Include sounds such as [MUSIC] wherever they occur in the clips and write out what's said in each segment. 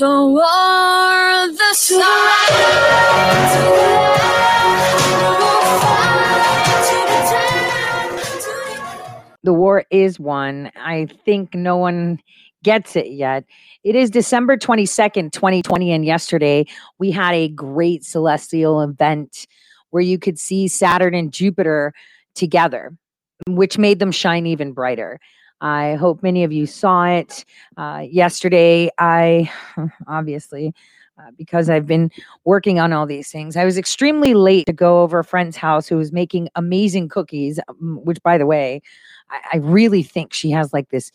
toward the The war is won. I think no one gets it yet. It is December 22nd, 2020, and yesterday we had a great celestial event where you could see Saturn and Jupiter together, which made them shine even brighter. I hope many of you saw it uh, yesterday. I [LAUGHS] obviously, uh, because I've been working on all these things, I was extremely late to go over a friend's house who was making amazing cookies, um, which, by the way, I, I really think she has like this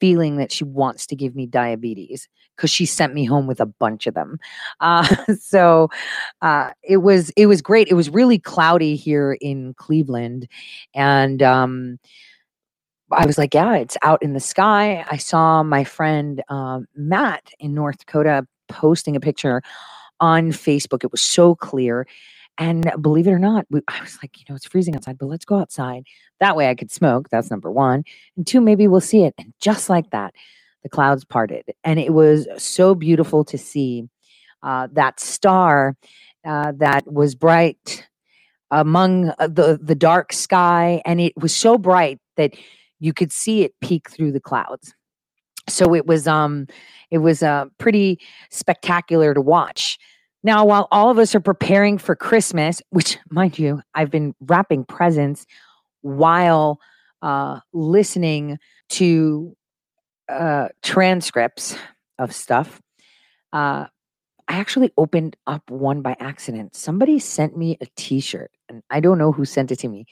feeling that she wants to give me diabetes because she sent me home with a bunch of them. [LAUGHS] Uh, so uh, it was it was great. It was really cloudy here in Cleveland, and um, I was like, yeah, it's out in the sky. I saw my friend um, Matt in North Dakota posting a picture on Facebook. It was so clear. And believe it or not, we, I was like, you know, it's freezing outside, but let's go outside. That way I could smoke. That's number one. And two, maybe we'll see it. And just like that, the clouds parted. And it was so beautiful to see uh, that star uh, that was bright among uh, the, the dark sky. And it was so bright that you could see it peek through the clouds. So it was um it was uh, pretty spectacular to watch. Now, while all of us are preparing for Christmas, which, [LAUGHS] mind you, I've been wrapping presents while uh, listening to uh, transcripts of stuff, uh, I actually opened up one by accident. Somebody sent me a t shirt, and I don't know who sent it to me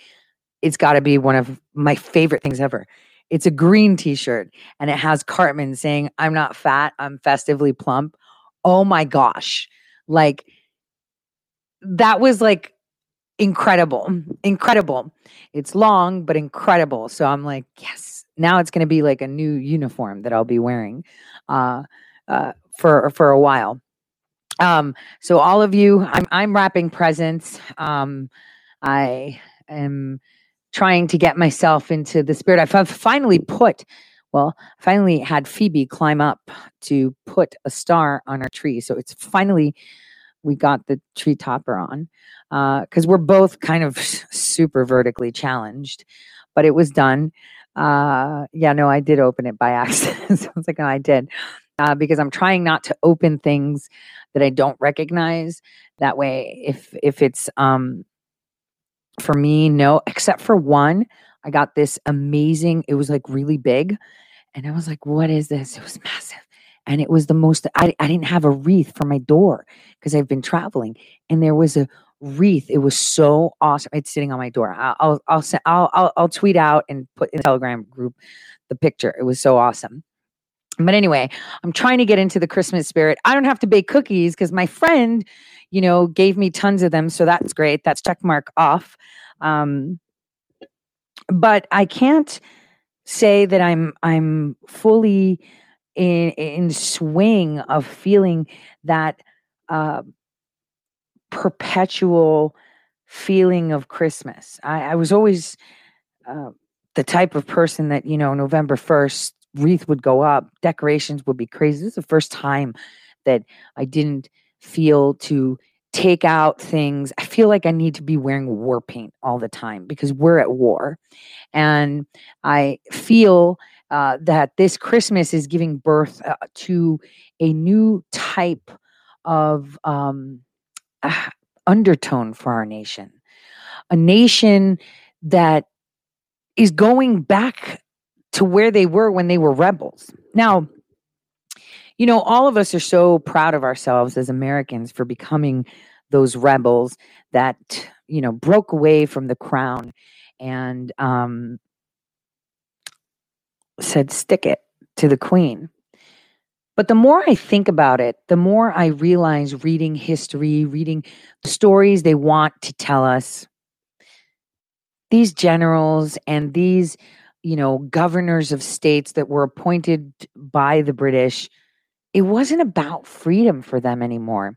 it's got to be one of my favorite things ever. It's a green t-shirt and it has Cartman saying, I'm not fat, I'm festively plump. Oh my gosh. Like that was like incredible. Incredible. It's long, but incredible. So I'm like, yes, now it's going to be like a new uniform that I'll be wearing uh, uh, for for a while. Um, so all of you, I'm I'm wrapping presents. Um, I am trying to get myself into the spirit. I've finally put, well, finally had Phoebe climb up to put a star on our tree. So it's finally, we got the tree topper on because uh, we're both kind of super vertically challenged, but it was done. Uh, yeah, no, I did open it by [LAUGHS] accident. so I was like, I did. Uh, because I'm trying not to open things that I don't recognize. That way, if if it's um, for me, no, except for one. I got this amazing, it was like really big. And I was like, what is this? It was massive. And it was the most, I, I didn't have a wreath for my door because I've been traveling. And there was a wreath. It was so awesome. It's sitting on my door. I'll, I'll, I'll, send, I'll, I'll, I'll tweet out and put in the Telegram group the picture. It was so awesome. But anyway, I'm trying to get into the Christmas spirit. I don't have to bake cookies because my friend, you know, gave me tons of them. So that's great. That's check mark off. Um, but I can't say that I'm I'm fully in in swing of feeling that uh, perpetual feeling of Christmas. I, I was always uh, the type of person that you know November first wreath would go up, decorations would be crazy. This is the first time that I didn't feel to take out things. I feel like I need to be wearing war paint all the time because we're at war. And I feel uh, that this Christmas is giving birth uh, to a new type of um, uh, [SIGHS] undertone for our nation. A nation that is going back to where they were when they were rebels. Now, you know, all of us are so proud of ourselves as Americans for becoming those rebels that, you know, broke away from the crown and um, said, stick it to the queen. But the more I think about it, the more I realize reading history, reading stories they want to tell us, these generals and these, you know, governors of states that were appointed by the British it wasn't about freedom for them anymore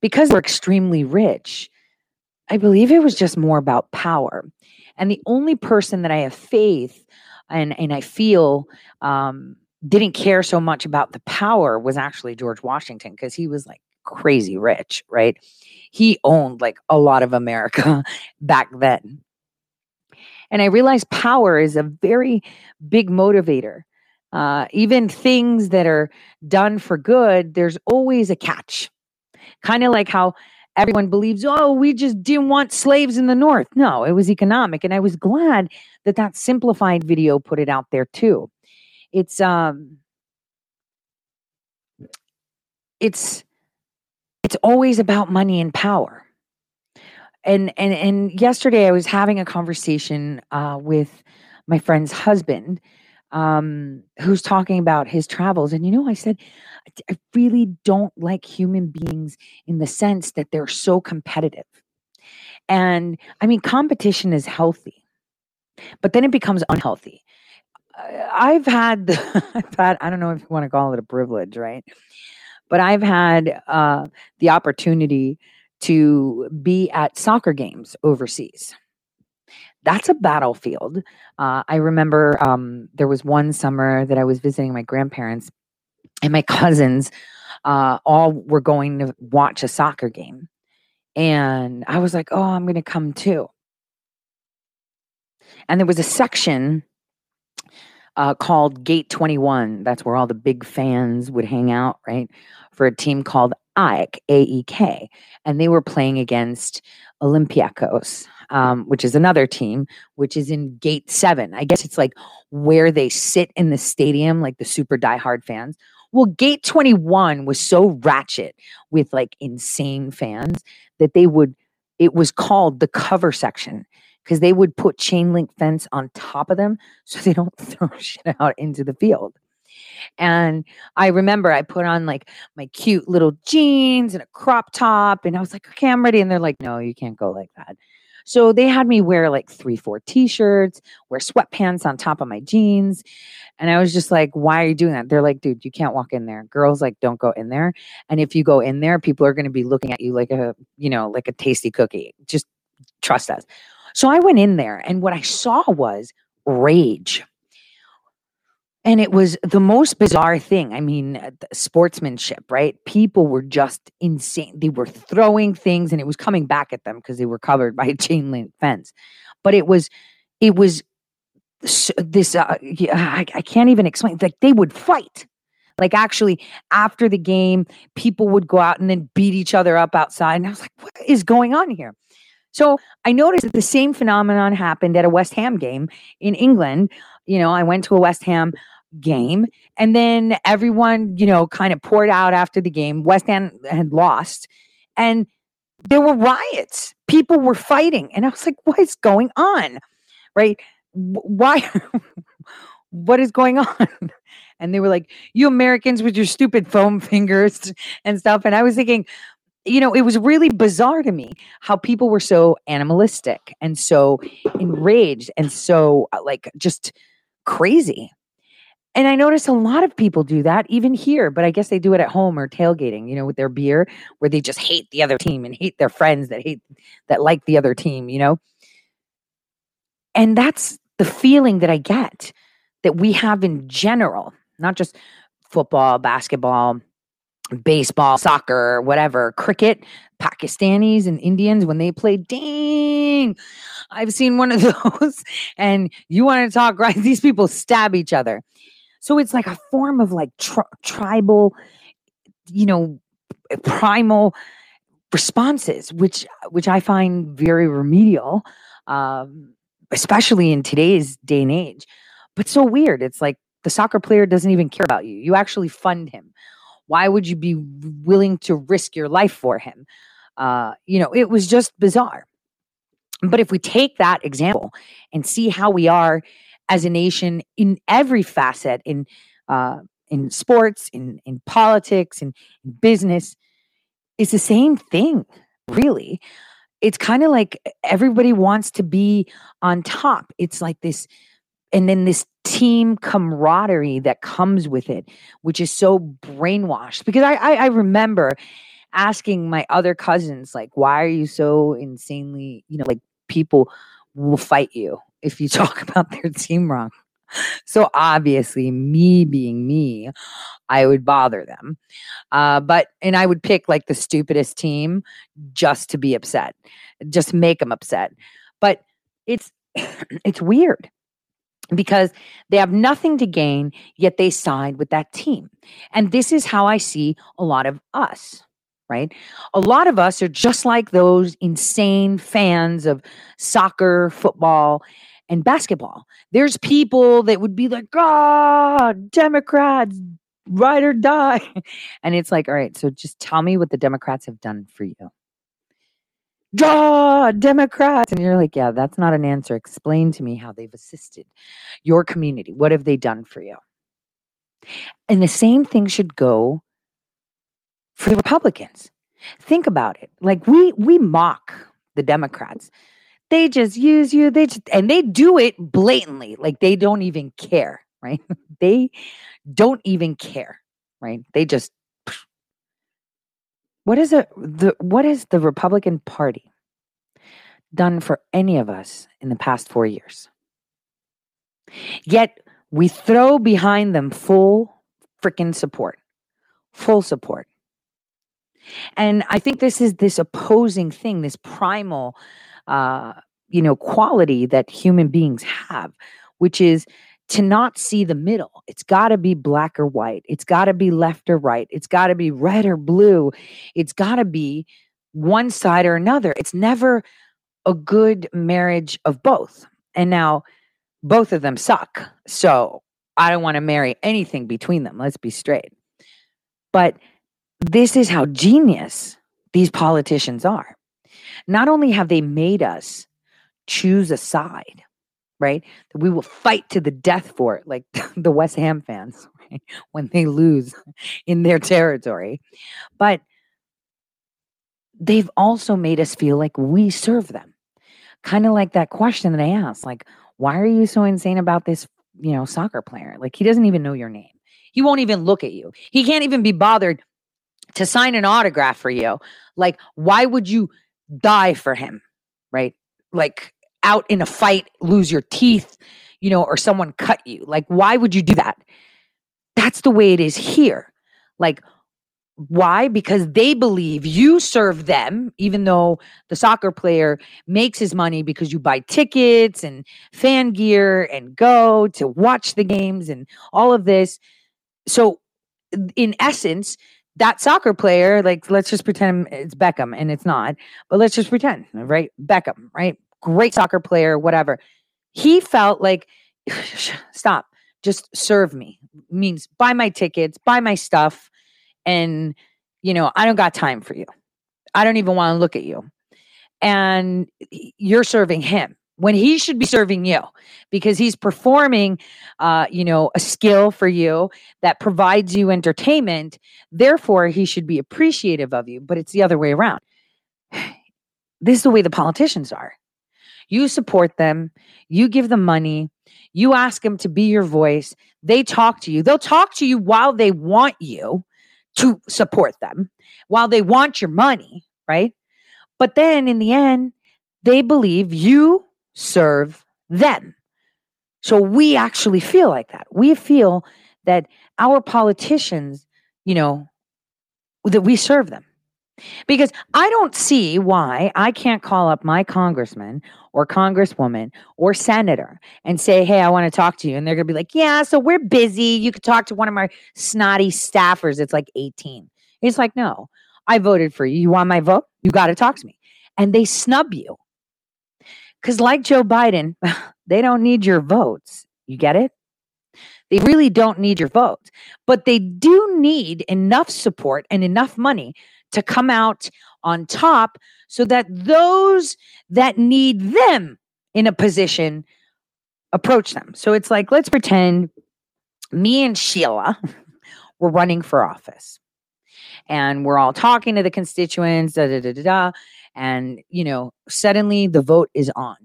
because they're extremely rich. I believe it was just more about power. And the only person that I have faith and, and I feel um, didn't care so much about the power was actually George Washington because he was like crazy rich, right? He owned like a lot of America [LAUGHS] back then. And I realized power is a very big motivator. Uh, even things that are done for good, there's always a catch. Kind of like how everyone believes, oh, we just didn't want slaves in the North. No, it was economic. And I was glad that that simplified video put it out there too. It's, um, it's, it's always about money and power. And, and, and yesterday I was having a conversation, uh, with my friend's husband, um, who's talking about his travels. And, you know, I said, I really don't like human beings in the sense that they're so competitive. And I mean, competition is healthy, but then it becomes unhealthy. I've had, [LAUGHS] I've had, I don't know if you want to call it a privilege, right? But I've had uh, the opportunity to be at soccer games overseas. That's a battlefield. Uh, I remember um, there was one summer that I was visiting my grandparents, and my [LAUGHS] cousins uh, all were going to watch a soccer game. And I was like, oh, I'm going to come too. And there was a section uh, called Gate 21. That's where all the big fans would hang out, right? For a team called AEK, A-E-K. And they were playing against Olympiacos, um, which is another team, which is in Gate 7. I guess it's like where they sit in the stadium, like the super diehard fans. Well, Gate 21 was so ratchet with like insane fans that they would, it was called the cover section because they would put chain link fence on top of them so they don't [LAUGHS] throw shit out into the field. And I remember I put on like my cute little jeans and a crop top, and I was like, okay, I'm ready. And they're like, no, you can't go like that. So they had me wear like three, four t shirts, wear sweatpants on top of my jeans. And I was just like, why are you doing that? They're like, dude, you can't walk in there. Girls like, don't go in there. And if you go in there, people are going to be looking at you like a, you know, like a tasty cookie. Just trust us. So I went in there and what I saw was rage. And it was the most bizarre thing. I mean, uh, sportsmanship, right? People were just insane. They were throwing things and it was coming back at them because they were covered [LAUGHS] by a chain link fence. But it was, it was this, uh, I, I can't even explain. Like they would fight. Like actually, after the game, people would go out and then beat each other up outside. And I was like, what is going on here? So I noticed that the same phenomenon happened at a West Ham game in England. You know, I went to a West Ham game and then everyone, you know, kind of poured out after the game. West Ham had lost and there were riots. People were fighting. And I was like, what is going on? Right? Why? [LAUGHS] what is going on? [LAUGHS] And they were like, you Americans with your stupid foam fingers [LAUGHS] and stuff. And I was thinking, you know, it was really bizarre to me how people were so animalistic and so enraged and so uh, like just crazy. And I notice a lot of people do that even here, but I guess they do it at home or tailgating, you know, with their beer where they just hate the other team and hate their friends that hate that like the other team, you know? And that's the feeling that I get that we have in general, not just football, basketball, baseball, soccer, whatever, cricket, Pakistanis and Indians when they play, dang, I've seen one of [LAUGHS] those. and you want to talk, right? These people stab each other. So it's like a form of like tri- tribal, you know, primal responses, which which I find very remedial, um, especially in today's day and age. But so weird. It's like the soccer player doesn't even care about you. You actually fund him why would you be willing to risk your life for him? Uh, you know, it was just bizarre. But if we take that example and see how we are as a nation in every facet, in uh, in sports, in in politics, in, in business, it's the same thing, really. It's kind of like everybody wants to be on top. It's like this and then this team camaraderie that comes with it, which is so brainwashed. Because I, I, I remember asking my other cousins, like, why are you so insanely, you know, like people will fight you if you [LAUGHS] talk about their team wrong. so obviously, me being me, I would bother them. Uh, but, and I would pick like the stupidest team just to be upset, just make them upset. But it's, [CLEARS THROAT] it's weird because they have nothing to gain, yet they side with that team. And this is how I see a lot of us, right? A lot of us are just like those insane fans of soccer, football, and basketball. There's people that would be like, God, Democrats, ride or die. [LAUGHS] And it's like, all right, so just tell me what the Democrats have done for you. God, Democrats. And you're like, yeah, that's not an answer. Explain to me how they've assisted your community. What have they done for you? And the same thing should go for the Republicans. Think about it. Like we we mock the Democrats. They just use you. They just, and they do it blatantly. Like they don't even care, right? [LAUGHS] they don't even care, right? They just [SNIFFS] what is it the what has the Republican Party done for any of us in the past 4 years? Yet we throw behind them full freaking support. Full support. And I think this is this opposing thing, this primal uh, you know, quality that human beings have, which is to not see the middle. It's got to be black or white. It's got to be left or right. It's got to be red or blue. It's got to be one side or another. It's never a good marriage of both. And now both of them suck. So I don't want to marry anything between them. Let's be straight. But this is how genius these politicians are. Not only have they made us choose a side, right? We will fight to the death for it, like [LAUGHS] the West Ham fans [LAUGHS] right? when they lose [LAUGHS] in their territory. But they've also made us feel like we serve them. Kind of like that question that I asked, like, why are you so insane about this, you know, soccer player? Like he doesn't even know your name. He won't even look at you. He can't even be bothered to sign an autograph for you. Like, why would you die for him? Right? Like out in a fight, lose your teeth, you know, or someone cut you. Like, why would you do that? That's the way it is here. Like, why? Because they believe you serve them, even though the soccer player makes his money because you buy tickets and fan gear and go to watch the games and all of this. So, in essence, that soccer player, like, let's just pretend it's Beckham and it's not, but let's just pretend, right? Beckham, right? Great soccer player, whatever. He felt like, [SIGHS] stop, just serve me. Means buy my tickets, buy my stuff, and, you know, I don't got time for you. I don't even want to look at you. And you're serving him when he should be serving you because he's performing uh, you know a skill for you that provides you entertainment. Therefore he should be appreciative of you but it's the other way around. [SIGHS] This is the way the politicians are. You support them you give them money you ask them to be your voice they talk to you. They'll talk to you while they want you to support them while they want your money right? But then in the end they believe you serve them. So we actually feel like that. We feel that our politicians, you know, that we serve them. Because I don't see why I can't call up my congressman or congresswoman or senator and say, Hey, I want to talk to you. And they're going to be like, Yeah, so we're busy. You could talk to one of my snotty staffers. It's like 18. It's like, No, I voted for you. You want my vote? You got to talk to me. And they snub you. Because, like Joe Biden, [LAUGHS] they don't need your votes. You get it? They really don't need your votes, but they do need enough support and enough money to come out on top so that those that need them in a position approach them. So it's like, let's pretend me and Sheila [LAUGHS] were running for office and we're all talking to the constituents, da da da da da and you know suddenly the vote is on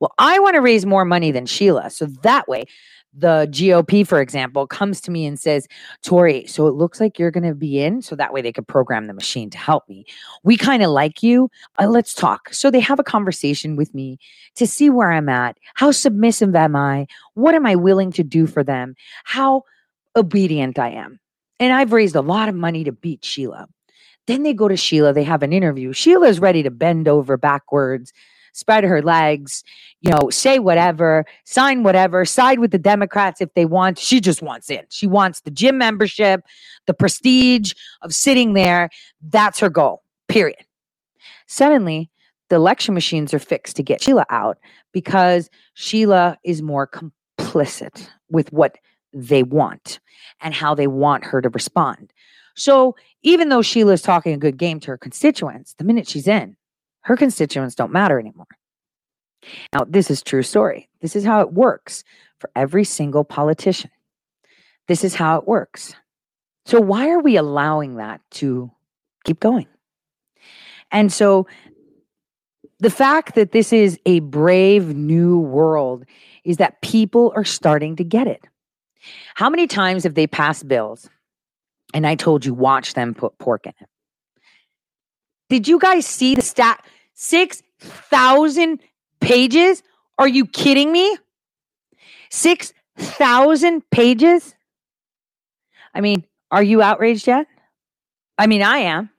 well i want to raise more money than sheila so that way the GOP, for example, comes to me and says, Tori, so it looks like you're going to be in. So that way they could program the machine to help me. We kind of like you. Uh, let's talk. So they have a conversation with me to see where I'm at. How submissive am I? What am I willing to do for them? How obedient I am. And I've raised a lot of money to beat Sheila. Then they go to Sheila, they have an interview. Sheila's ready to bend over backwards, spread her legs, you know, say whatever, sign whatever, side with the Democrats if they want. She just wants in. She wants the gym membership, the prestige of sitting there. That's her goal, period. Suddenly, the election machines are fixed to get Sheila out because Sheila is more complicit with what they want and how they want her to respond. So even though Sheila's talking a good game to her constituents, the minute she's in, her constituents don't matter anymore. Now, this is true story. This is how it works for every single politician. This is how it works. So why are we allowing that to keep going? And so the fact that this is a brave new world is that people are starting to get it. How many times have they passed bills and I told you, watch them put pork in it. Did you guys see the stat? 6,000 pages? Are you kidding me? 6,000 pages? I mean, are you outraged yet? I mean, I am.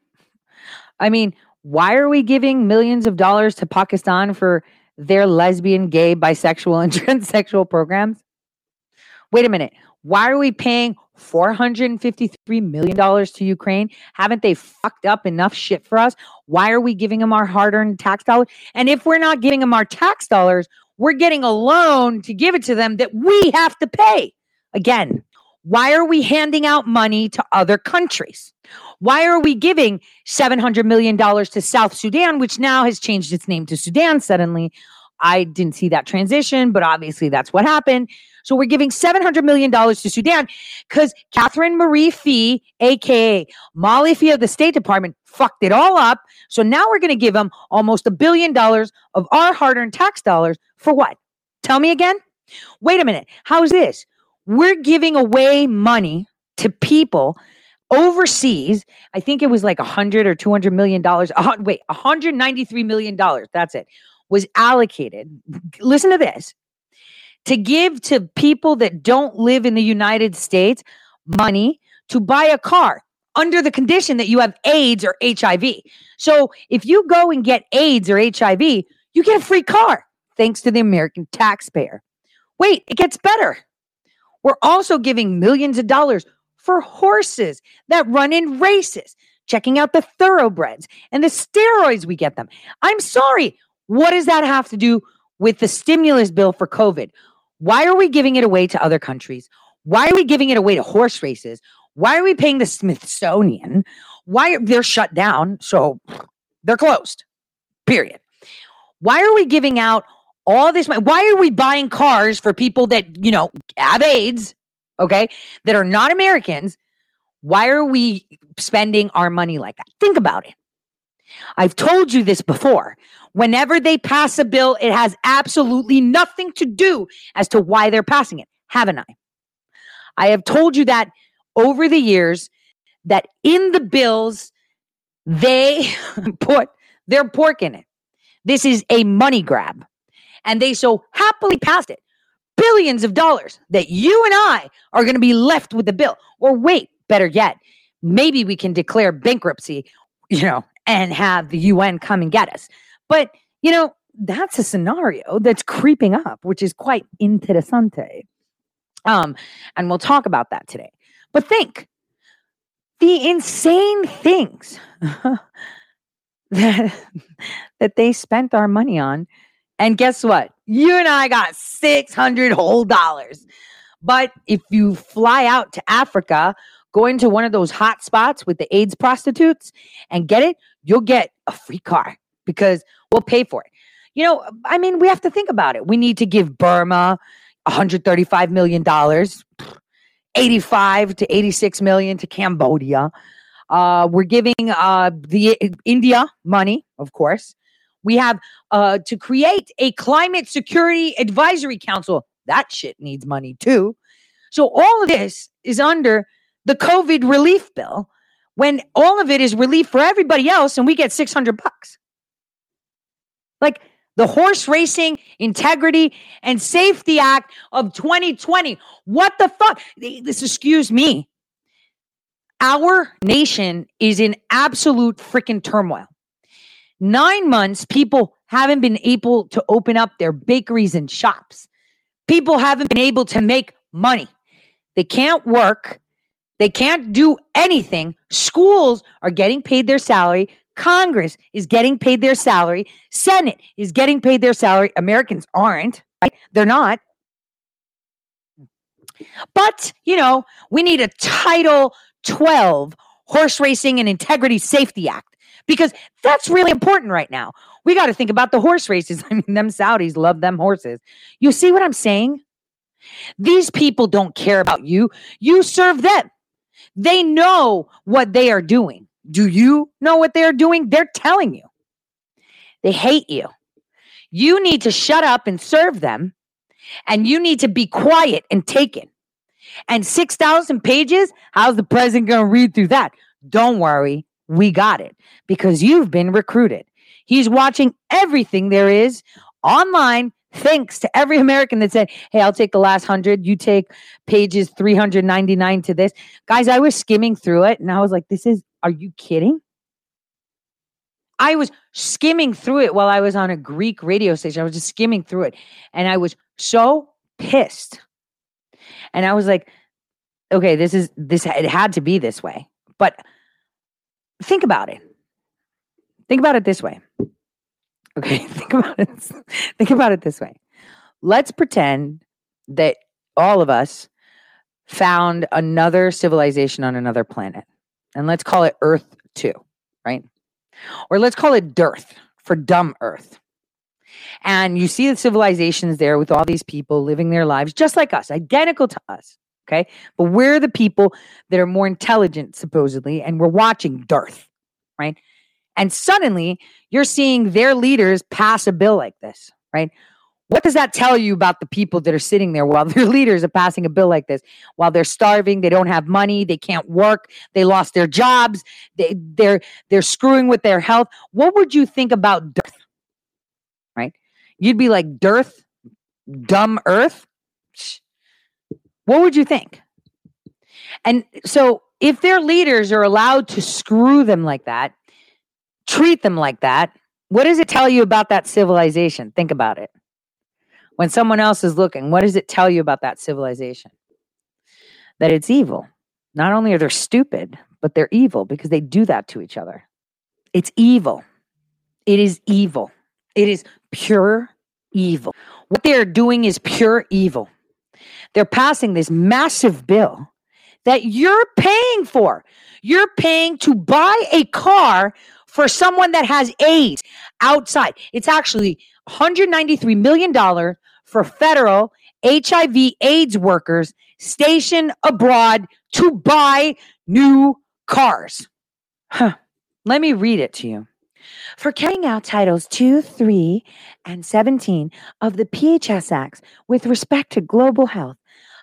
I mean, why are we giving millions of dollars to Pakistan for their lesbian, gay, bisexual, and [LAUGHS] transsexual programs? Wait a minute. Why are we paying $453 million to Ukraine? Haven't they fucked up enough shit for us? Why are we giving them our hard earned tax dollars? And if we're not giving them our tax dollars, we're getting a loan to give it to them that we have to pay. Again, why are we handing out money to other countries? Why are we giving $700 million to South Sudan, which now has changed its name to Sudan suddenly? I didn't see that transition, but obviously that's what happened. So we're giving $700 million to Sudan because Catherine Marie Phee, aka Molly Phee of the State Department, fucked it all up. So now we're going to give them almost a billion dollars of our hard earned tax dollars for what? Tell me again? Wait a minute. How's this? We're giving away money to people overseas. I think it was like a hundred or two hundred million dollars. Wait, 193 million dollars. That's it was allocated. Listen to this to give to people that don't live in the United States money to buy a car under the condition that you have AIDS or HIV. So if you go and get AIDS or HIV, you get a free car thanks to the American taxpayer. Wait, it gets better. We're also giving millions of dollars for horses that run in races, checking out the thoroughbreds and the steroids we get them. I'm sorry, what does that have to do with the stimulus bill for COVID? Why are we giving it away to other countries? Why are we giving it away to horse races? Why are we paying the Smithsonian? Why are they're shut down? So they're closed. Period. Why are we giving out all this money? Why are we buying cars for people that, you know, have AIDS, okay, that are not Americans? Why are we spending our money like that? Think about it. I've told you this before. Whenever they pass a bill, it has absolutely nothing to do as to why they're passing it, haven't I? I have told you that over the years that in the bills, they [LAUGHS] put their pork in it. This is a money grab. And they so happily passed it. Billions of dollars that you and I are going to be left with the bill. Or wait, better yet, maybe we can declare bankruptcy, you know, and have the UN come and get us. But, you know, that's a scenario that's creeping up, which is quite interessante. Um, and we'll talk about that today. But think the insane things [LAUGHS] that, that they spent our money on. And guess what? You and I got 600 whole dollars. But if you fly out to Africa, go into one of those hot spots with the AIDS prostitutes and get it, you'll get a free car because we'll pay for it. You know, I mean, we have to think about it. We need to give Burma 135 million dollars, 85 to 86 million to Cambodia. Uh, we're giving uh, the India money, of course. We have uh, to create a climate security advisory council. that shit needs money too. So all of this is under the COVID relief bill when all of it is relief for everybody else and we get 600 bucks. Like the Horse Racing Integrity and Safety Act of 2020. What the fuck? This, excuse me. Our nation is in absolute freaking turmoil. Nine months, people haven't been able to open up their bakeries and shops. People haven't been able to make money. They can't work. They can't do anything. Schools are getting paid their salary. Congress is getting paid their salary. Senate is getting paid their salary. Americans aren't, right? They're not. But, you know, we need a Title 12 Horse Racing and Integrity Safety Act because that's really important right now. We got to think about the horse races. [LAUGHS] I mean, them Saudis love them horses. You see what I'm saying? These people don't care about you. You serve them. They know what they are doing. Do you know what they're doing? They're telling you. They hate you. You need to shut up and serve them, and you need to be quiet and take it. And 6,000 pages, how's the president going to read through that? Don't worry, we got it because you've been recruited. He's watching everything there is online Thanks to every American that said, Hey, I'll take the last hundred. You take pages 399 to this. Guys, I was skimming through it and I was like, This is, are you kidding? I was skimming through it while I was on a Greek radio station. I was just skimming through it and I was so pissed. And I was like, okay, this is this it had to be this way. But think about it. Think about it this way. Okay, [LAUGHS] think about it. think about it this way. Let's pretend that all of us found another civilization on another planet. And let's call it Earth 2, right? Or let's call it Dearth for dumb Earth. And you see the civilizations there with all these people living their lives just like us, identical to us. Okay. But we're the people that are more intelligent, supposedly, and we're watching Dearth, right? And suddenly you're seeing their leaders pass a bill like this, right? What does that tell you about the people that are sitting there while [LAUGHS] their leaders are passing a bill like this? While they're starving, they don't have money, they can't work, they lost their jobs, they, they're they're screwing with their health. What would you think about dearth? Right? You'd be like, dearth, dumb earth. What would you think? And so if their leaders are allowed to screw them like that, treat them like that, what does it tell you about that civilization? Think about it. When someone else is looking, what does it tell you about that civilization? That it's evil. Not only are they stupid, but they're evil because they do that to each other. It's evil. It is evil. It is pure evil. What they are doing is pure evil. They're passing this massive bill that you're paying for. You're paying to buy a car for someone that has AIDS outside. It's actually $193 million for federal HIV AIDS workers stationed abroad to buy new cars. Huh. Let me read it to you. For carrying out Titles 2, 3, and 17 of the PHS Acts with respect to global health,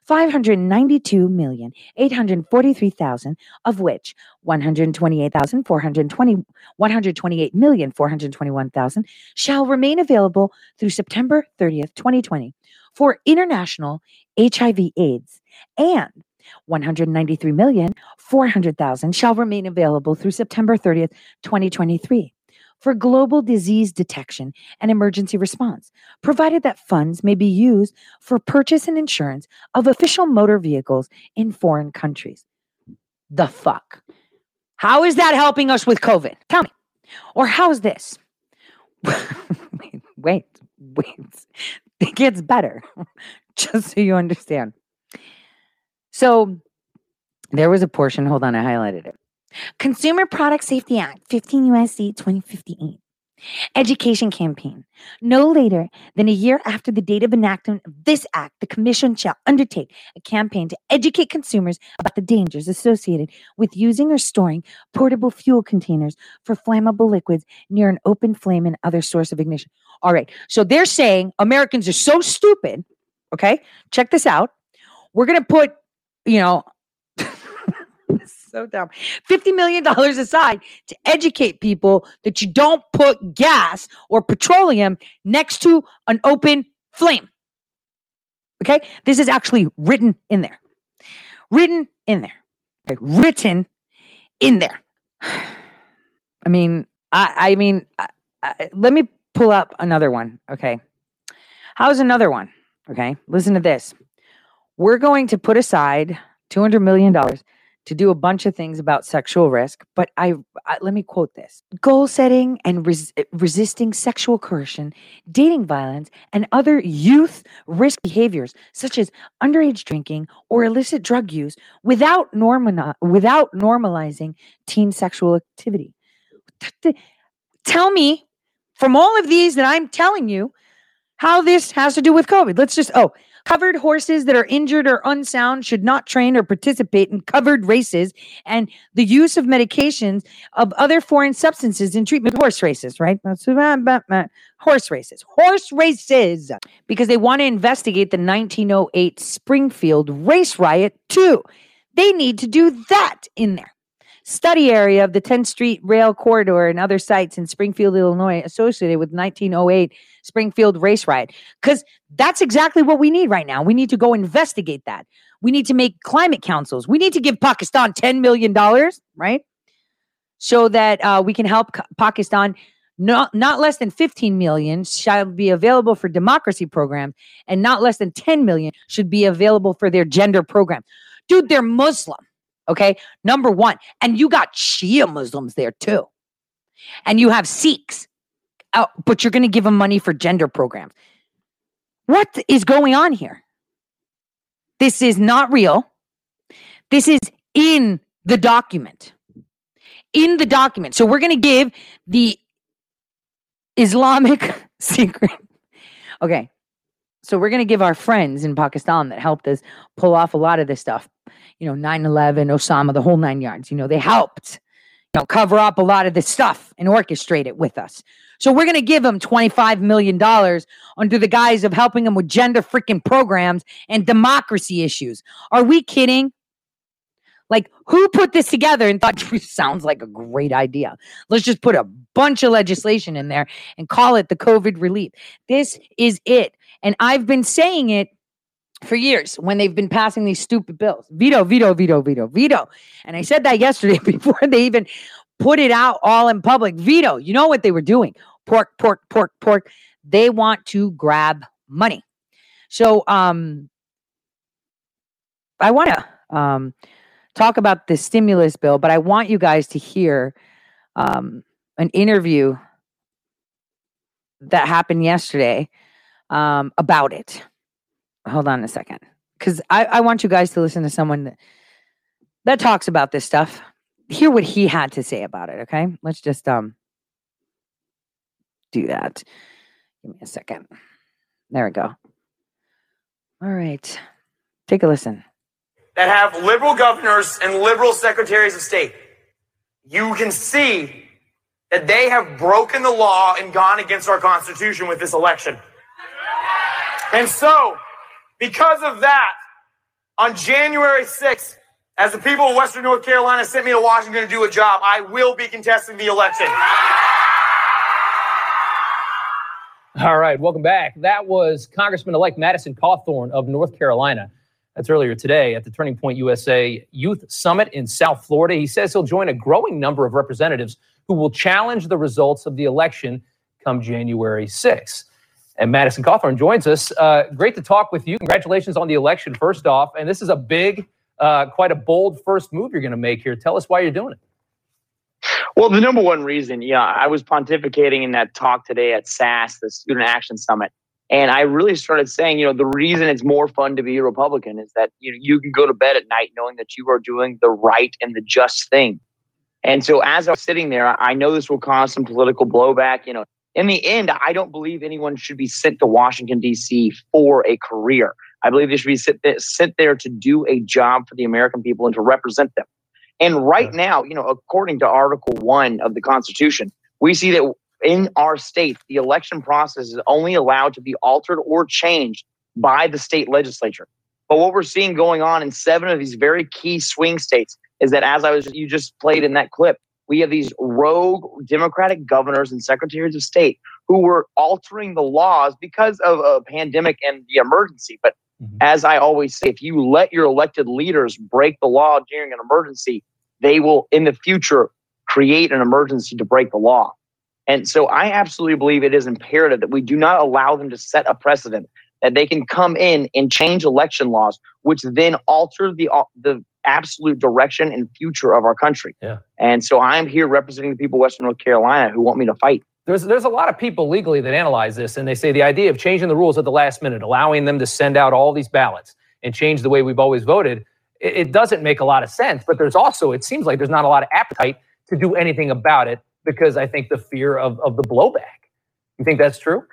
592,843,000 of which 128,420 128,421,000 shall remain available through September 30th, 2020 for international HIV AIDS and 193,400,000 shall remain available through September 30th, 2023 for global disease detection and emergency response, provided that funds may be used for purchase and insurance of official motor vehicles in foreign countries. The fuck? How is that helping us with COVID? Tell me. Or how's this? [LAUGHS] wait, wait, wait. It gets better, [LAUGHS] just so you understand. So there was a portion, hold on, I highlighted it. Consumer Product Safety Act, 15 USC 2058. Education campaign. No later than a year after the date of enactment of this act, the Commission shall undertake a campaign to educate consumers about the dangers associated with using or storing portable fuel containers for flammable liquids near an open flame and other source of ignition. All right. So they're saying Americans are so stupid, Okay. Check this out. We're going to put, you know, so dumb. $50 million aside to educate people that you don't put gas or petroleum next to an open flame. Okay. This is actually written in there. Written in there. Okay? Written in there. [SIGHS] I mean, I, I mean, I, I, let me pull up another one. Okay. How's another one? Okay. Listen to this. We're going to put aside $200 million to do a bunch of things about sexual risk, but I, I let me quote this. Goal setting and res, eh, resisting sexual coercion, dating violence, and other youth risk behaviors such as underage drinking or illicit drug use without norma, without normalizing teen sexual activity. Tell me from all of these that I'm telling you how this has to do with COVID. Let's just oh, Covered horses that are injured or unsound should not train or participate in covered races and the use of medications of other foreign substances in treatment horse races, right? Horse races. Horse races. Because they want to investigate the 1908 Springfield race riot too. They need to do that in there study area of the 10th Street Rail Corridor and other sites in Springfield, Illinois, associated with 1908 Springfield race riot. Because that's exactly what we need right now. We need to go investigate that. We need to make climate councils. We need to give Pakistan $10 million, right? So that uh, we can help Pakistan. Not, not less than 15 million shall be available for democracy programs, and not less than 10 million should be available for their gender program. Dude, they're Muslim. Okay. Number one. And you got Shia Muslims there too. And you have Sikhs, oh, but you're going to give them money for gender programs. What is going on here? This is not real. This is in the document. In the document. So we're going to give the Islamic [LAUGHS] secret. Okay. So we're going to give our friends in Pakistan that helped us pull off a lot of this stuff you know, 9 11, Osama, the whole nine yards. You know, they helped, you know, cover up a lot of this stuff and orchestrate it with us. So we're going to give them $25 million under the guise of helping them with gender freaking programs and democracy issues. Are we kidding? Like, who put this together and thought [LAUGHS] sounds like a great idea? Let's just put a bunch of legislation in there and call it the COVID relief. This is it. And I've been saying it for years when they've been passing these stupid bills. Veto, veto, veto, veto, veto. And I said that [LAUGHS] yesterday before they even put it out all in public. Veto. You know what they were doing? Pork, pork, pork, pork. They want to grab money. So um I want to um talk about the stimulus bill, but I want you guys to hear um an interview that happened yesterday um about it. Hold on a second. Because I, I want you guys to listen to someone that, that talks about this stuff. Hear what he had to say about it okay? Let's just um do that. Give me a second. There we go. All right. Take a listen. That have liberal governors and liberal secretaries of state. You can see that they have broken the law and gone against our constitution with this election and so because of that, on January 6th, as the people of Western North Carolina sent me to Washington to do a job, I will be contesting the election. All right, welcome back. That was Congressman elect Madison Cawthorn of North Carolina. That's earlier today at the Turning Point USA Youth Summit in South Florida. He says he'll join a growing number of representatives who will challenge the results of the election come January 6th. And Madison Cawthorn joins us. Uh, great to talk with you. Congratulations on the election, first off. And this is a big, uh, quite a bold first move you're going to make here. Tell us why you're doing it. Well, the number one reason, yeah, I was pontificating in that talk today at SAS, the Student Action Summit. And I really started saying, you know, the reason it's more fun to be a Republican is that you know you can go to bed at night knowing that you are doing the right and the just thing. And so as I was sitting there, I know this will cause some political blowback. You know, in the end, I don't believe anyone should be sent to Washington, D.C. for a career. I believe they should be sent there, sent there to do a job for the American people and to represent them. And right now, you know, according to Article 1 of the Constitution, we see that in our state, the election process is only allowed to be altered or changed by the state legislature. But what we're seeing going on in seven of these very key swing states is that, as I was you just played in that clip, we have these rogue Democratic governors and secretaries of state who were altering the laws because of a pandemic and the emergency. But mm-hmm. as I always say, if you let your elected leaders break the law during an emergency, they will in the future create an emergency to break the law. And so I absolutely believe it is imperative that we do not allow them to set a precedent that they can come in and change election laws, which then alter the the absolute direction and future of our country. Yeah. And so I'm here representing the people of Western North Carolina who want me to fight. There's there's a lot of people legally that analyze this and they say the idea of changing the rules at the last minute, allowing them to send out all these ballots and change the way we've always voted, it, it doesn't make a lot of sense. But there's also, it seems like there's not a lot of appetite to do anything about it because I think the fear of, of the blowback. You think that's true?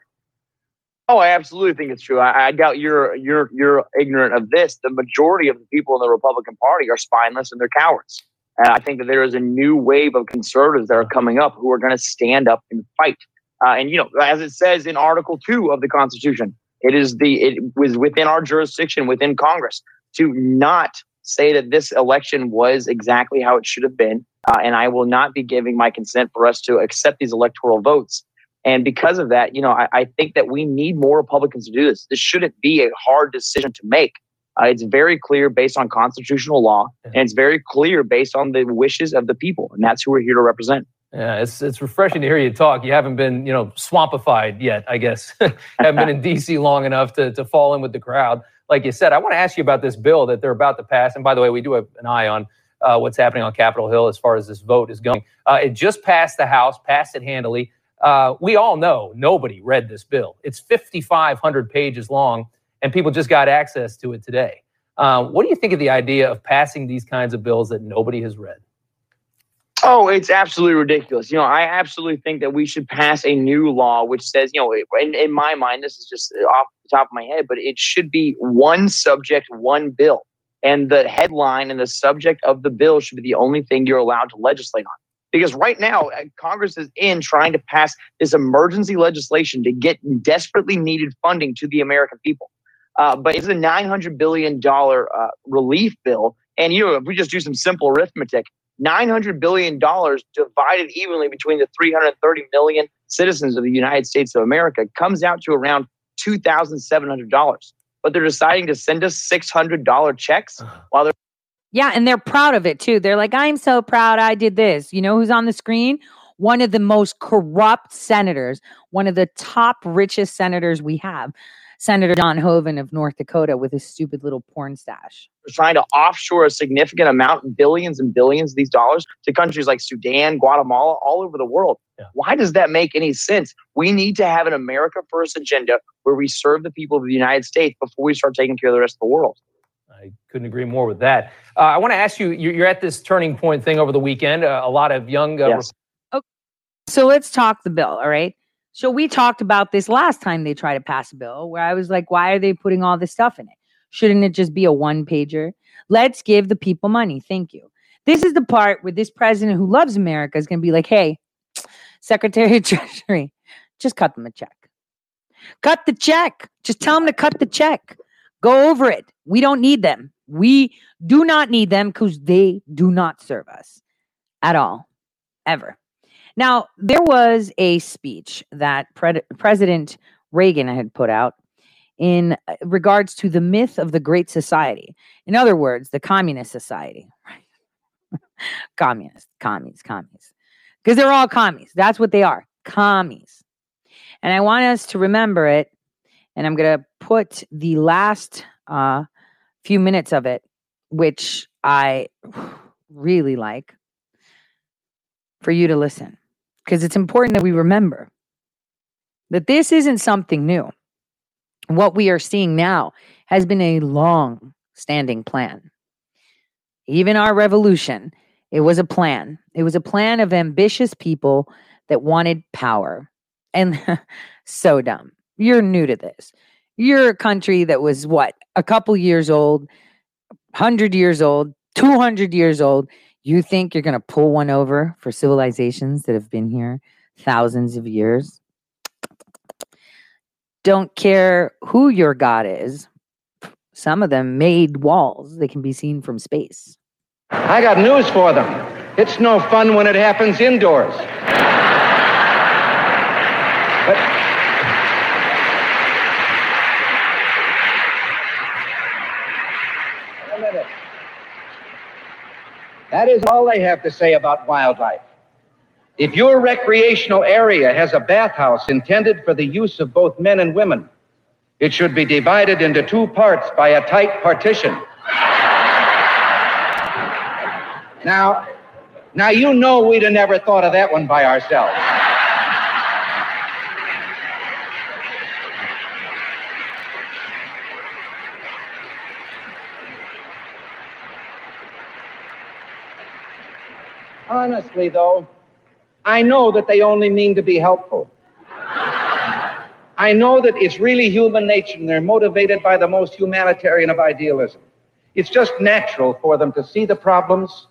Oh, I absolutely think it's true. I, I, doubt you're you're you're ignorant of this. The majority of the people in the Republican Party are spineless and they're cowards. And I think that there is a new wave of conservatives that are coming up who are going to stand up and fight. Uh, and you know, as it says in Article Two of the Constitution, it is the it was within our jurisdiction, within Congress, to not say that this election was exactly how it should have been. Uh, and I will not be giving my consent for us to accept these electoral votes and because of that, you know, I, I, think that we need more Republicans to do this. This shouldn't be a hard decision to make. Uh, it's very clear based on constitutional law, and it's very clear based on the wishes of the people, and that's who we're here to represent. Yeah, it's it's refreshing to hear you talk. You haven't been, you know, swampified yet, I guess. [LAUGHS] haven't been in DC long enough to to fall in with the crowd. Like you said, I want to ask you about this bill that they're about to pass. And by the way, we do have an eye on uh, what's happening on Capitol Hill as far as this vote is going. Uh, it just passed the House, passed it handily. Uh, we all know nobody read this bill. It's 5,500 pages long, and people just got access to it today. Uh, what do you think of the idea of passing these kinds of bills that nobody has read? Oh, it's absolutely ridiculous. You know, I absolutely think that we should pass a new law which says, you know, in, in my mind, this is just off the top of my head, but it should be one subject, one bill. And the headline and the subject of the bill should be the only thing you're allowed to legislate on. Because right now, uh, Congress is in trying to pass this emergency legislation to get desperately needed funding to the American people. Uh, but it's a $900 billion uh, relief bill. And, you know, if we just do some simple arithmetic, $900 billion divided evenly between the 330 million citizens of the United States of America comes out to around $2,700. But they're deciding to send us $600 checks uh-huh. while they're yeah, and they're proud of it too. They're like, I'm so proud I did this. You know who's on the screen? One of the most corrupt senators, one of the top richest senators we have, Senator John Hoeven of North Dakota with his stupid little porn stash. We're trying to offshore a significant amount, billions and billions of these dollars to countries like Sudan, Guatemala, all over the world. Yeah. Why does that make any sense? We need to have an America First agenda where we serve the people of the United States before we start taking care of the rest of the world. I couldn't agree more with that. Uh, I want to ask you, you're at this turning point thing over the weekend. Uh, a lot of young. Uh, yes. okay. So let's talk the bill. All right. So we talked about this last time they tried to pass a bill where I was like, why are they putting all this stuff in it? Shouldn't it just be a one pager? Let's give the people money. Thank you. This is the part where this president who loves America is going to be like, hey, Secretary of [LAUGHS] Treasury, just cut them a check. Cut the check. Just tell them to cut the check. Go over it. We don't need them. We do not need them because they do not serve us at all, ever. Now, there was a speech that Pre- President Reagan had put out in uh, regards to the myth of the Great Society. In other words, the Communist Society. [LAUGHS] communist, commies, commies. Because they're all commies. That's what they are commies. And I want us to remember it and I'm going to put the last uh, few minutes of it, which I really like, for you to listen. Because it's important that we remember that this isn't something new. What we are seeing now has been a long standing plan. Even our revolution, it was a plan. It was a plan of ambitious people that wanted power. And [LAUGHS] so dumb. You're new to this. You're a country that was what, a couple years old, 100 years old, 200 years old. You think you're going to pull one over for civilizations that have been here thousands of years? don't care who your God is. Some of them made walls that can be seen from space. I got news for them. It's no fun when it happens indoors. That is all they have to say about wildlife. If your recreational area has a bathhouse intended for the use of both men and women, it should be divided into two parts by a tight partition. Now, now you know we'd have never thought of that one by ourselves. Honestly, though, I know that they only mean to be helpful. I know that it's really human nature and they're motivated by the most humanitarian of idealism. It's just natural for them to see the problems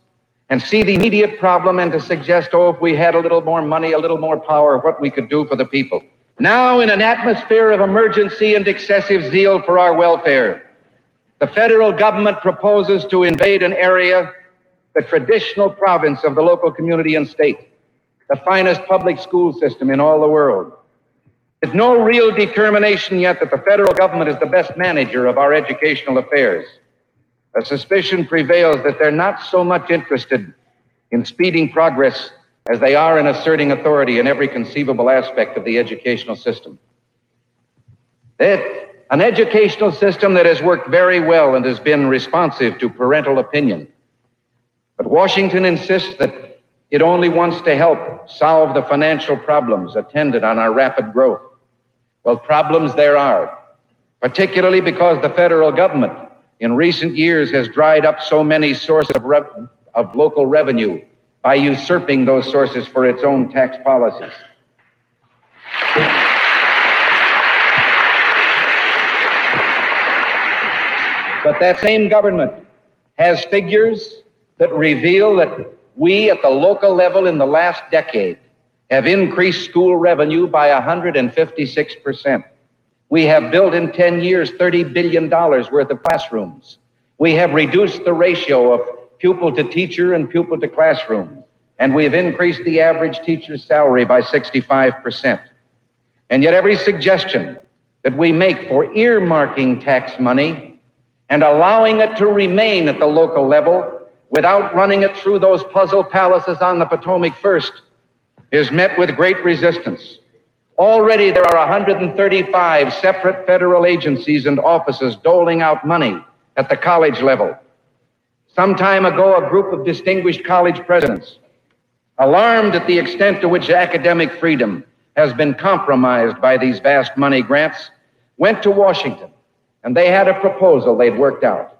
and see the immediate problem and to suggest, oh, if we had a little more money, a little more power, what we could do for the people. Now, in an atmosphere of emergency and excessive zeal for our welfare, the federal government proposes to invade an area, the traditional province of the local community and state, the finest public school system in all the world. There's no real determination yet that the federal government is the best manager of our educational affairs. A suspicion prevails that they're not so much interested in speeding progress as they are in asserting authority in every conceivable aspect of the educational system. That an educational system that has worked very well and has been responsive to parental opinion. But Washington insists that it only wants to help solve the financial problems attendant on our rapid growth. Well, problems there are, particularly because the federal government in recent years has dried up so many sources of, of local revenue by usurping those sources for its own tax policies. But that same government has figures that reveal that we at the local level in the last decade have increased school revenue by 156%. We have built in 10 years $30 billion worth of classrooms. We have reduced the ratio of pupil to teacher and pupil to classroom. And we have increased the average teacher's salary by 65%. And yet, every suggestion that we make for earmarking tax money and allowing it to remain at the local level without running it through those puzzle palaces on the Potomac first is met with great resistance. Already there are 135 separate federal agencies and offices doling out money at the college level. Some time ago, a group of distinguished college presidents, alarmed at the extent to which academic freedom has been compromised by these vast money grants, went to Washington and they had a proposal they'd worked out.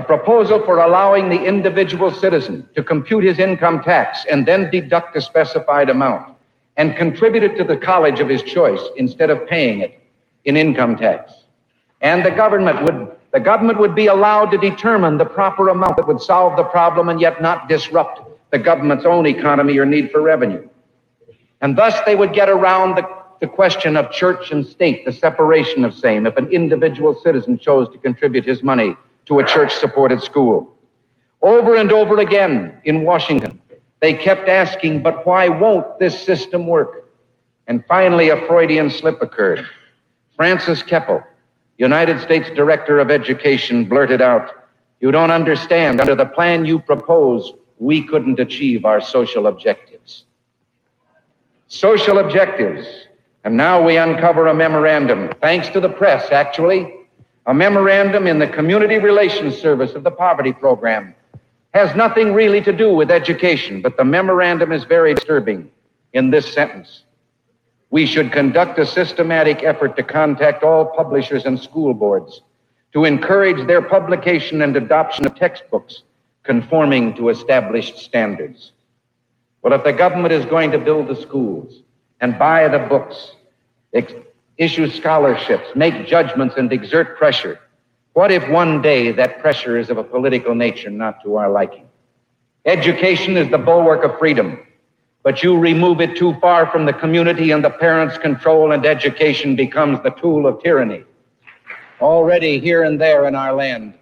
A proposal for allowing the individual citizen to compute his income tax and then deduct a specified amount and contribute it to the college of his choice instead of paying it in income tax. And the government would the government would be allowed to determine the proper amount that would solve the problem and yet not disrupt the government's own economy or need for revenue. And thus they would get around the, the question of church and state, the separation of same, if an individual citizen chose to contribute his money to a church supported school. Over and over again in Washington, they kept asking, but why won't this system work? And finally, a Freudian slip occurred. Francis Keppel, United States Director of Education, blurted out, You don't understand. Under the plan you propose, we couldn't achieve our social objectives. Social objectives. And now we uncover a memorandum, thanks to the press, actually, a memorandum in the Community Relations Service of the Poverty Program has nothing really to do with education, but the memorandum is very disturbing in this sentence. We should conduct a systematic effort to contact all publishers and school boards to encourage their publication and adoption of textbooks conforming to established standards. Well, if the government is going to build the schools and buy the books, issue scholarships, make judgments, and exert pressure, what if one day that pressure is of a political nature not to our liking? Education is the bulwark of freedom. but you remove it too far from the community and the parents' control, and education becomes the tool of tyranny. Already here and there in our land,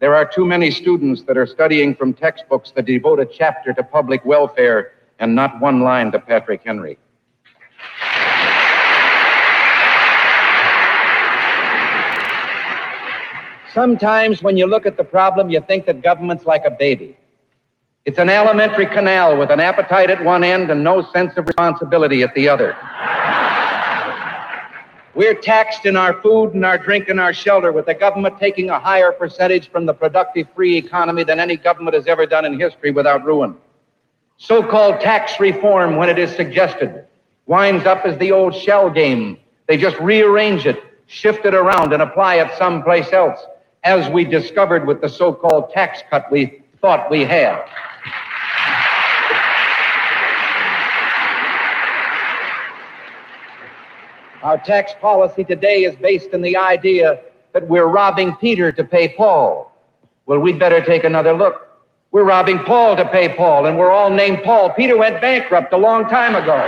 there are too many students that are studying from textbooks that devote a chapter to public welfare and not one line to Patrick Henry. Sometimes when you look at the problem, you think that government's like a baby. It's an alimentary canal with an appetite at one end and no sense of responsibility at the other. We're taxed in our food and our drink and our shelter, with the government taking a higher percentage from the productive free economy than any government has ever done in history without ruin. So called tax reform, when it is suggested, winds up as the old shell game. They just rearrange it, shift it around, and apply it someplace else, as we discovered with the so called tax cut we thought we had. Our tax policy today is based on the idea that we're robbing Peter to pay Paul. Well, we'd better take another look. We're robbing Paul to pay Paul, and we're all named Paul. Peter went bankrupt a long time ago.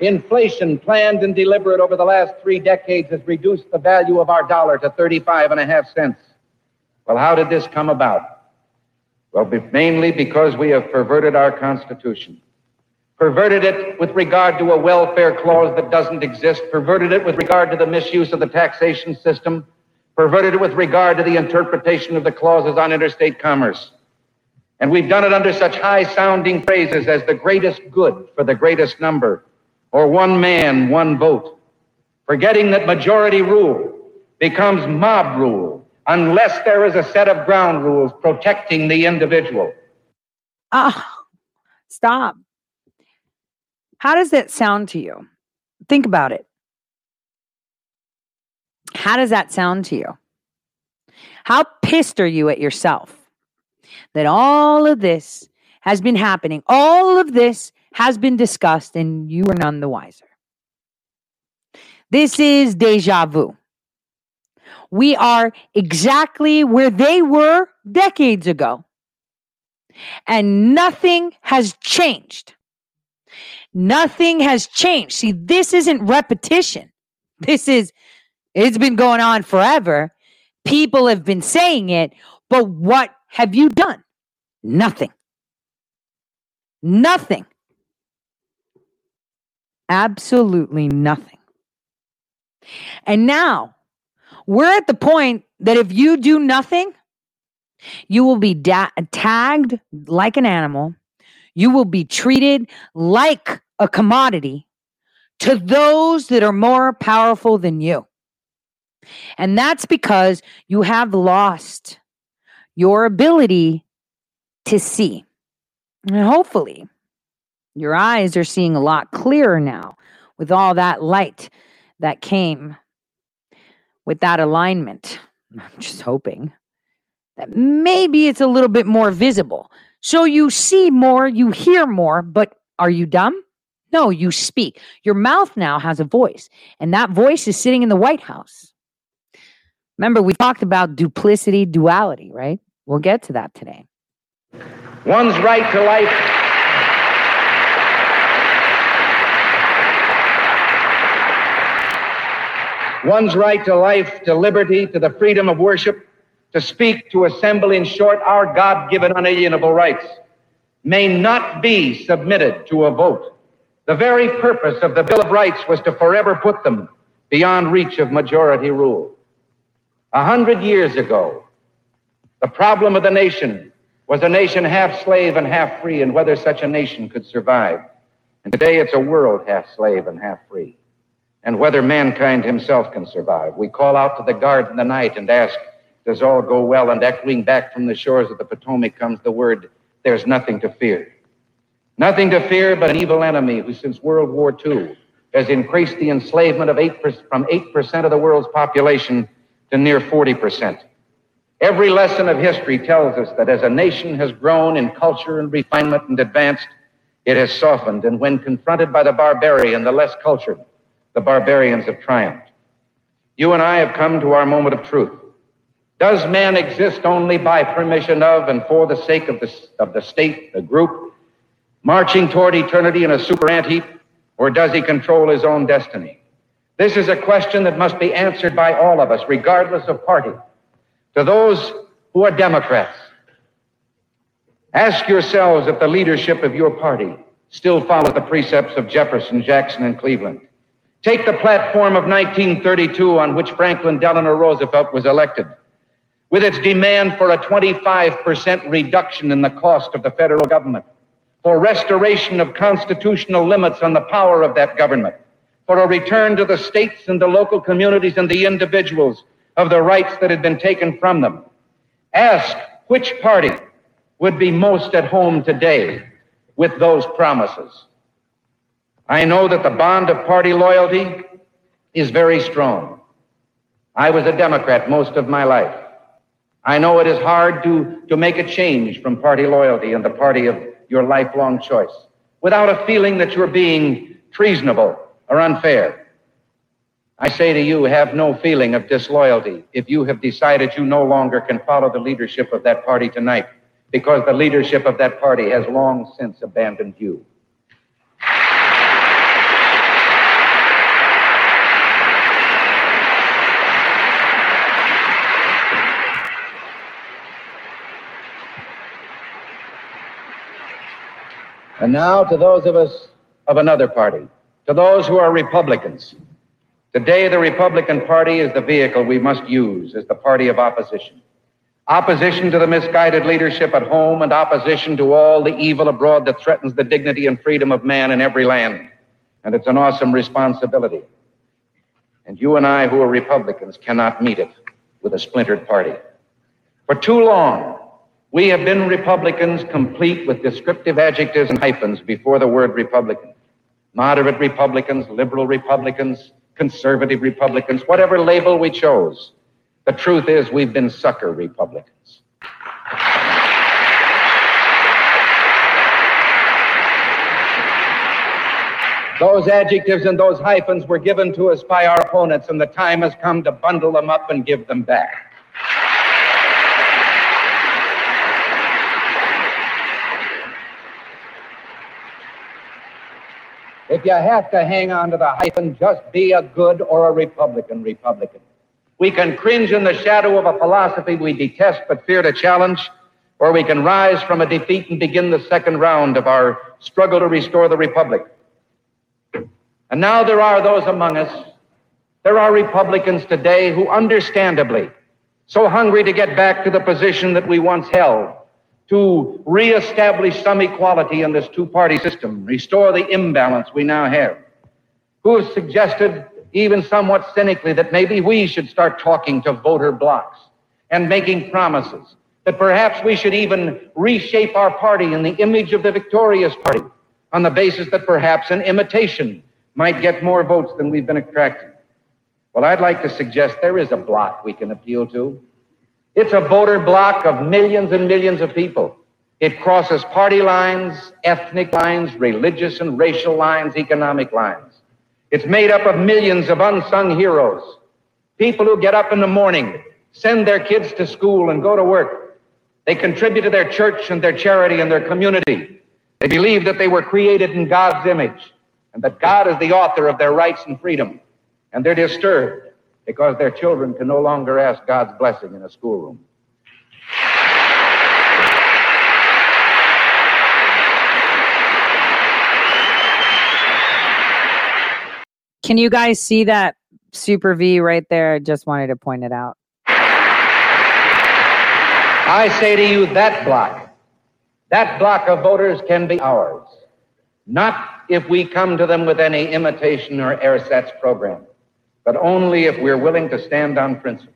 Inflation, planned and deliberate over the last three decades, has reduced the value of our dollar to 35 and a half cents. Well, how did this come about? Well, mainly because we have perverted our Constitution perverted it with regard to a welfare clause that doesn't exist, perverted it with regard to the misuse of the taxation system, perverted it with regard to the interpretation of the clauses on interstate commerce. And we've done it under such high sounding phrases as the greatest good for the greatest number, or one man, one vote, forgetting that majority rule becomes mob rule unless there is a set of ground rules protecting the individual. Ah, stop. How does that sound to you? Think about it. How does that sound to you? How pissed are you at yourself that all of this has been happening? All of this has been discussed and you are none the wiser. This is deja vu. We are exactly where they were decades ago. And nothing has changed. Nothing has changed. See, this isn't repetition. This is, it's been going on forever. People have been saying it, but what have you done? Nothing. Nothing. Absolutely nothing. And now we're at the point that if you do nothing, you will be da- tagged like an animal you will be treated like a commodity to those that are more powerful than you. And that's because you have lost your ability to see. And hopefully, your eyes are seeing a lot clearer now with all that light that came with that alignment. I'm just hoping that maybe it's a little bit more visible so you see more, you hear more, but are you dumb? No, you speak. Your mouth now has a voice, and that voice is sitting in the White House. Remember, we talked about duplicity, duality, right? We'll get to that today. One's right to life. One's right to life, to liberty, to the freedom of worship, to speak, to assemble, in short, our God given unalienable rights, may not be submitted to a vote. The very purpose of the Bill of Rights was to forever put them beyond reach of majority rule. A hundred years ago, the problem of the nation was a nation half slave and half free, and whether such a nation could survive. And today it's a world half slave and half free, and whether mankind himself can survive. We call out to the guard in the night and ask, does all go well, and echoing back from the shores of the Potomac comes the word, there's nothing to fear. Nothing to fear but an evil enemy who, since World War II, has increased the enslavement of 8%, from 8% of the world's population to near 40%. Every lesson of history tells us that as a nation has grown in culture and refinement and advanced, it has softened, and when confronted by the barbarian, the less cultured, the barbarians have triumphed. You and I have come to our moment of truth. Does man exist only by permission of and for the sake of the, of the state, the group, marching toward eternity in a super ant heap, or does he control his own destiny? This is a question that must be answered by all of us, regardless of party. To those who are Democrats, ask yourselves if the leadership of your party still follows the precepts of Jefferson, Jackson, and Cleveland. Take the platform of 1932 on which Franklin Delano Roosevelt was elected, with its demand for a 25% reduction in the cost of the federal government, for restoration of constitutional limits on the power of that government, for a return to the states and the local communities and the individuals of the rights that had been taken from them. Ask which party would be most at home today with those promises. I know that the bond of party loyalty is very strong. I was a Democrat most of my life. I know it is hard to, to make a change from party loyalty and the party of your lifelong choice without a feeling that you're being treasonable or unfair. I say to you, have no feeling of disloyalty if you have decided you no longer can follow the leadership of that party tonight, because the leadership of that party has long since abandoned you. And now to those of us of another party, to those who are Republicans. Today, the Republican Party is the vehicle we must use as the party of opposition. Opposition to the misguided leadership at home and opposition to all the evil abroad that threatens the dignity and freedom of man in every land. And it's an awesome responsibility. And you and I, who are Republicans, cannot meet it with a splintered party. For too long, we have been Republicans complete with descriptive adjectives and hyphens before the word Republican. Moderate Republicans, liberal Republicans, conservative Republicans, whatever label we chose. The truth is, we've been sucker Republicans. Those adjectives and those hyphens were given to us by our opponents, and the time has come to bundle them up and give them back. If you have to hang on to the hyphen, just be a good or a Republican Republican. We can cringe in the shadow of a philosophy we detest but fear to challenge, or we can rise from a defeat and begin the second round of our struggle to restore the Republic. And now there are those among us, there are Republicans today who understandably, so hungry to get back to the position that we once held, to reestablish some equality in this two party system, restore the imbalance we now have, who have suggested, even somewhat cynically, that maybe we should start talking to voter blocs and making promises, that perhaps we should even reshape our party in the image of the victorious party on the basis that perhaps an imitation might get more votes than we've been attracting. Well, I'd like to suggest there is a bloc we can appeal to. It's a voter bloc of millions and millions of people. It crosses party lines, ethnic lines, religious and racial lines, economic lines. It's made up of millions of unsung heroes, people who get up in the morning, send their kids to school, and go to work. They contribute to their church and their charity and their community. They believe that they were created in God's image and that God is the author of their rights and freedom. And they're disturbed because their children can no longer ask God's blessing in a schoolroom. Can you guys see that super V right there? I just wanted to point it out. I say to you, that block, that block of voters can be ours. Not if we come to them with any imitation or ersatz program but only if we're willing to stand on principle.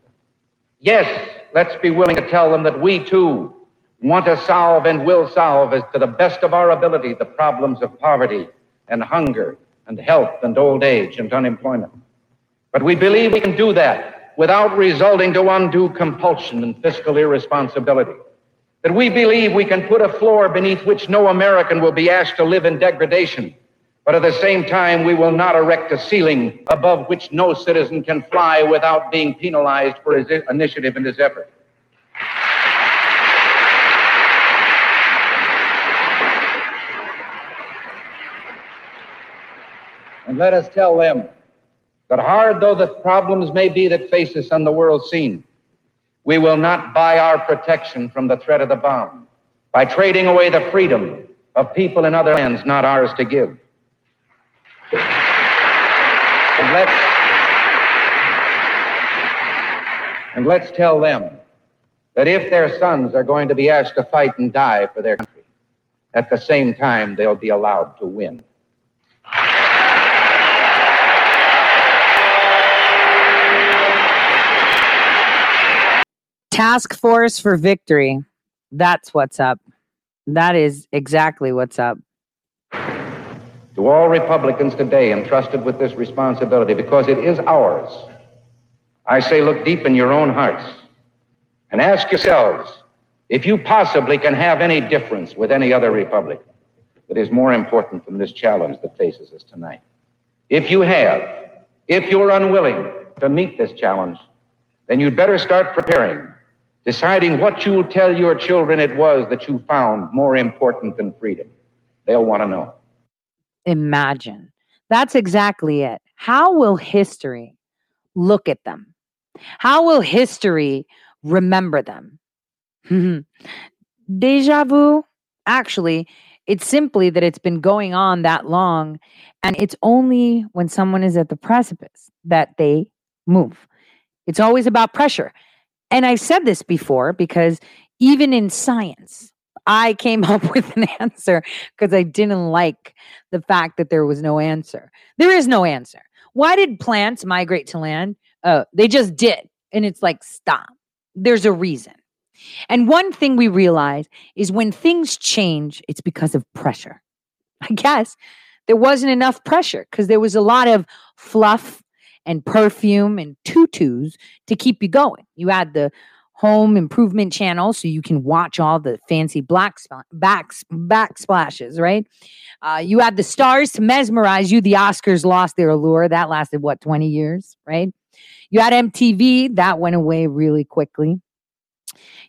Yes, let's be willing to tell them that we too want to solve and will solve, as to the best of our ability, the problems of poverty and hunger and health and old age and unemployment. But we believe we can do that without resulting to undue compulsion and fiscal irresponsibility. That we believe we can put a floor beneath which no American will be asked to live in degradation But at the same time, we will not erect a ceiling above which no citizen can fly without being penalized for his initiative and his effort. And let us tell them that hard though the problems may be that face us on the world scene, we will not buy our protection from the threat of the bomb by trading away the freedom of people in other lands not ours to give. And let's, and let's tell them that if their sons are going to be asked to fight and die for their country, at the same time they'll be allowed to win. Task Force for Victory. That's what's up. That is exactly what's up. To all Republicans today entrusted with this responsibility, because it is ours, I say look deep in your own hearts and ask yourselves if you possibly can have any difference with any other republic that is more important than this challenge that faces us tonight. If you have, if you're unwilling to meet this challenge, then you'd better start preparing deciding what you'll tell your children it was that you found more important than freedom. They'll want to know. Imagine. That's exactly it. How will history look at them? How will history remember them? [LAUGHS] Deja vu? Actually, it's simply that it's been going on that long, and it's only when someone is at the precipice that they move. It's always about pressure. And I've said this before because even in science, I came [LAUGHS] up with an answer because I didn't like the fact that there was no answer. There is no answer. Why did plants migrate to land? Uh, they just did. And it's like, stop. There's a reason. And one thing we realize is when things change, it's because of pressure. I guess there wasn't enough pressure because there was a lot of fluff and perfume and tutus to keep you going. You had the home improvement channel so you can watch all the fancy black sp- backs backsplashes right? Uh, you had the stars to mesmerize you. The oscars lost their allure. That lasted what 20 years right? You had mtv that went away really quickly.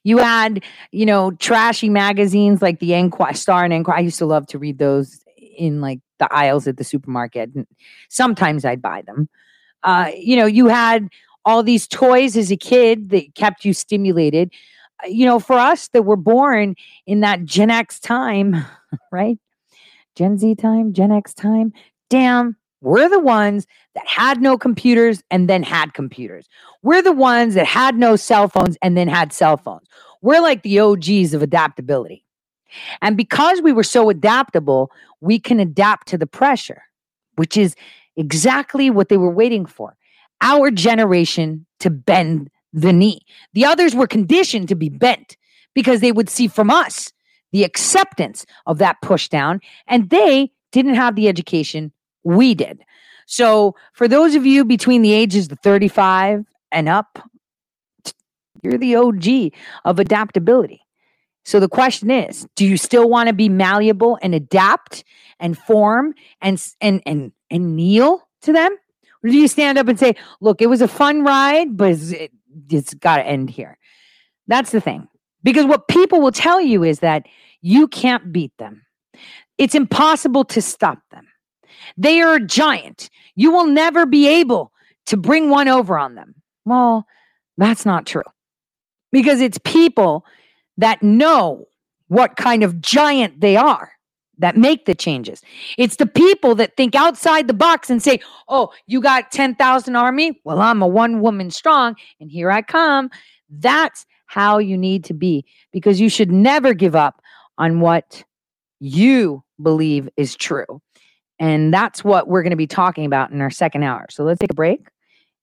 You had you know trashy magazines like the Enquirer, star and Enquirer. i used to love to read those in like the aisles at the supermarket and sometimes i'd buy them. Uh, you know, you had all these toys as a kid that kept you stimulated. Uh, you know, for us that were born in that Gen X time, [LAUGHS] right? Gen Z time, Gen X time. Damn, we're the ones that had no computers and then had computers. We're the ones that had no cell phones and then had cell phones. We're like the OGs of adaptability. And because we were so adaptable, we can adapt to the pressure, which is exactly what they were waiting for our generation to bend the knee. The others were conditioned to be bent because they would see from us the acceptance of that push down, and they didn't have the education we did. So, for those of you between the ages of 35 and up, you're the OG of adaptability. So the question is, do you still want to be malleable and adapt and form and and and and kneel to them? Or do you stand up and say, look, it was a fun ride, but it, it's got to end here? That's the thing. Because what people will tell you is that you can't beat them. It's impossible to stop them. They are a giant. You will never be able to bring one over on them. Well, that's not true. Because it's people that know what kind of giant they are that make the changes. It's the people that think outside the box and say, "Oh, you got 10,000 army? Well, I'm a one woman strong and here I come." That's how you need to be because you should never give up on what you believe is true. And that's what we're going to be talking about in our second hour. So let's take a break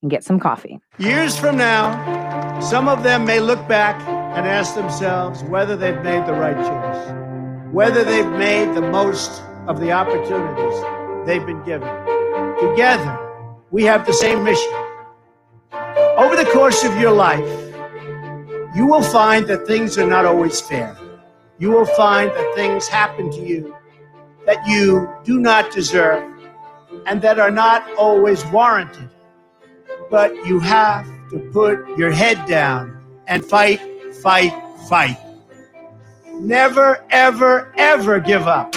and get some coffee. Years from now, some of them may look back and ask themselves whether they've made the right choice whether they've made the most of the opportunities they've been given. Together, we have the same mission. Over the course of your life, you will find that things are not always fair. You will find that things happen to you that you do not deserve and that are not always warranted. But you have to put your head down and fight, fight, fight. Never, ever, ever give up.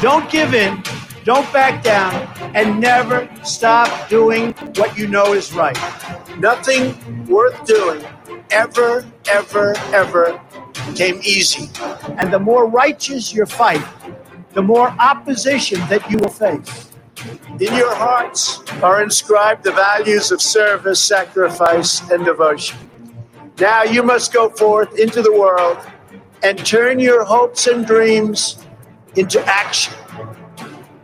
Don't give in, don't back down, and never stop doing what you know is right. Nothing worth doing ever, ever, ever came easy. And the more righteous your fight, the more opposition that you will face. In your hearts are inscribed the values of service, sacrifice, and devotion. Now you must go forth into the world and turn your hopes and dreams into action.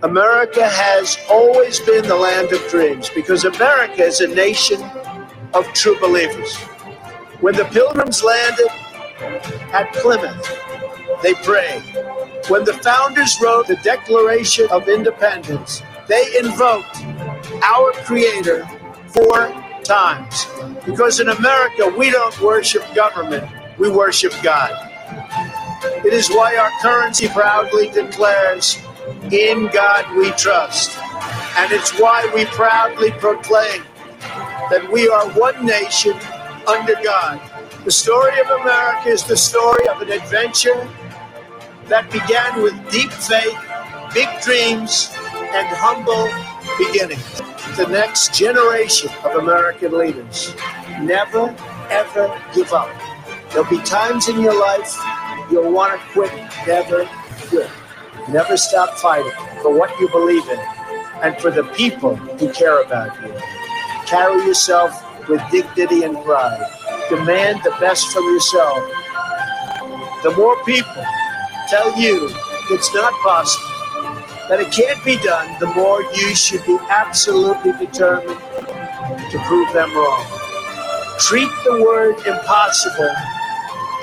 America has always been the land of dreams because America is a nation of true believers. When the pilgrims landed at Plymouth, they prayed. When the founders wrote the Declaration of Independence, they invoked our Creator four times. Because in America, we don't worship government, we worship God. It is why our currency proudly declares, In God we trust. And it's why we proudly proclaim that we are one nation under God. The story of America is the story of an adventure that began with deep faith, big dreams, and humble beginnings. The next generation of American leaders never, ever give up. There'll be times in your life you'll want to quit, never quit. Never stop fighting for what you believe in and for the people who care about you. Carry yourself with dignity and pride. Demand the best from yourself. The more people tell you it's not possible, that it can't be done, the more you should be absolutely determined to prove them wrong. Treat the word impossible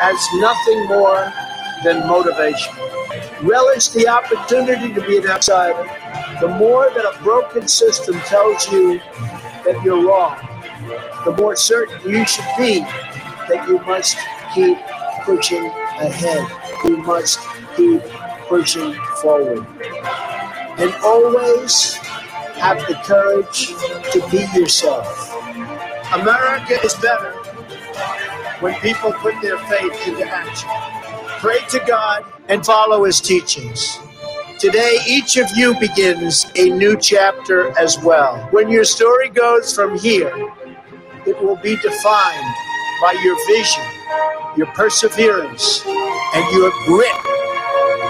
as nothing more than motivation. Relish the opportunity to be an outsider. The more that a broken system tells you that you're wrong, the more certain you should be that you must keep pushing ahead. You must keep pushing forward. And always have the courage to be yourself. America is better when people put their faith into action. Pray to God and follow His teachings. Today, each of you begins a new chapter as well. When your story goes from here, it will be defined by your vision, your perseverance, and your grit.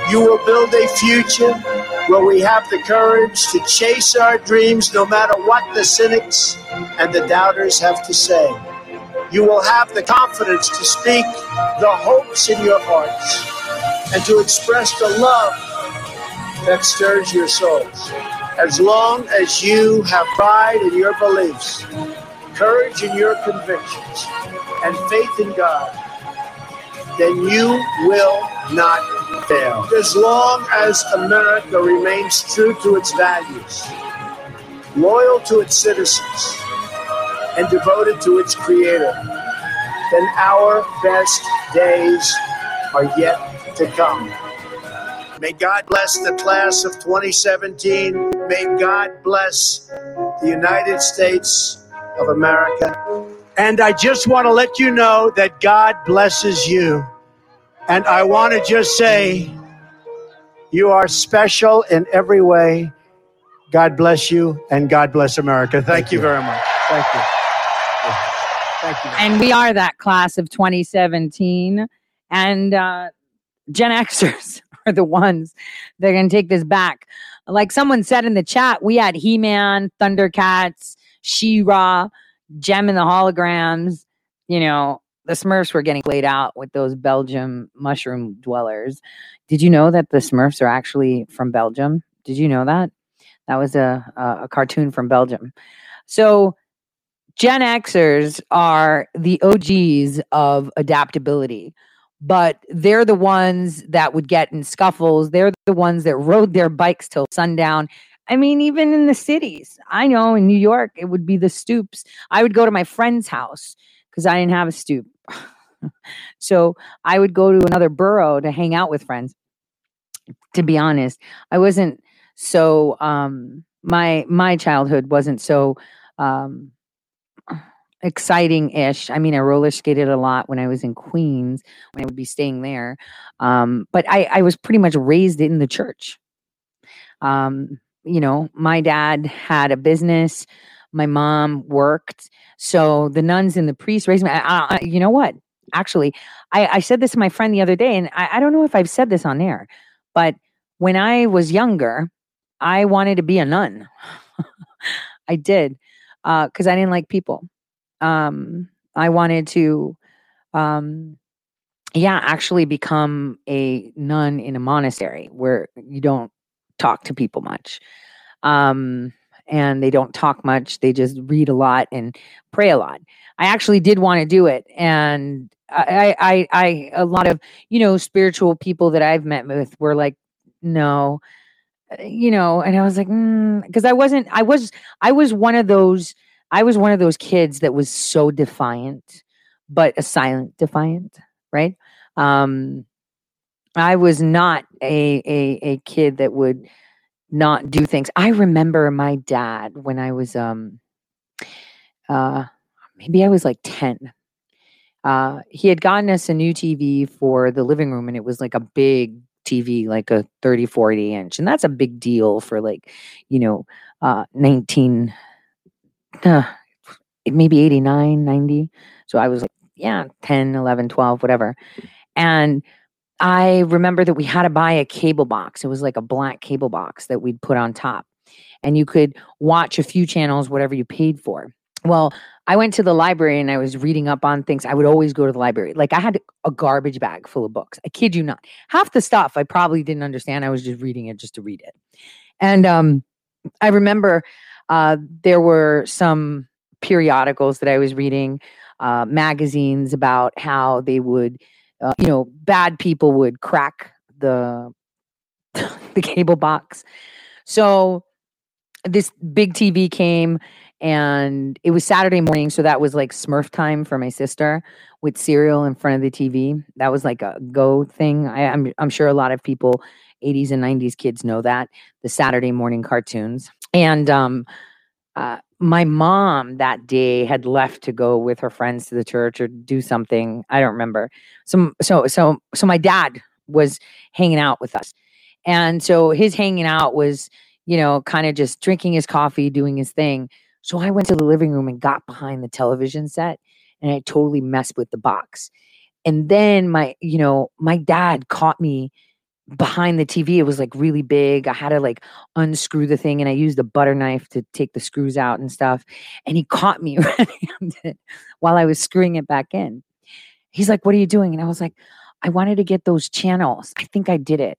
You will build a future where we have the courage to chase our dreams no matter what the cynics and the doubters have to say. You will have the confidence to speak the hopes in your hearts and to express the love that stirs your souls. As long as you have pride in your beliefs, courage in your convictions, and faith in God, then you will not fail. As long as America remains true to its values, loyal to its citizens, and devoted to its creator, then our best days are yet to come. May God bless the class of 2017. May God bless the United States of America. And I just want to let you know that God blesses you. And I want to just say, you are special in every way. God bless you and God bless America. Thank, Thank you. you very much. Thank you. And we are that class of 2017. And uh, Gen Xers [LAUGHS] are the ones that are going to take this back. Like someone said in the chat, we had He Man, Thundercats, She Ra, Jem and the Holograms. You know, the Smurfs were getting laid out with those Belgium mushroom dwellers. Did you know that the Smurfs are actually from Belgium? Did you know that? That was a, a, a cartoon from Belgium. So Gen Xers are the OGs of adaptability, but they're the ones that would get in scuffles. They're the ones that rode their bikes till sundown. I mean, even in the cities, I know in New York, it would be the stoops. I would go to my friend's house because I didn't have a stoop. [LAUGHS] so I would go to another borough to hang out with friends. to be honest. I wasn't so um my my childhood wasn't so um exciting ish. I mean, I roller skated a lot when I was in Queens, when I would be staying there. Um, but I, I was pretty much raised in the church. Um, you know, my dad had a business, my mom worked. So the nuns and the priests raised me. I, I, you know what? Actually, I, I said this to my friend the other day, and I, I don't know if I've said this on air, but when I was younger, I wanted to be a nun. [LAUGHS] I did because uh, I didn't like people. Um, I wanted to, um, yeah, actually become a nun in a monastery where you don't talk to people much. Um, and they don't talk much. They just read a lot and pray a lot. I actually did want to do it. And I, I, I, a lot of, you know, spiritual people that I've met with were like, no, uh, you know, and I was like, because mm, I wasn't, I was, I was one of those, I was one of those kids that was so defiant, but a silent defiant, right? Um, I was not a, a, a kid that would not do things. I remember my dad when I was, um, uh, maybe I was like 10. Uh, he had gotten us a new TV for the living room and it was like a big TV, like a 30, 40 inch. And that's a big deal for like, you know, uh, 19, uh, maybe 89, 90. So I was like, yeah, 10, 11, 12, whatever. And I remember that we had to buy a cable box. It was like a black cable box that we'd put on top. And you could watch a few channels, whatever you paid for. Well, I went to the library and I was reading up on things. I would always go to the library. Like I had a garbage bag full of books. I kid you not. Half the stuff I probably didn't understand. I was just reading it just to read it. And um, I remember uh, there were some periodicals that I was reading, uh, magazines about how they would, uh, you know, bad people would crack the [LAUGHS] the cable box. So this big TV came and it was Saturday morning, so that was like Smurf time for my sister with cereal in front of the TV. That was like a go thing. I, I'm, I'm sure a lot of people, 80s and 90s kids, know that the Saturday morning cartoons. And um, uh, my mom that day had left to go with her friends to the church or do something. I don't remember. So so so so my dad was hanging out with us, and so his hanging out was you know kind of just drinking his coffee, doing his thing so I went to the living room and got behind the television set and I totally messed with the box. And then my, you know, my dad caught me behind the TV. It was like really big. I had to like unscrew the thing and I used a butter knife to take the screws out and stuff. And he caught me [LAUGHS] while I was screwing it back in. He's like, What are you doing? And I was like, I wanted to get those channels. I think I did it.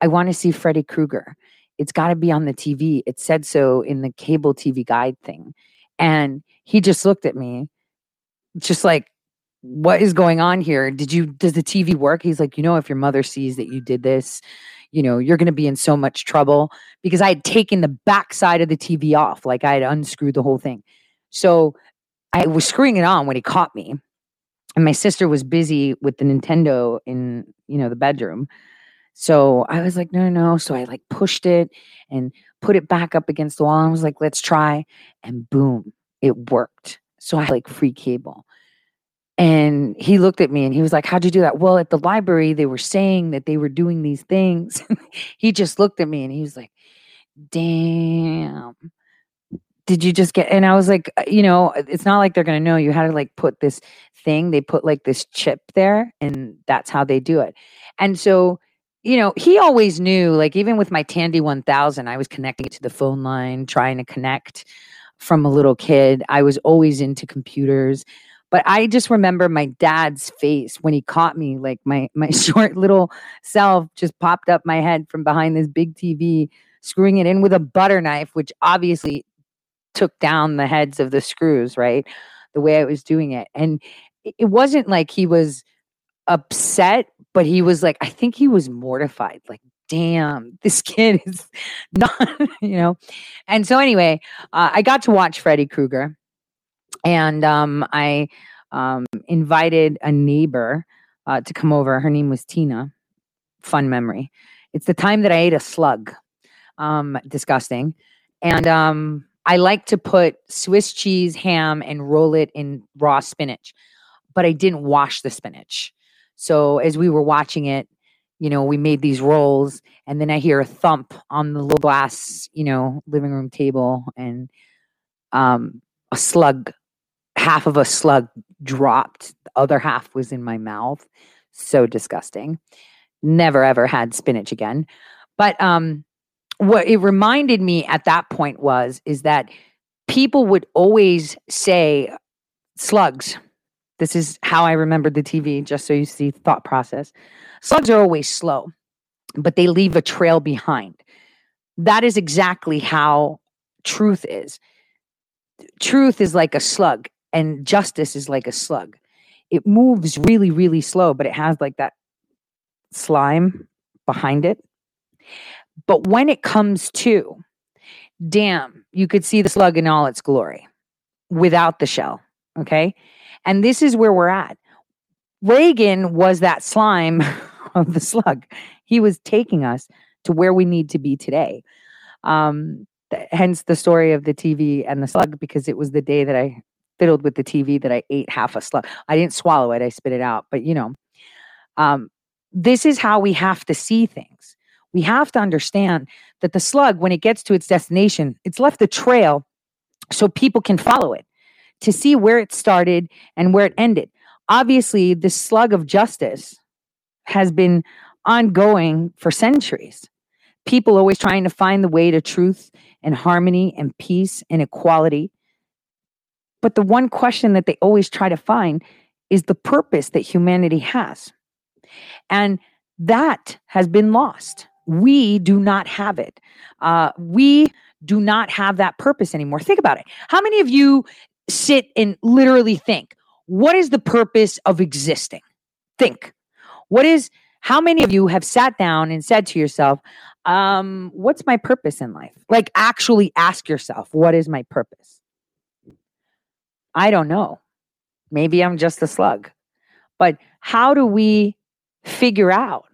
I want to see Freddy Krueger it's got to be on the TV. It said so in the cable TV guide thing. And he just looked at me, just like, what is going on here? Did you, does the TV work? He's like, you know, if your mother sees that you did this, you know, you're going to be in so much trouble because I had taken the back side of the TV off. Like I had unscrewed the whole thing. So I was screwing it on when he caught me. And my sister was busy with the Nintendo in, you know, the bedroom. So I was like, no, no, no. So I like pushed it and put it back up against the wall. I was like, let's try. And boom, it worked. So I like free cable. And he looked at me and he was like, How'd you do that? Well, at the library, they were saying that they were doing these things. [LAUGHS] he just looked at me and he was like, Damn. Did you just get? And I was like, uh, You know, it's not like they're going to know. You had to like put this thing, they put like this chip there, and that's how they do it. And so you know, he always knew, like, even with my Tandy 1000, I was connecting it to the phone line, trying to connect from a little kid. I was always into computers. But I just remember my dad's face when he caught me, like my [LAUGHS] my short little self just popped up my head from behind this big TV, screwing it in with a butter knife, which obviously took down the heads of the screws, right? The way I was doing it. And it wasn't like he was upset, but he was like, I think he was mortified. Like, damn, this [LAUGHS] kid is not, [LAUGHS] you know. And so anyway, uh, I got to watch Freddy Krueger, and um, I um, invited a neighbor uh, to come over. Her name was Tina. Fun memory. It's the time that I ate a slug. Um, disgusting. And um, I like to put Swiss cheese, ham, and roll it in raw spinach, but I didn't wash the spinach. So as we were watching it, you know, we made these rolls, and then I hear a thump on the little glass, you know, living room table, and um, a slug, half of a slug dropped. The other half was in my mouth. So disgusting. Never ever had spinach again. But um, what it reminded me at that point was is that people would always say slugs. This is how I remembered the TV, just so you see thought process. Slugs are always slow, but they leave a trail behind. That is exactly how truth is. Truth is like a slug, and justice is like a slug. It moves really, really slow, but it has like that slime behind it. But when it comes to, damn, you could see the slug in all its glory without the shell. Okay. And this is where we're at. Reagan was that slime [LAUGHS] of the slug. He was taking us to where we need to be today. Um, th- hence the story of the TV and the slug, because it was the day that I fiddled with the TV that I ate half a slug. I didn't swallow it, I spit it out. But, you know, um, this is how we have to see things. We have to understand that the slug, when it gets to its destination, it's left a trail so people can follow it to see where it started and where it ended. Obviously, the slug of justice has been ongoing for centuries. People always trying to find the way to truth and harmony and peace and equality. But the one question that they always try to find is the purpose that humanity has. And that has been lost. We do not have it. Uh, we do not have that purpose anymore. Think about it. How many of you sit and literally think, what is the purpose of existing? Think. What is, how many of you have sat down and said to yourself, um, what's my purpose in life? Like, actually ask yourself, what is my purpose? I don't know. Maybe I'm just a slug. But how do we figure out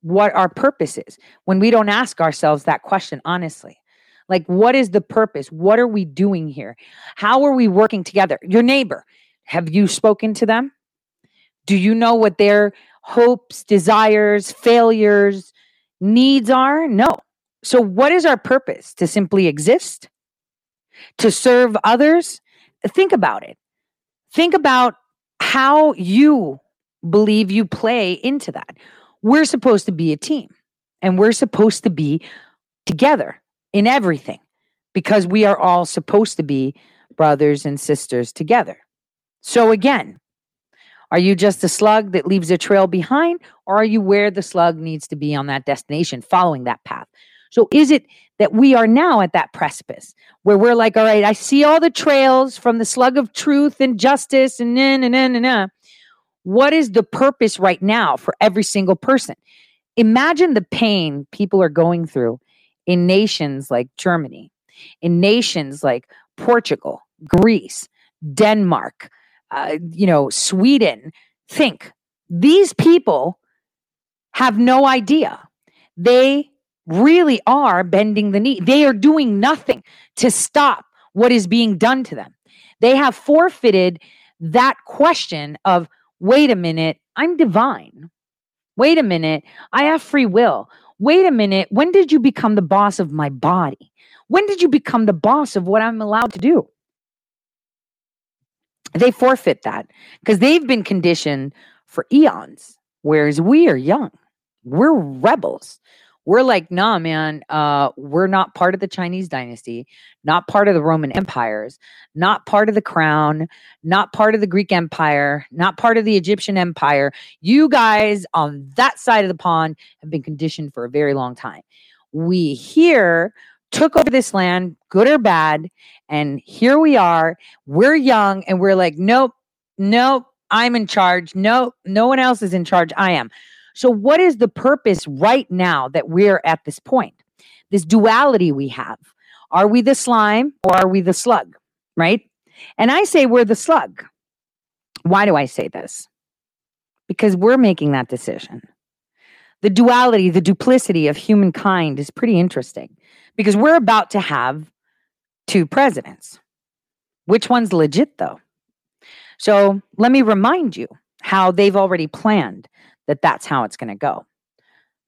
what our purpose is when we don't ask ourselves that question honestly? Like, what is the purpose? What are we doing here? How are we working together? Your neighbor, have you spoken to them? Do you know what their hopes, desires, failures, needs are? No. So, what is our purpose? To simply exist? To serve others? Think about it. Think about how you believe you play into that. We're supposed to be a team and we're supposed to be together in everything because we are all supposed to be brothers and sisters together. So, again, are you just a slug that leaves a trail behind, or are you where the slug needs to be on that destination, following that path? So, is it that we are now at that precipice where we're like, all right, I see all the trails from the slug of truth and justice and na na na na na. What is the purpose right now for every single person? Imagine the pain people are going through in nations like Germany, in nations like Portugal, Greece, Denmark, uh, you know, Sweden. Think these people have no idea. They really are bending the knee. They are doing nothing to stop what is being done to them. They have forfeited that question of, wait a minute, I'm divine. Wait a minute, I have free will. Wait a minute, when did you become the boss of my body? When did you become the boss of what I'm allowed to do? They forfeit that because they've been conditioned for eons, whereas we are young. We're rebels. We're like, nah, man, uh, we're not part of the Chinese dynasty, not part of the Roman empires, not part of the crown, not part of the Greek empire, not part of the Egyptian empire. You guys on that side of the pond have been conditioned for a very long time. We here took over this land, good or bad, and here we are. We're young and we're like, nope, nope, I'm in charge. Nope, no one else is in charge. I am. So, what is the purpose right now that we're at this point? This duality we have. Are we the slime or are we the slug? Right? And I say we're the slug. Why do I say this? Because we're making that decision. the duality, the duplicity of humankind is pretty interesting because we're about to have two presidents. Which one's legit though? So let me remind you how they've already planned that that's how it's going to go.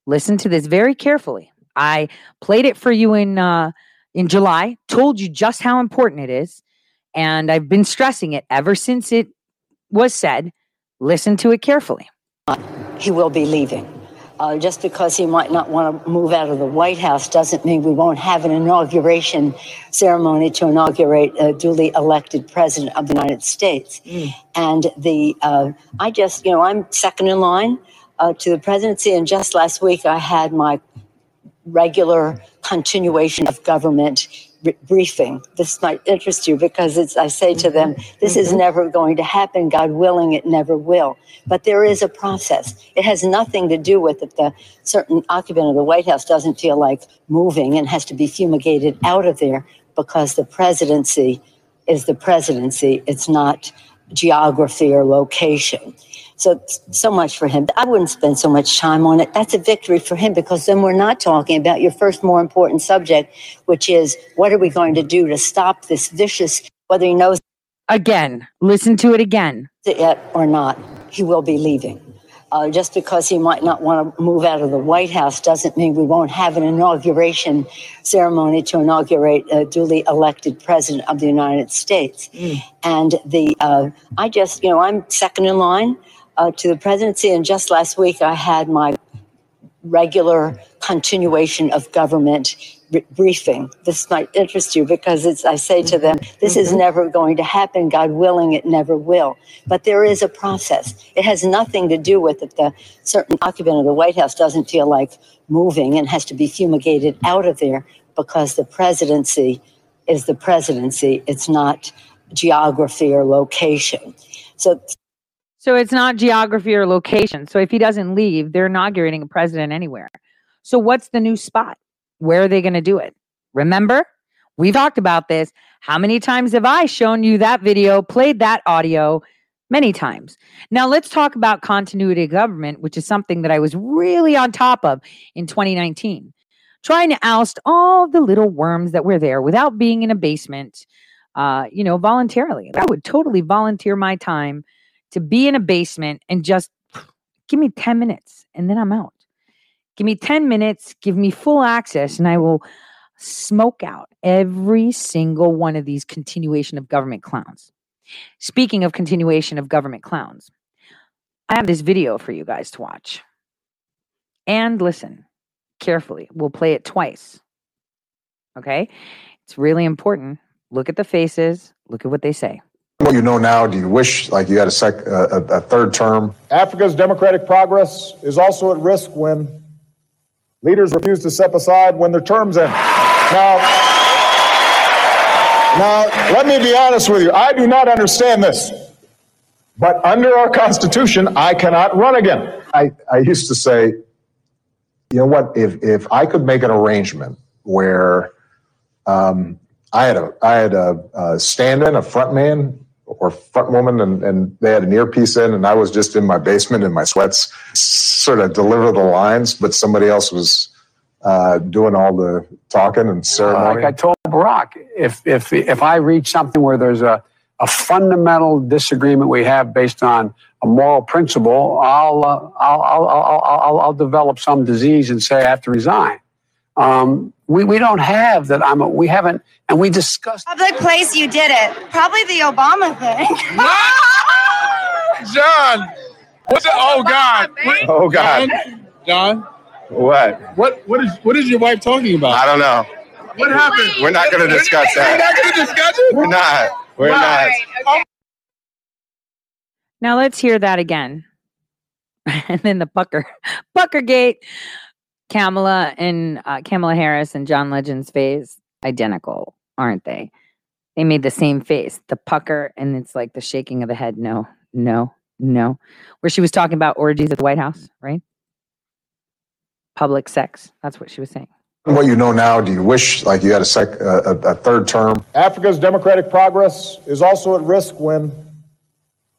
Listen to this very carefully. I played it for you in uh, in July, told you just how important it is, and I've been stressing it ever since it was said. Listen to it carefully. He will be leaving. Uh, just because he might not want to move out of the White House doesn't mean we won't have an inauguration ceremony to inaugurate a duly elected president of the United States. Mm. And the uh, I just, you know, I'm second in line uh, to the presidency, and just last week I had my regular continuation of government briefing. This might interest you because it's, I say to them, this mm-hmm. is never going to happen. God willing, it never will. But there is a process. It has nothing to do with if the certain occupant of the White House doesn't feel like moving and has to be fumigated out of there because the presidency is the presidency. It's not geography or location. So, so much for him. I wouldn't spend so much time on it. That's a victory for him because then we're not talking about your first more important subject, which is what are we going to do to stop this vicious, whether he knows. Again, listen to it again. It yet or not, he will be leaving. Uh, just because he might not want to move out of the White House doesn't mean we won't have an inauguration ceremony to inaugurate a duly elected president of the United States. Mm. And the uh, I just, you know, I'm second in line uh, to the presidency. And just last week, I had my regular continuation of government briefing. This might interest you because it's, I say to them, this is mm-hmm. never going to happen. God willing, it never will. But there is a process. It has nothing to do with that the certain occupant of the White House doesn't feel like moving and has to be fumigated out of there because the presidency is the presidency. It's not geography or location. So so it's not geography or location. So if he doesn't leave, they're inaugurating a president anywhere. So what's the new spot? Where are they going to do it? Remember, we talked about this. How many times have I shown you that video, played that audio? Many times. Now let's talk about continuity of government, which is something that I was really on top of in 2019. Trying to oust all the little worms that were there without being in a basement, uh, you know, voluntarily. I would totally volunteer my time to be in a basement and just give me 10 minutes and then I'm out. Give me 10 minutes, give me full access, and I will smoke out every single one of these continuation of government clowns. Speaking of continuation of government clowns, I have this video for you guys to watch. And listen carefully. We'll play it twice. Okay? It's really important. Look at the faces, look at what they say. What you know now, do you wish like you had a, sec, a, a third term? Africa's democratic progress is also at risk when leaders refuse to step aside when their terms end. Now, now, let me be honest with you. I do not understand this. But under our Constitution, I cannot run again. I, I used to say, you know what, if, if I could make an arrangement where um, I had a I had a, a stand-in, a front man, or front woman and, and they had an earpiece in and I was just in my basement in my sweats, sort of deliver the lines, but somebody else was uh, doing all the talking and ceremony. Like I told Barack, if if if I reach something where there's a a fundamental disagreement we have based on a moral principle, I'll uh, I'll, I'll, I'll, I'll, I'll develop some disease and say I have to resign. Um, we, we don't have that. I'm a, we haven't, and we discussed. Public place, you did it. Probably the Obama thing. [LAUGHS] John, what's it? Oh God. Oh God. John. What? What? What is? What is your wife talking about? I don't know. What happened? We're not going to discuss that. We're not going to discuss it. We're not. We're not. Okay. Now let's hear that again. [LAUGHS] and then the pucker, pucker gate. Kamala and uh, Kamala Harris and John Legend's face identical, aren't they? They made the same face, the pucker, and it's like the shaking of the head. No, no, no. Where she was talking about orgies at the White House, right? Public sex. That's what she was saying. What you know now, do you wish like you had a, sec, a, a third term? Africa's democratic progress is also at risk when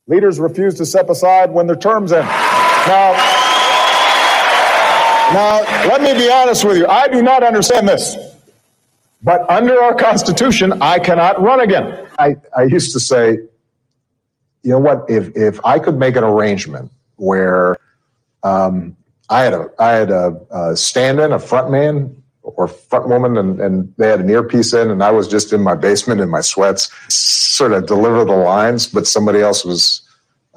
leaders refuse to step aside when their terms end. Now, Now, let me be honest with you. I do not understand this. But under our Constitution, I cannot run again. I, I used to say, you know what, if, if I could make an arrangement where um, I had a I had a, a stand-in, a front man or front woman, and, and they had an earpiece in, and I was just in my basement in my sweats, sort of deliver the lines, but somebody else was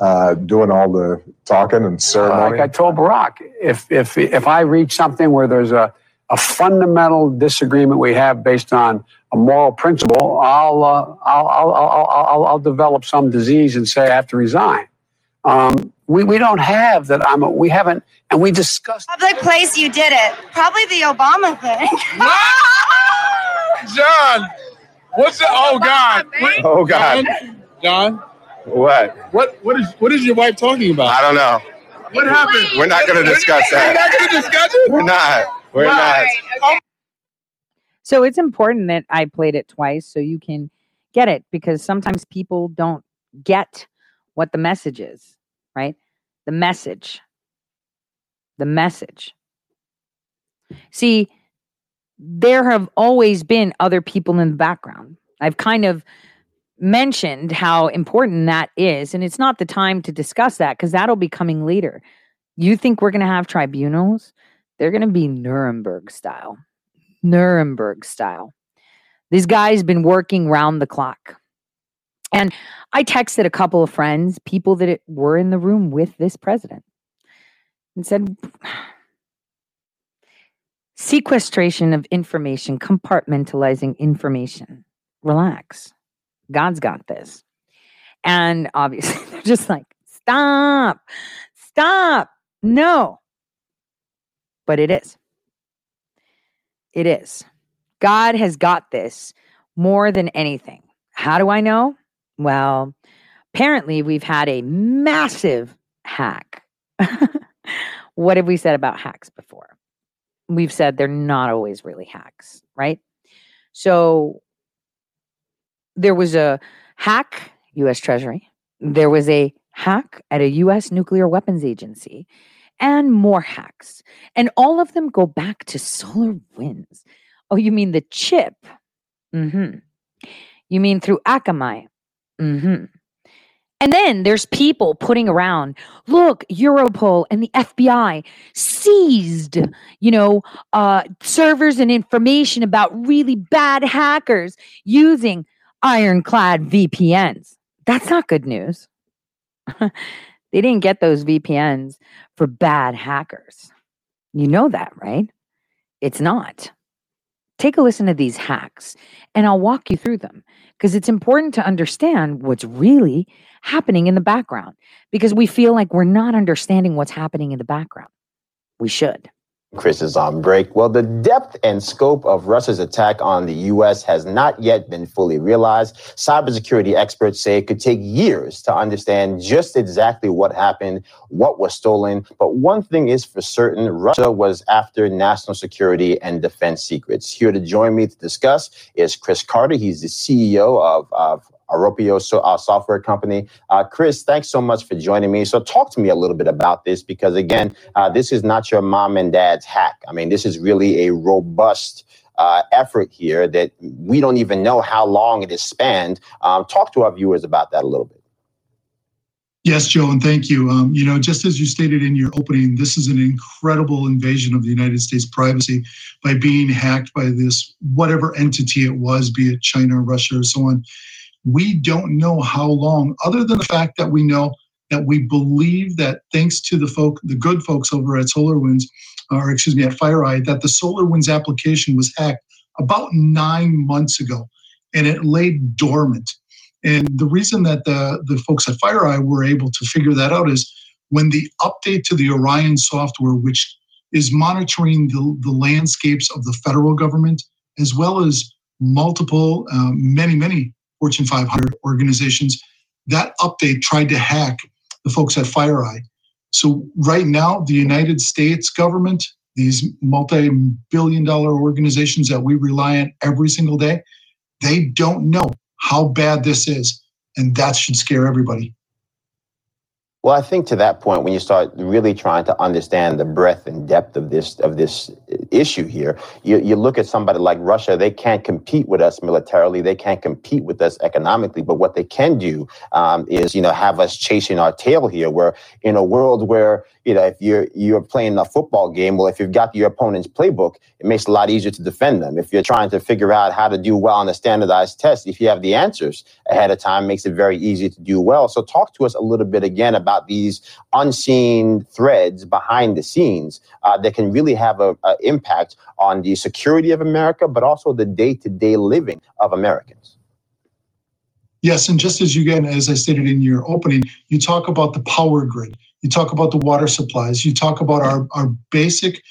uh, doing all the talking and ceremony. Like I told Barack, if if if I reach something where there's a a fundamental disagreement we have based on a moral principle, I'll uh, I'll, I'll, I'll, I'll I'll develop some disease and say I have to resign. Um, we, we don't have that. I'm a, we haven't, and we discussed. Public place, you did it. Probably the Obama thing. [LAUGHS] John, what's the? Oh God. What- Oh, God. John, What? what what is what is your wife talking about? I don't know. What happened? We're not going to discuss We're that. not going to discuss it. We're not. We're not. So it's important that I played it twice so you can get it because sometimes people don't get what the message is, right? The message. The message. See, there have always been other people in the background. I've kind of mentioned how important that is, and it's not the time to discuss that because that'll be coming later. You think we're going to have tribunals? They're going to be Nuremberg style. Nuremberg style. This guy's been working round the clock. And I texted a couple of friends, people that were in the room with this president, and said, sequestration of information, compartmentalizing information. Relax. God's got this. And obviously, [LAUGHS] they're just like, stop, stop. No. But it is. It is. God has got this more than anything. How do I know? Well, apparently we've had a massive hack. [LAUGHS] what have we said about hacks before? We've said they're not always really hacks, right? So there was a hack, US Treasury. There was a hack at a US nuclear weapons agency and more hacks. And all of them go back to solar winds. Oh, you mean the chip? Mm-hmm. You mean through Akamai? Mm-hmm. And then there's people putting around, look, Europol and the FBI seized, you know, uh, servers and information about really bad hackers using ironclad VPNs. That's not good news. [LAUGHS] they didn't get those VPNs for bad hackers. You know that, right? It's not. Take a listen to these hacks and I'll walk you through them because it's important to understand what's really happening in the background because we feel like we're not understanding what's happening in the background. We should. Chris is on um, break. Well, the depth and scope of Russia's attack on the U.S. has not yet been fully realized. Cybersecurity experts say it could take years to understand just exactly what happened, what was stolen. But one thing is for certain Russia was after national security and defense secrets. Here to join me to discuss is Chris Carter. He's the CEO of, of Approyo so, uh, software company. Uh, Chris, thanks so much for joining me. So, talk to me a little bit about this because, again, uh, this is not your mom and dad's hack. I mean, this is really a robust uh, effort here that we don't even know how long it has spanned. Um, talk to our viewers about that a little bit. Yes, Joe, and thank you. Um, you know, just as you stated in your opening, this is an incredible invasion of the United States privacy by being hacked by this whatever entity it was, be it China, Russia, or so on. We don't know how long, other than the fact that we know that we believe that thanks to the folk, the good folks over at SolarWinds, or excuse me, at FireEye, that the SolarWinds application was hacked about nine months ago, and it lay dormant. And the reason that the, the folks at FireEye were able to figure that out is when the update to the Orion software, which is monitoring the, the landscapes of the federal government, as well as multiple, um, many, many Fortune 500 organizations, that update tried to hack the folks at FireEye. So right now, the United States government, these multi-billion dollar organizations that we rely on every single day, they don't know how bad this is. And that should scare everybody. Well, I think to that point, when you start really trying to understand the breadth and depth of this of this issue here, you, you look at somebody like Russia. They can't compete with us militarily. They can't compete with us economically. But what they can do um, is, you know, have us chasing our tail here. Where in a world where you know, if you're you're playing a football game, well, if you've got your opponent's playbook, it makes it a lot easier to defend them. If you're trying to figure out how to do well on a standardized test, if you have the answers ahead of time, makes it very easy to do well. So, talk to us a little bit again about these unseen threads behind the scenes uh, that can really have an impact on the security of America, but also the day-to-day living of Americans. Yes, and just as you again, as I stated in your opening, you talk about the power grid, you talk about the water supplies, you talk about our, our basic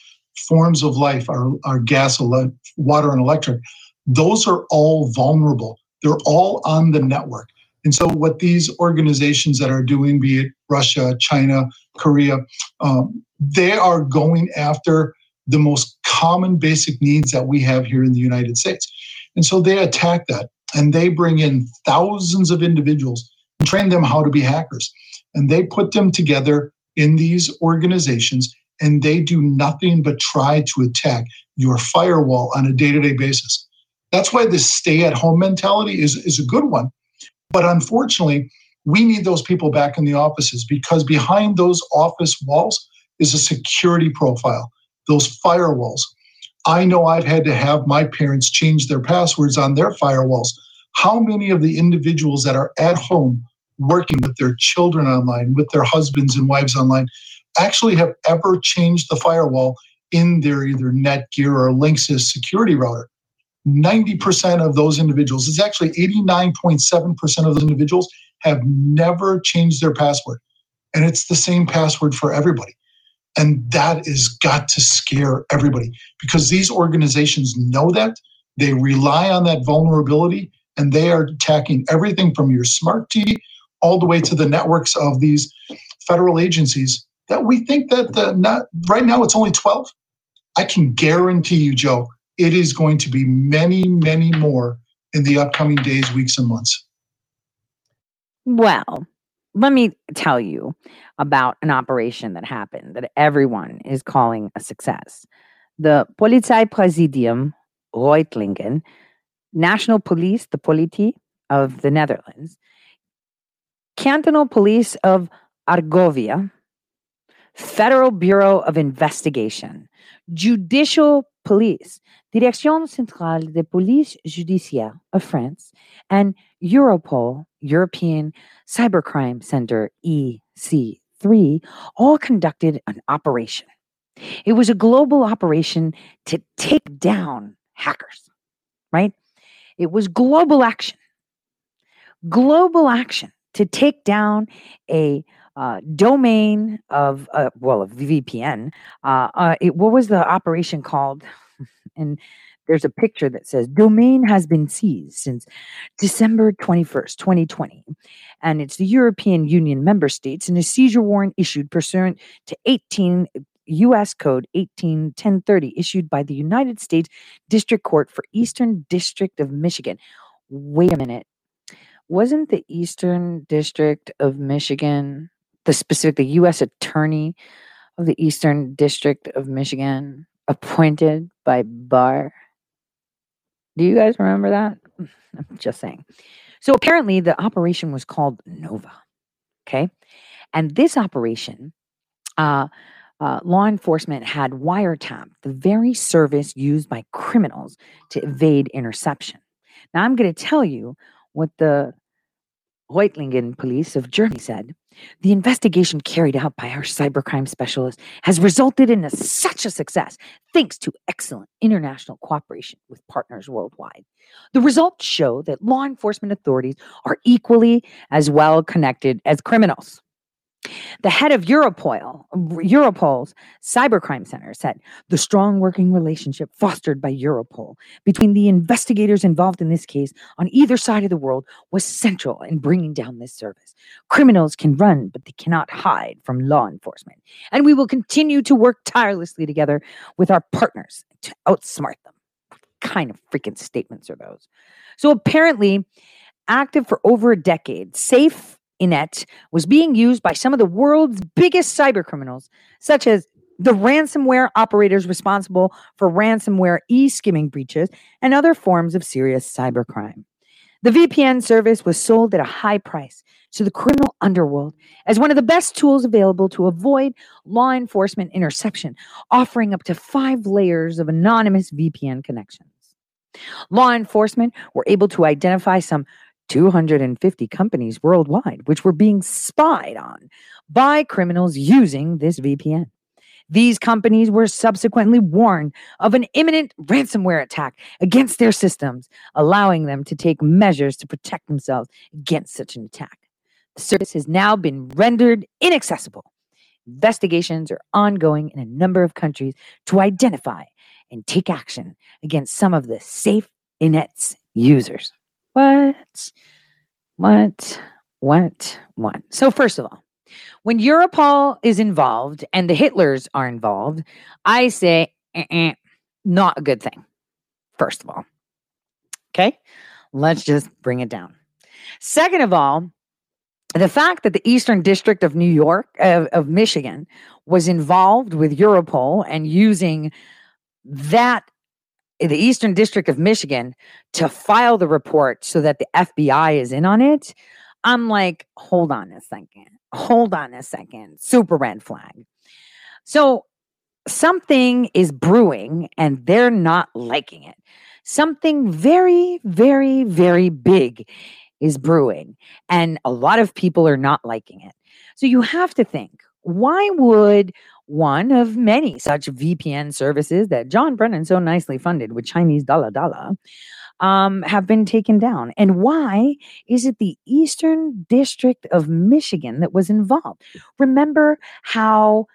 forms of life, our, our gas, ele- water, and electric. Those are all vulnerable. They're all on the network. And so, what these organizations that are doing, be it Russia, China, Korea, um, they are going after the most common basic needs that we have here in the United States. And so they attack that and they bring in thousands of individuals and train them how to be hackers. And they put them together in these organizations and they do nothing but try to attack your firewall on a day to day basis. That's why this stay at home mentality is, is a good one. But unfortunately, we need those people back in the offices because behind those office walls is a security profile, those firewalls. I know I've had to have my parents change their passwords on their firewalls. How many of the individuals that are at home working with their children online, with their husbands and wives online, actually have ever changed the firewall in their either Netgear or Linksys security router? 90% of those individuals, it's actually 89.7% of those individuals have never changed their password. And it's the same password for everybody. And that is got to scare everybody because these organizations know that. They rely on that vulnerability and they are attacking everything from your smart TV all the way to the networks of these federal agencies that we think that the not right now it's only 12. I can guarantee you, Joe, it is going to be many, many more in the upcoming days, weeks, and months. Well, let me tell you about an operation that happened that everyone is calling a success. The Polizeipräsidium Reutlingen, National Police, the Politie of the Netherlands, Cantonal Police of Argovia, Federal Bureau of Investigation, Judicial Police, Direction Centrale de Police Judiciaire of France, and Europol, European Cybercrime Center EC3, all conducted an operation. It was a global operation to take down hackers, right? It was global action. Global action to take down a uh, domain of, uh, well, a VPN. Uh, uh, it, what was the operation called? [LAUGHS] and there's a picture that says domain has been seized since December 21st, 2020. And it's the European Union member states and a seizure warrant issued pursuant to 18 U.S. Code 181030 issued by the United States District Court for Eastern District of Michigan. Wait a minute. Wasn't the Eastern District of Michigan the specific the U.S. Attorney of the Eastern District of Michigan appointed by Barr? Do you guys remember that? [LAUGHS] I'm just saying. So apparently the operation was called Nova. Okay. And this operation, uh, uh, law enforcement had wiretapped the very service used by criminals to evade interception. Now, I'm going to tell you what the Reutlingen police of Germany said. The investigation carried out by our cybercrime specialist has resulted in a, such a success thanks to excellent international cooperation with partners worldwide. The results show that law enforcement authorities are equally as well connected as criminals. The head of Europol, Europol's Cybercrime Center said the strong working relationship fostered by Europol between the investigators involved in this case on either side of the world was central in bringing down this service. Criminals can run, but they cannot hide from law enforcement. And we will continue to work tirelessly together with our partners to outsmart them. What kind of freaking statements are those? So apparently, active for over a decade, SAFE Inet was being used by some of the world's biggest cyber criminals, such as the ransomware operators responsible for ransomware e skimming breaches and other forms of serious cybercrime. The VPN service was sold at a high price to the criminal underworld as one of the best tools available to avoid law enforcement interception, offering up to five layers of anonymous VPN connections. Law enforcement were able to identify some 250 companies worldwide which were being spied on by criminals using this VPN. These companies were subsequently warned of an imminent ransomware attack against their systems, allowing them to take measures to protect themselves against such an attack. The service has now been rendered inaccessible. Investigations are ongoing in a number of countries to identify and take action against some of the safe Inet's users. What? What? What? What? So, first of all, when Europol is involved and the Hitlers are involved, I say, "Eh-eh, not a good thing. First of all, okay, let's just bring it down. Second of all, the fact that the Eastern District of New York, of, of Michigan, was involved with Europol and using that, the Eastern District of Michigan, to file the report so that the FBI is in on it, I'm like, hold on a second. Hold on a second. Super red flag. So something is brewing and they're not liking it. Something very, very, very big is brewing, and a lot of people are not liking it. So you have to think why would one of many such VPN services that John Brennan so nicely funded with Chinese dollar dollar um, have been taken down? And why is it the Eastern District of Michigan that was involved? Remember how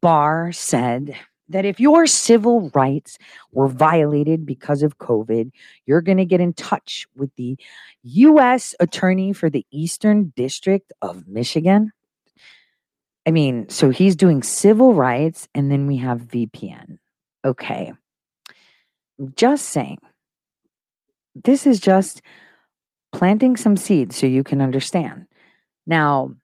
Barr said that if your civil rights were violated because of COVID, you're going to get in touch with the U.S. Attorney for the Eastern District of Michigan. I mean, so he's doing civil rights, and then we have VPN. Okay. Just saying. This is just planting some seeds so you can understand. Now,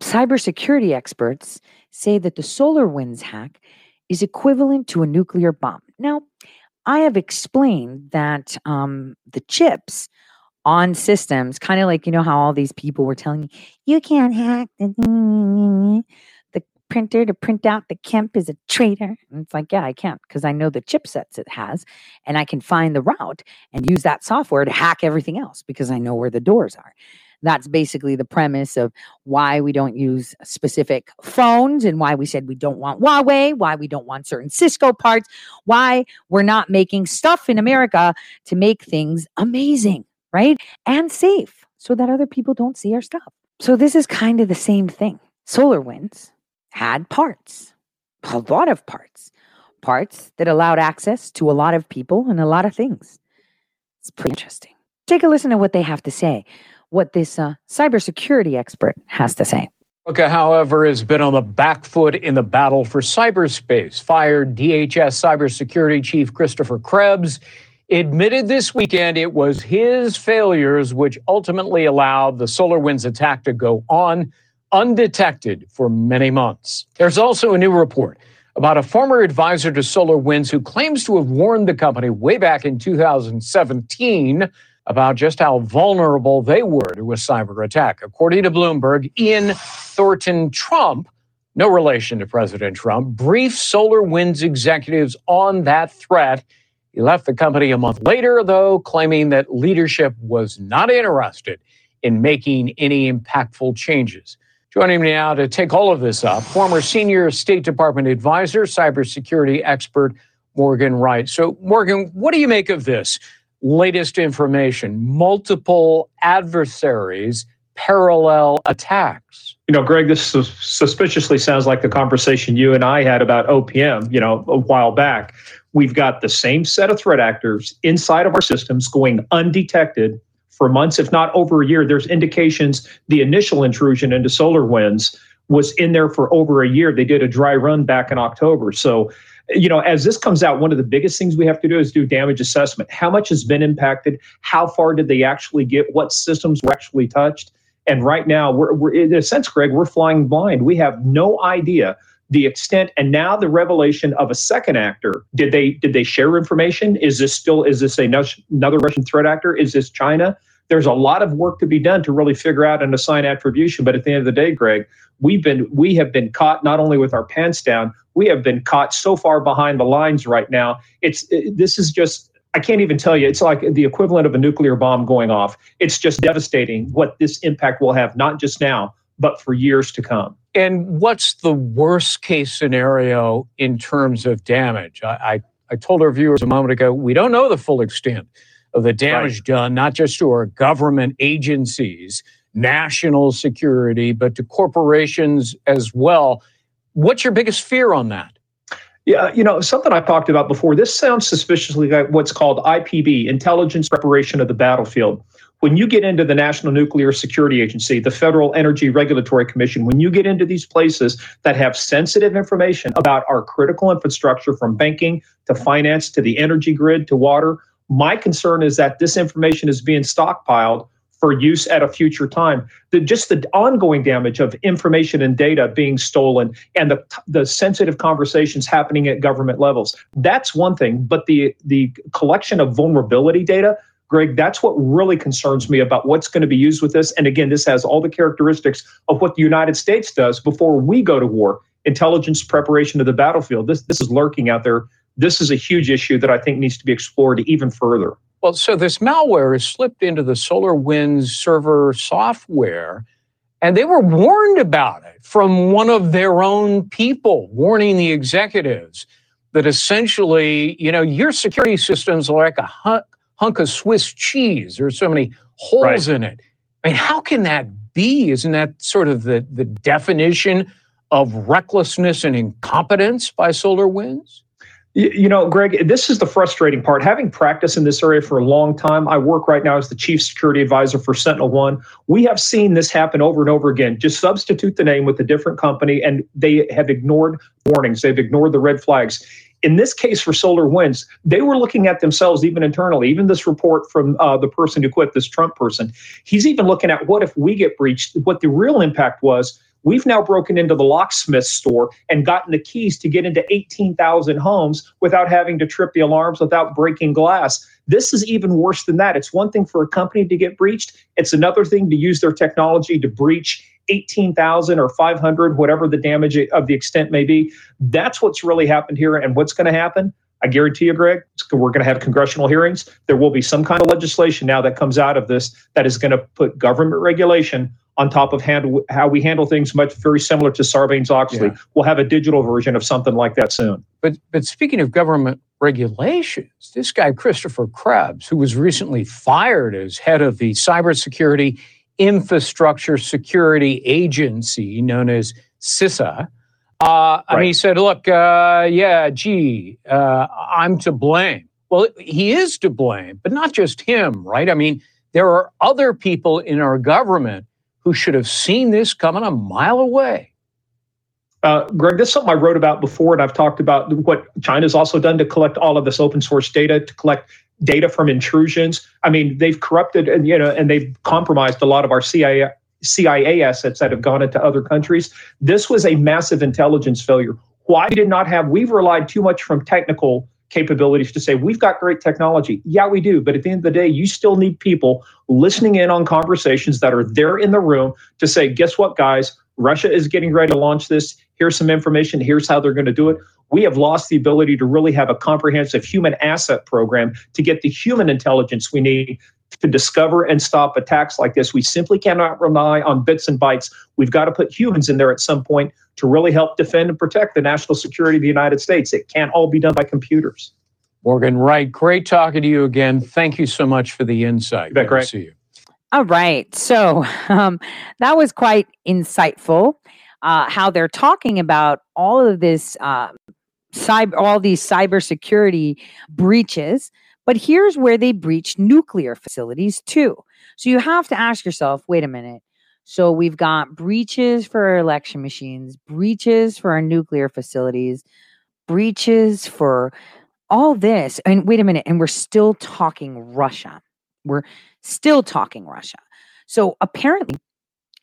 cybersecurity experts say that the SolarWinds hack is equivalent to a nuclear bomb. Now, I have explained that um, the chips on systems, kind of like you know how all these people were telling you, you can't hack the, the printer to print out that Kemp is a traitor. And it's like, yeah, I can't because I know the chipsets it has, and I can find the route and use that software to hack everything else because I know where the doors are. That's basically the premise of why we don't use specific phones and why we said we don't want Huawei, why we don't want certain Cisco parts, why we're not making stuff in America to make things amazing, right? And safe so that other people don't see our stuff. So this is kind of the same thing. SolarWinds had parts, a lot of parts, parts that allowed access to a lot of people and a lot of things. It's pretty interesting. Take a listen to what they have to say what this uh, cybersecurity expert has to say. America, however, has been on the back foot in the battle for cyberspace. Fired DHS cybersecurity chief Christopher Krebs admitted this weekend it was his failures which ultimately allowed the SolarWinds attack to go on undetected for many months. There's also a new report about a former advisor to SolarWinds who claims to have warned the company way back in 2017 about just how vulnerable they were to a cyber attack. According to Bloomberg, Ian Thornton-Trump, no relation to President Trump, briefed SolarWinds executives on that threat. He left the company a month later, though, claiming that leadership was not interested in making any impactful changes. Joining me now to take all of this up, former senior State Department advisor, cybersecurity expert Morgan Wright. So, Morgan, what do you make of this? latest information multiple adversaries, parallel attacks. You know, Greg, this suspiciously sounds like the conversation you and I had about OPM, you know, a while back. We've got the same set of threat actors inside of our systems going undetected for months, if not over a year. There's indications the initial intrusion into SolarWinds was in there for over a year. They did a dry run back in October. So you know, as this comes out, one of the biggest things we have to do is do damage assessment. How much has been impacted? How far did they actually get? What systems were actually touched? And right now, we're, we're in a sense, Greg, we're flying blind. We have no idea the extent and now the revelation of a second actor did they did they share information is this still is this a, another russian threat actor is this china there's a lot of work to be done to really figure out and assign attribution but at the end of the day greg we've been we have been caught not only with our pants down we have been caught so far behind the lines right now it's it, this is just I can't even tell you. It's like the equivalent of a nuclear bomb going off. It's just devastating what this impact will have, not just now, but for years to come. And what's the worst case scenario in terms of damage? I, I, I told our viewers a moment ago, we don't know the full extent of the damage right. done, not just to our government agencies, national security, but to corporations as well. What's your biggest fear on that? Yeah, you know, something I've talked about before. This sounds suspiciously like what's called IPB, Intelligence Preparation of the Battlefield. When you get into the National Nuclear Security Agency, the Federal Energy Regulatory Commission, when you get into these places that have sensitive information about our critical infrastructure from banking to finance to the energy grid to water, my concern is that this information is being stockpiled for use at a future time. The, just the ongoing damage of information and data being stolen and the, the sensitive conversations happening at government levels. That's one thing. But the, the collection of vulnerability data, Greg, that's what really concerns me about what's going to be used with this. And again, this has all the characteristics of what the United States does before we go to war intelligence preparation of the battlefield. This, this is lurking out there. This is a huge issue that I think needs to be explored even further. Well, so this malware has slipped into the SolarWinds server software, and they were warned about it from one of their own people, warning the executives that essentially, you know, your security systems are like a hunk, of Swiss cheese. There's so many holes right. in it. I mean, how can that be? Isn't that sort of the, the definition of recklessness and incompetence by SolarWinds? You know, Greg, this is the frustrating part. Having practiced in this area for a long time, I work right now as the chief security advisor for SentinelOne. We have seen this happen over and over again. Just substitute the name with a different company, and they have ignored warnings. They've ignored the red flags. In this case for SolarWinds they were looking at themselves even internally. Even this report from uh, the person who quit, this Trump person, he's even looking at what if we get breached, what the real impact was We've now broken into the locksmith store and gotten the keys to get into 18,000 homes without having to trip the alarms, without breaking glass. This is even worse than that. It's one thing for a company to get breached, it's another thing to use their technology to breach 18,000 or 500, whatever the damage of the extent may be. That's what's really happened here. And what's going to happen? I guarantee you, Greg, we're going to have congressional hearings. There will be some kind of legislation now that comes out of this that is going to put government regulation on top of handle, how we handle things much very similar to Sarbanes-Oxley. Yeah. We'll have a digital version of something like that soon. But but speaking of government regulations, this guy Christopher Krebs, who was recently fired as head of the cybersecurity infrastructure security agency known as CISA. Uh, right. I he said, "Look, uh, yeah, gee, uh, I'm to blame." Well, he is to blame, but not just him, right? I mean, there are other people in our government who should have seen this coming a mile away. Uh, Greg, this is something I wrote about before, and I've talked about what China's also done to collect all of this open source data, to collect data from intrusions. I mean, they've corrupted and you know, and they've compromised a lot of our CIA CIA assets that have gone into other countries. This was a massive intelligence failure. Why did not have? We've relied too much from technical capabilities to say we've got great technology. Yeah, we do. But at the end of the day, you still need people listening in on conversations that are there in the room to say, guess what, guys? Russia is getting ready to launch this. Here's some information. Here's how they're going to do it. We have lost the ability to really have a comprehensive human asset program to get the human intelligence we need to discover and stop attacks like this. We simply cannot rely on bits and bytes. We've got to put humans in there at some point to really help defend and protect the national security of the United States. It can't all be done by computers. Morgan Wright, great talking to you again. Thank you so much for the insight. Great to see you. All right. So [LAUGHS] um, that was quite insightful. Uh, how they're talking about all of this uh, cyber, all these cybersecurity breaches but here's where they breach nuclear facilities too. So you have to ask yourself wait a minute. So we've got breaches for our election machines, breaches for our nuclear facilities, breaches for all this. And wait a minute. And we're still talking Russia. We're still talking Russia. So apparently,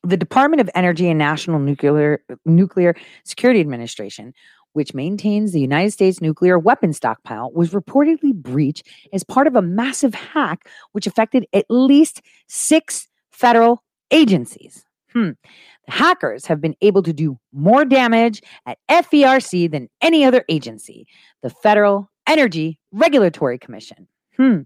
The Department of Energy and National Nuclear Nuclear Security Administration, which maintains the United States nuclear weapon stockpile, was reportedly breached as part of a massive hack which affected at least six federal agencies. Hmm. The hackers have been able to do more damage at FERC than any other agency, the Federal Energy Regulatory Commission. Hmm.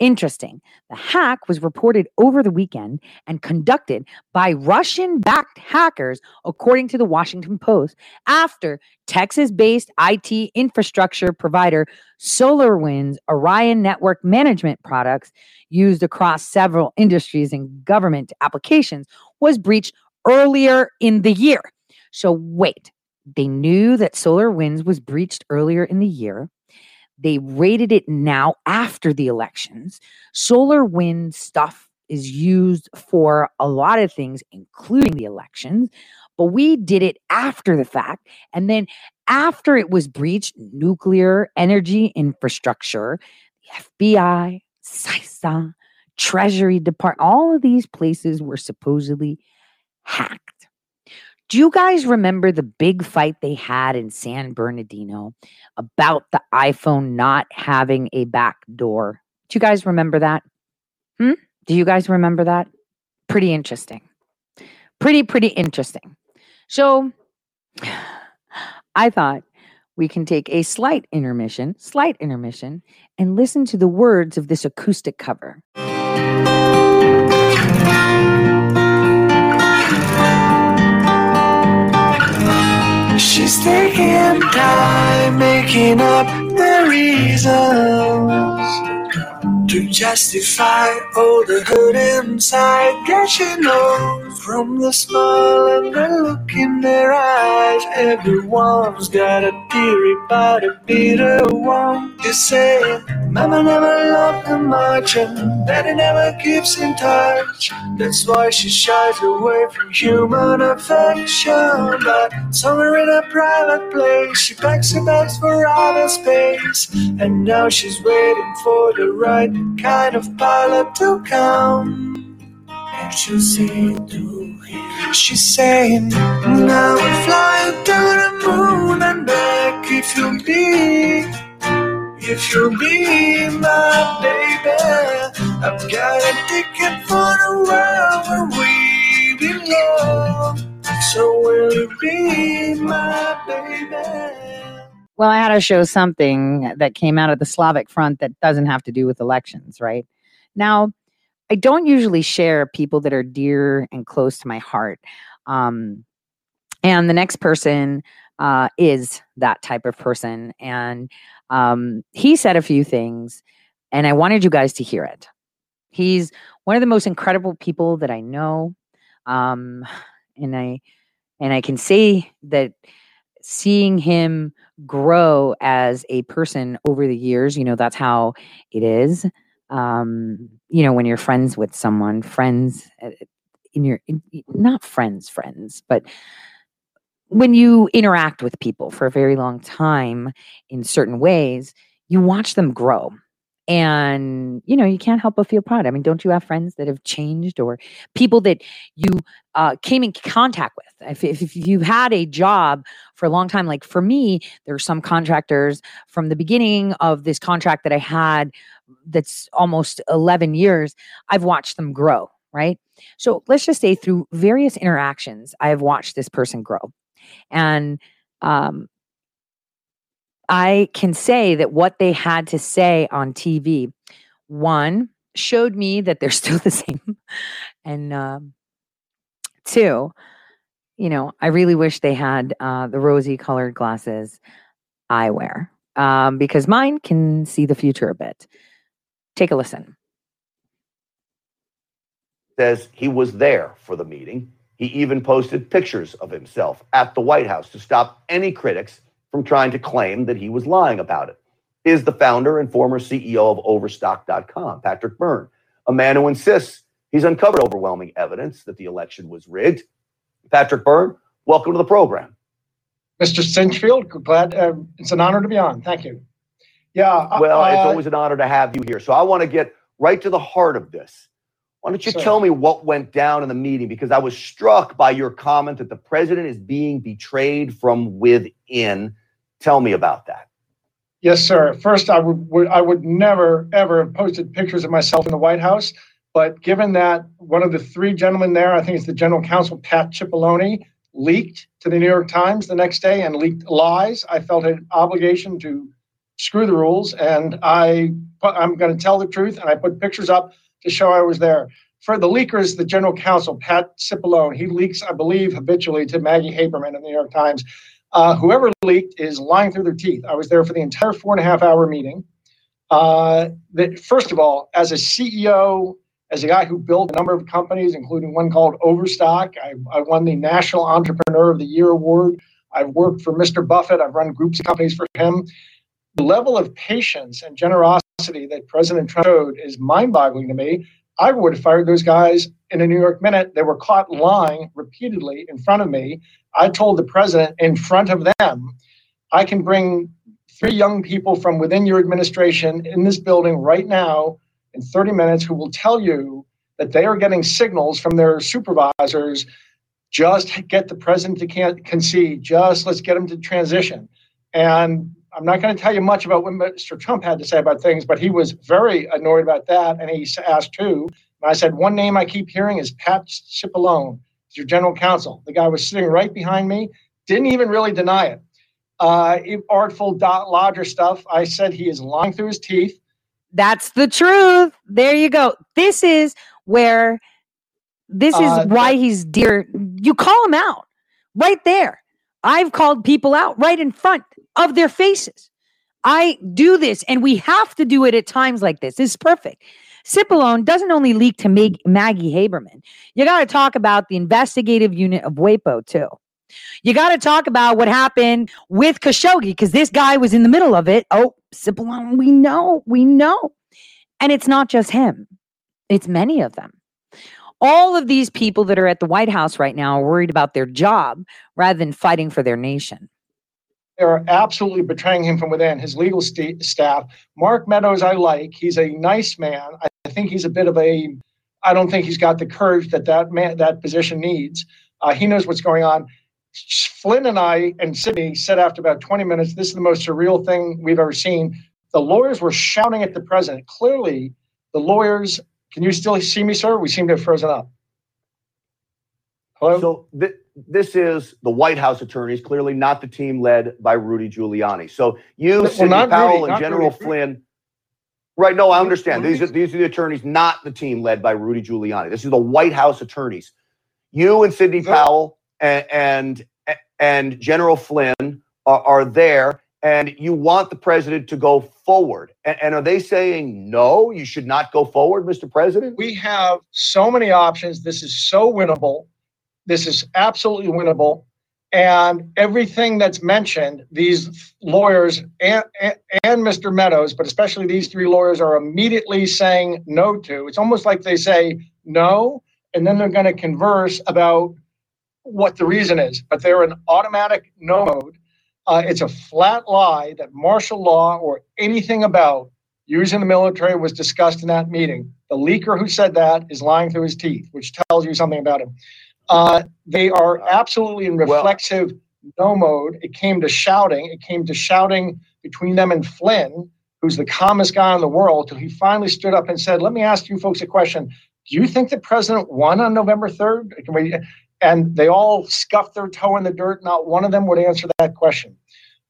Interesting. The hack was reported over the weekend and conducted by Russian backed hackers, according to the Washington Post, after Texas based IT infrastructure provider SolarWinds Orion Network Management products used across several industries and government applications was breached earlier in the year. So, wait, they knew that SolarWinds was breached earlier in the year. They rated it now after the elections. Solar wind stuff is used for a lot of things, including the elections, but we did it after the fact. And then after it was breached, nuclear energy infrastructure, the FBI, CISA, Treasury Department, all of these places were supposedly hacked. Do you guys remember the big fight they had in San Bernardino about the iPhone not having a back door? Do you guys remember that? Hmm? Do you guys remember that? Pretty interesting. Pretty, pretty interesting. So [SIGHS] I thought we can take a slight intermission, slight intermission, and listen to the words of this acoustic cover. She's taking time making up the reasons to justify all the hurt inside. Guess she knows from the smile and the look in their eyes. Everyone's got a theory about a bitter one. You say, Mama never loved her much, and Daddy never keeps in touch. That's why she shies away from human affection. But somewhere in a private place, she packs her bags for outer space. And now she's waiting for the right kind of pilot to come. And she'll see through here. She's saying, Now we're flying to the moon and back if you'll be. If you'll be my baby, I've got a ticket Well, I had to show something that came out of the Slavic front that doesn't have to do with elections, right? Now, I don't usually share people that are dear and close to my heart. Um, and the next person uh, is that type of person. And um, he said a few things, and I wanted you guys to hear it. He's one of the most incredible people that I know. Um, and I and I can say that seeing him grow as a person over the years, you know, that's how it is. Um, you know, when you're friends with someone, friends uh, in your in, not friends, friends, but when you interact with people for a very long time in certain ways, you watch them grow. And you know, you can't help but feel proud. I mean, don't you have friends that have changed or people that you uh, came in contact with? If, if, if you had a job for a long time, like for me, there are some contractors from the beginning of this contract that I had that's almost 11 years, I've watched them grow, right? So let's just say through various interactions, I have watched this person grow. And um, I can say that what they had to say on TV, one, showed me that they're [LAUGHS] still the same. And um, two, you know, I really wish they had uh, the rosy colored glasses I wear um, because mine can see the future a bit. Take a listen. says he was there for the meeting. He even posted pictures of himself at the White House to stop any critics from trying to claim that he was lying about it. Is the founder and former CEO of Overstock.com, Patrick Byrne, a man who insists he's uncovered overwhelming evidence that the election was rigged. Patrick Byrne, welcome to the program. Mr. Cinchfield, glad uh, it's an honor to be on. Thank you. Yeah. uh, Well, it's uh, always an honor to have you here. So I want to get right to the heart of this. Why don't you Sir. tell me what went down in the meeting? Because I was struck by your comment that the president is being betrayed from within. Tell me about that. Yes, sir. First, I would, would I would never ever have posted pictures of myself in the White House. But given that one of the three gentlemen there, I think it's the general counsel Pat Cipollone, leaked to the New York Times the next day and leaked lies, I felt an obligation to screw the rules, and I put- I'm going to tell the truth, and I put pictures up to show I was there. For the leakers, the general counsel Pat Cipollone, he leaks, I believe, habitually to Maggie Haberman in the New York Times. Uh, whoever leaked is lying through their teeth. I was there for the entire four and a half hour meeting. Uh, that first of all, as a CEO, as a guy who built a number of companies, including one called Overstock, I, I won the National Entrepreneur of the Year award. I've worked for Mr. Buffett. I've run groups of companies for him. The level of patience and generosity that President Trump showed is mind-boggling to me. I would have fired those guys in a New York minute. They were caught lying repeatedly in front of me. I told the president in front of them, I can bring three young people from within your administration in this building right now in 30 minutes who will tell you that they are getting signals from their supervisors just get the president to can- concede just let's get him to transition and i'm not going to tell you much about what mr trump had to say about things but he was very annoyed about that and he asked who and i said one name i keep hearing is pat cipollone your general counsel the guy was sitting right behind me didn't even really deny it uh, artful dot lodger stuff i said he is lying through his teeth That's the truth. There you go. This is where this is Uh, why he's dear. You call him out right there. I've called people out right in front of their faces. I do this, and we have to do it at times like this. This is perfect. Cipollone doesn't only leak to Mag- Maggie Haberman. You got to talk about the investigative unit of WAPO too. You got to talk about what happened with Khashoggi because this guy was in the middle of it. Oh, Cipollone, we know, we know. And it's not just him, it's many of them. All of these people that are at the White House right now are worried about their job rather than fighting for their nation. They're absolutely betraying him from within. His legal sta- staff. Mark Meadows, I like. He's a nice man. I I think he's a bit of a. I don't think he's got the courage that that man that position needs. Uh, he knows what's going on. Flynn and I and Sidney said after about 20 minutes, this is the most surreal thing we've ever seen. The lawyers were shouting at the president. Clearly, the lawyers. Can you still see me, sir? We seem to have frozen up. Hello. So th- this is the White House attorneys, clearly not the team led by Rudy Giuliani. So you, Well, Sidney Powell, Rudy, and General Rudy. Flynn. Right? No, I understand. These are these are the attorneys, not the team led by Rudy Giuliani. This is the White House attorneys. You and Sidney Powell and and, and General Flynn are, are there, and you want the president to go forward. And, and are they saying no? You should not go forward, Mr. President. We have so many options. This is so winnable. This is absolutely winnable. And everything that's mentioned, these lawyers and, and, Mr. Meadows, but especially these three lawyers, are immediately saying no to. It's almost like they say no, and then they're going to converse about what the reason is. But they're in automatic no mode. Uh, it's a flat lie that martial law or anything about using the military was discussed in that meeting. The leaker who said that is lying through his teeth, which tells you something about him. Uh, they are absolutely in reflexive no mode. It came to shouting. It came to shouting between them and Flynn, who's the calmest guy in the world, till he finally stood up and said, Let me ask you folks a question. Do you think the president won on November 3rd? And they all scuffed their toe in the dirt. Not one of them would answer that question.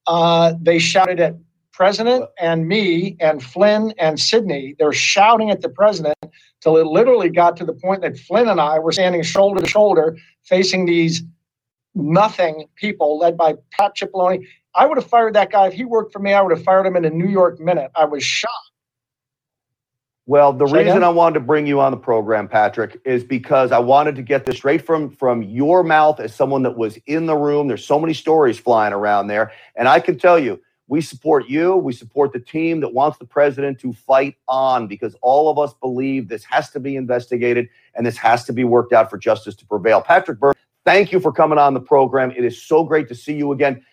Uh, they shouted at president and me and Flynn and Sidney. They're shouting at the president till it literally got to the point that Flynn and I were standing shoulder to shoulder facing these nothing people led by Pat Cipollone. I would have fired that guy if he worked for me. I would have fired him in a New York minute. I was shocked. Well, the Say reason again? I wanted to bring you on the program, Patrick, is because I wanted to get this straight from from your mouth as someone that was in the room. There's so many stories flying around there, and I can tell you, we support you. We support the team that wants the president to fight on because all of us believe this has to be investigated and this has to be worked out for justice to prevail. Patrick Byrne, thank you for coming on the program. It is so great to see you again.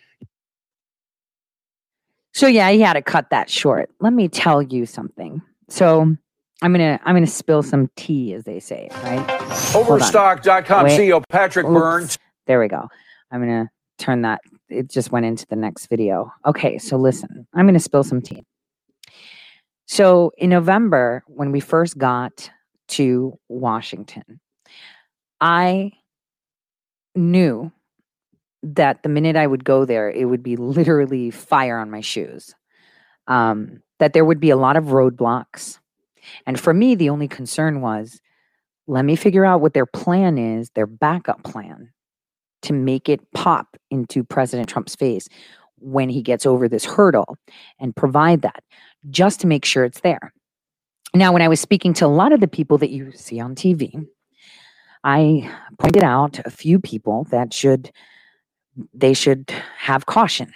So yeah, he had to cut that short. Let me tell you something. So I'm gonna I'm gonna spill some tea, as they say, right? Overstock.com CEO Patrick Oops. Burns. There we go. I'm gonna turn that. It just went into the next video. Okay, so listen, I'm gonna spill some tea. So in November, when we first got to Washington, I knew that the minute I would go there, it would be literally fire on my shoes. Um, that there would be a lot of roadblocks. And for me, the only concern was let me figure out what their plan is, their backup plan to make it pop into President Trump's face when he gets over this hurdle and provide that just to make sure it's there. Now, when I was speaking to a lot of the people that you see on TV, I pointed out a few people that should they should have caution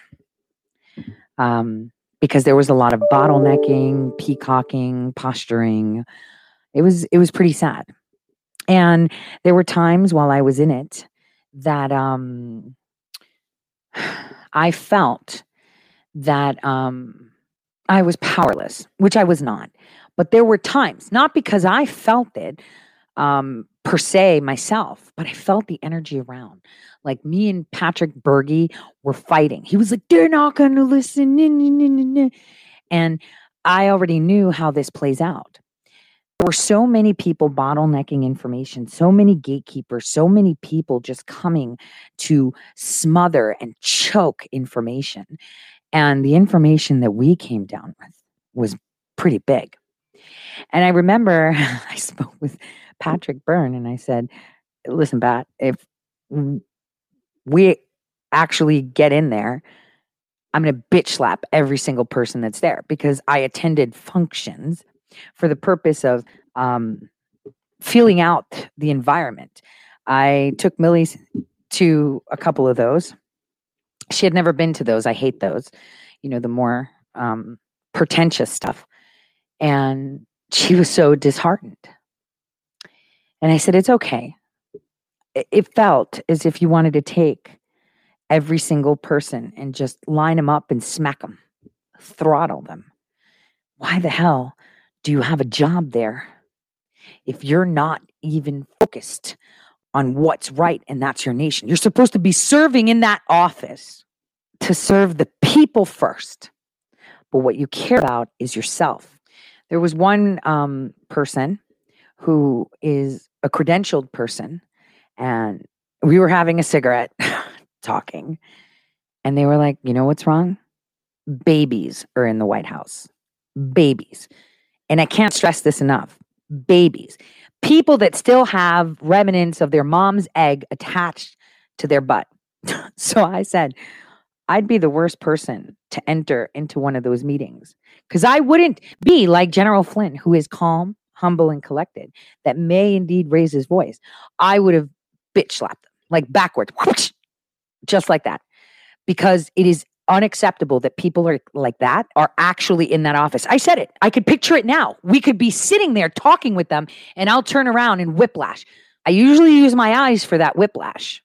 um, because there was a lot of bottlenecking, peacocking, posturing. It was it was pretty sad, and there were times while I was in it that um, I felt that um, I was powerless, which I was not. But there were times, not because I felt it um, per se myself, but I felt the energy around. Like me and Patrick Berge were fighting. He was like, "They're not going to listen," nah, nah, nah, nah, nah." and I already knew how this plays out. There were so many people bottlenecking information, so many gatekeepers, so many people just coming to smother and choke information. And the information that we came down with was pretty big. And I remember [LAUGHS] I spoke with Patrick Byrne and I said, listen, Pat, if we actually get in there, I'm going to bitch slap every single person that's there because I attended functions for the purpose of um, feeling out the environment. I took Millie to a couple of those. She had never been to those. I hate those, you know, the more um, pretentious stuff. And she was so disheartened. And I said, It's okay. It- felt as if you wanted to take every single person and just line them up and smack them, throttle them. Why the hell do you have a job there if you're not even focused on what's right and that's your nation? You're supposed to be serving in that office to serve the people first. But what you care about is yourself. There was one um, person who is a credentialed person, and we were having a cigarette [LAUGHS] talking, and they were like, You know what's wrong? Babies are in the White House. Babies. And I can't stress this enough babies. People that still have remnants of their mom's egg attached to their butt. [LAUGHS] so I said, I'd be the worst person to enter into one of those meetings because I wouldn't be like General Flynn, who is calm, humble, and collected, that may indeed raise his voice. I would have bitch slapped them like backwards, just like that, because it is unacceptable that people are like that are actually in that office. I said it. I could picture it now. We could be sitting there talking with them, and I'll turn around and whiplash. I usually use my eyes for that whiplash.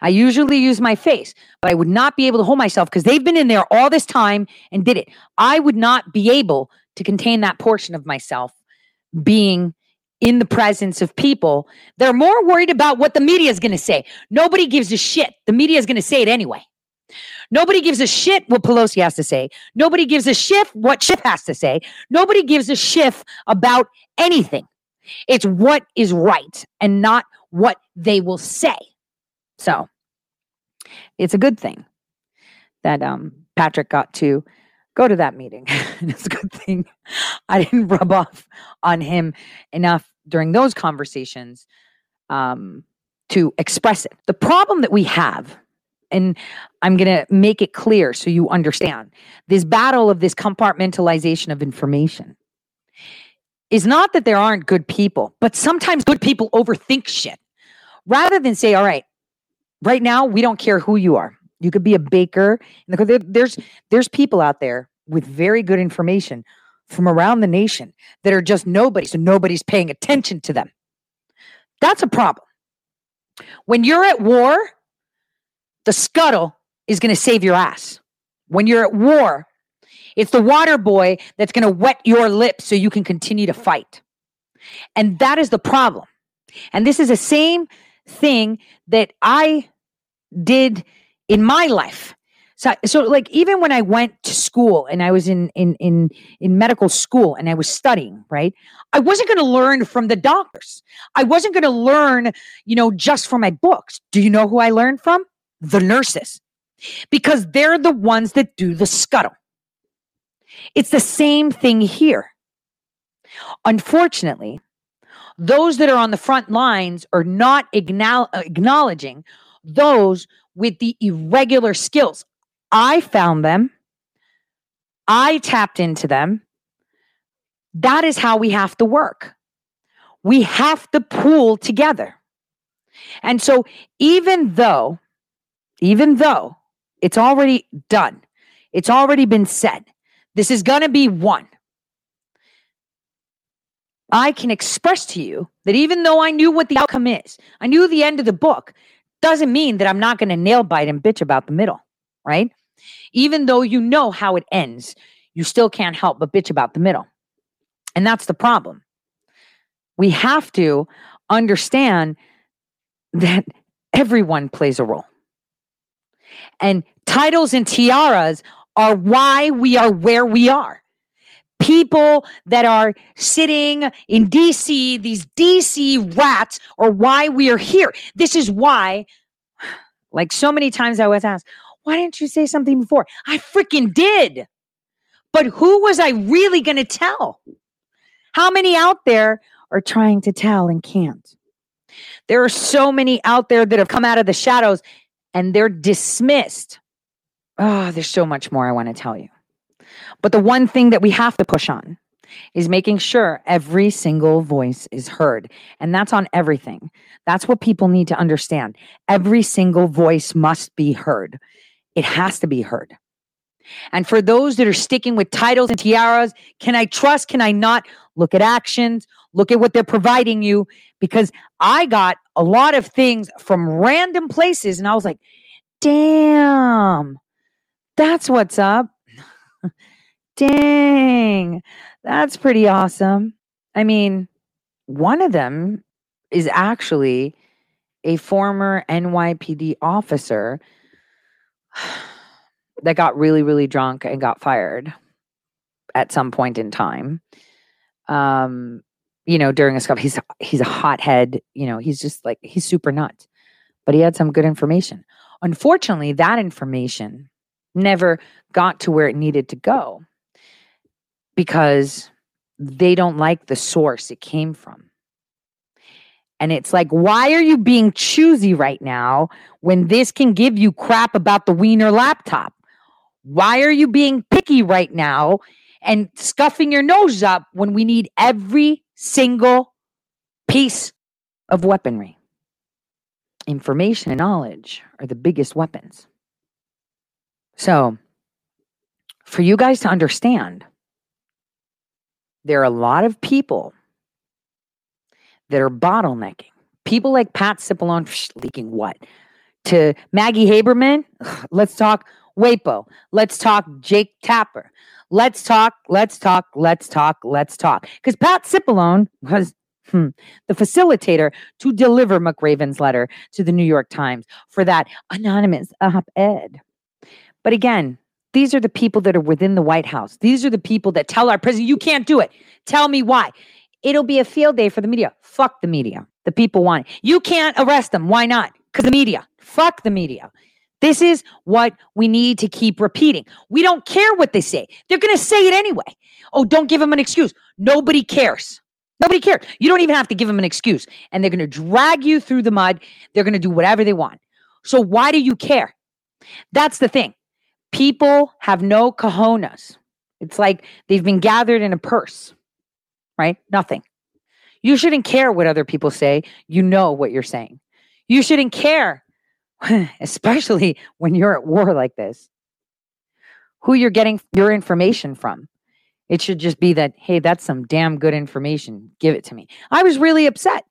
I usually use my face, but I would not be able to hold myself because they've been in there all this time and did it. I would not be able to contain that portion of myself being in the presence of people. They're more worried about what the media is going to say. Nobody gives a shit. The media is going to say it anyway. Nobody gives a shit what Pelosi has to say. Nobody gives a shit what Schiff has to say. Nobody gives a shit about anything. It's what is right and not what they will say. So it's a good thing that um, Patrick got to go to that meeting. [LAUGHS] and it's a good thing I didn't [LAUGHS] rub off on him enough during those conversations um, to express it. The problem that we have, and I'm going to make it clear so you understand this battle of this compartmentalization of information is not that there aren't good people, but sometimes good people overthink shit rather than say, all right, right now we don't care who you are. You could be a baker. There's there's people out there with very good information from around the nation that are just nobody, so nobody's paying attention to them. That's a problem. When you're at war, the scuttle is going to save your ass. When you're at war, it's the water boy that's going to wet your lips so you can continue to fight. And that is the problem. And this is the same thing that I did in my life. So, so like even when I went to school and I was in in in in medical school and I was studying, right? I wasn't going to learn from the doctors. I wasn't going to learn, you know, just from my books. Do you know who I learned from? The nurses. Because they're the ones that do the scuttle. It's the same thing here. Unfortunately, those that are on the front lines are not acknowledging those with the irregular skills. I found them. I tapped into them. That is how we have to work. We have to pool together. And so, even though, even though it's already done, it's already been said, this is going to be one. I can express to you that even though I knew what the outcome is, I knew the end of the book, doesn't mean that I'm not going to nail bite and bitch about the middle, right? Even though you know how it ends, you still can't help but bitch about the middle. And that's the problem. We have to understand that everyone plays a role. And titles and tiaras are why we are where we are. People that are sitting in DC, these DC rats, are why we are here. This is why, like so many times I was asked, why didn't you say something before? I freaking did. But who was I really going to tell? How many out there are trying to tell and can't? There are so many out there that have come out of the shadows and they're dismissed. Oh, there's so much more I want to tell you. But the one thing that we have to push on is making sure every single voice is heard. And that's on everything. That's what people need to understand. Every single voice must be heard, it has to be heard. And for those that are sticking with titles and tiaras, can I trust? Can I not? Look at actions, look at what they're providing you. Because I got a lot of things from random places, and I was like, damn, that's what's up. [LAUGHS] Dang, that's pretty awesome. I mean, one of them is actually a former NYPD officer [SIGHS] that got really, really drunk and got fired at some point in time. Um, you know, during a scuffle, he's he's a hothead. You know, he's just like he's super nuts, but he had some good information. Unfortunately, that information never got to where it needed to go because they don't like the source it came from. And it's like, why are you being choosy right now when this can give you crap about the Wiener laptop? Why are you being picky right now and scuffing your nose up when we need every single piece of weaponry? Information and knowledge are the biggest weapons. So, for you guys to understand, there are a lot of people that are bottlenecking. People like Pat Cipollone leaking what? To Maggie Haberman, let's talk WAPO. Let's talk Jake Tapper. Let's talk, let's talk, let's talk, let's talk. Because Pat Cipollone was hmm, the facilitator to deliver McRaven's letter to the New York Times for that anonymous op ed. But again, these are the people that are within the White House. These are the people that tell our president, you can't do it. Tell me why. It'll be a field day for the media. Fuck the media. The people want it. You can't arrest them. Why not? Because the media. Fuck the media. This is what we need to keep repeating. We don't care what they say. They're going to say it anyway. Oh, don't give them an excuse. Nobody cares. Nobody cares. You don't even have to give them an excuse. And they're going to drag you through the mud. They're going to do whatever they want. So why do you care? That's the thing. People have no cojones. It's like they've been gathered in a purse, right? Nothing. You shouldn't care what other people say. You know what you're saying. You shouldn't care, [LAUGHS] especially when you're at war like this, who you're getting your information from. It should just be that, hey, that's some damn good information. Give it to me. I was really upset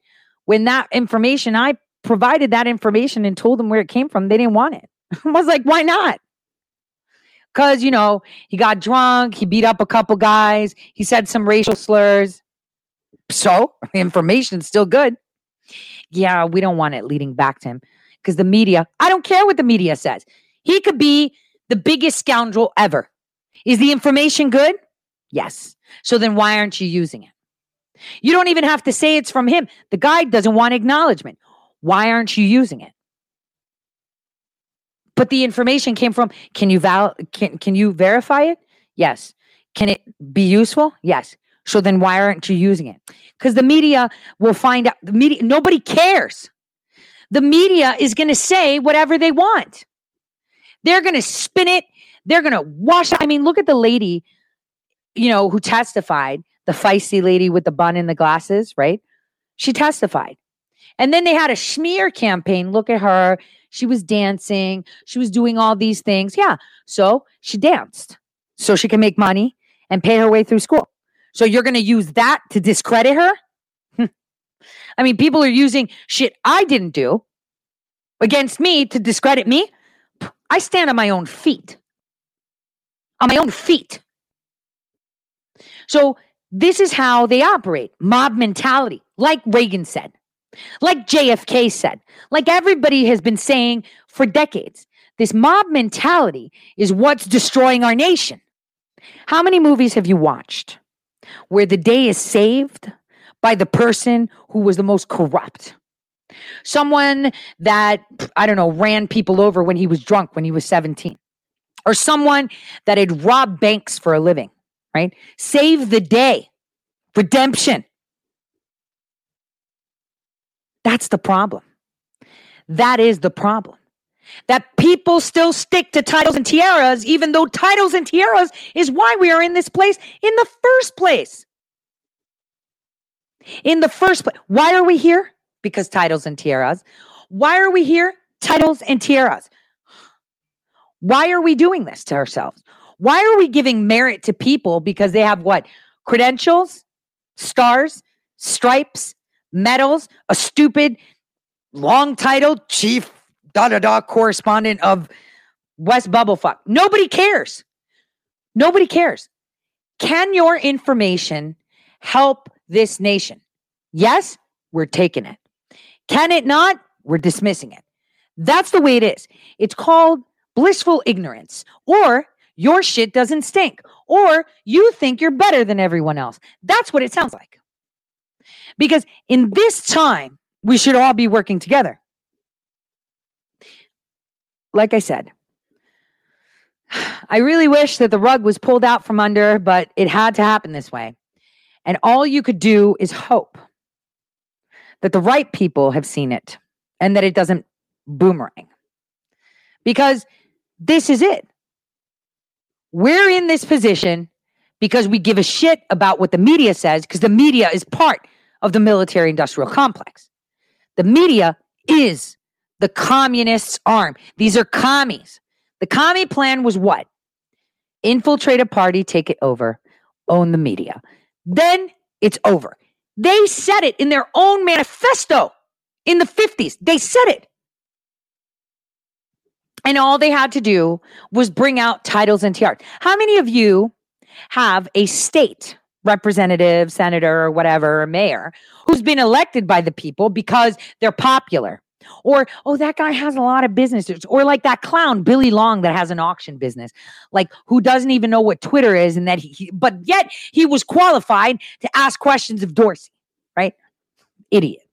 when that information, I provided that information and told them where it came from. They didn't want it. [LAUGHS] I was like, why not? Because, you know, he got drunk, he beat up a couple guys, he said some racial slurs. So the [LAUGHS] information's still good. Yeah, we don't want it leading back to him because the media, I don't care what the media says. He could be the biggest scoundrel ever. Is the information good? Yes. So then why aren't you using it? You don't even have to say it's from him. The guy doesn't want acknowledgement. Why aren't you using it? But the information came from can you val can can you verify it? Yes. Can it be useful? Yes. So then why aren't you using it? Because the media will find out the media nobody cares. The media is going to say whatever they want. They're going to spin it. They're going to wash. I mean, look at the lady, you know, who testified, the feisty lady with the bun and the glasses, right? She testified. And then they had a smear campaign. Look at her. She was dancing. She was doing all these things. Yeah. So she danced so she can make money and pay her way through school. So you're going to use that to discredit her? Hmm. I mean, people are using shit I didn't do against me to discredit me. I stand on my own feet. On my own feet. So this is how they operate mob mentality, like Reagan said, like JFK said, like everybody has been saying for decades. This mob mentality is what's destroying our nation. How many movies have you watched where the day is saved by the person who was the most corrupt? Someone that, I don't know, ran people over when he was drunk when he was 17, or someone that had robbed banks for a living, right? Save the day, redemption. That's the problem. That is the problem. That people still stick to titles and tiaras, even though titles and tiaras is why we are in this place in the first place. In the first place. Why are we here? Because titles and tiaras. Why are we here? Titles and tiaras. Why are we doing this to ourselves? Why are we giving merit to people because they have what? Credentials, stars, stripes, medals, a stupid long title, chief da da da correspondent of West Bubblefuck. Nobody cares. Nobody cares. Can your information help this nation? Yes, we're taking it. Can it not? We're dismissing it. That's the way it is. It's called blissful ignorance, or your shit doesn't stink, or you think you're better than everyone else. That's what it sounds like. Because in this time, we should all be working together. Like I said, I really wish that the rug was pulled out from under, but it had to happen this way. And all you could do is hope that the right people have seen it and that it doesn't boomerang. Because this is it. We're in this position because we give a shit about what the media says, because the media is part of the military industrial complex. The media is the communists' arm. These are commies. The commie plan was what? Infiltrate a party, take it over, own the media. Then it's over. They said it in their own manifesto in the 50s. They said it. And all they had to do was bring out titles and TR. How many of you have a state representative, senator, or whatever, or mayor who's been elected by the people because they're popular? Or, oh, that guy has a lot of businesses. Or like that clown, Billy Long, that has an auction business, like who doesn't even know what Twitter is. And that he, but yet he was qualified to ask questions of Dorsey, right? Idiot.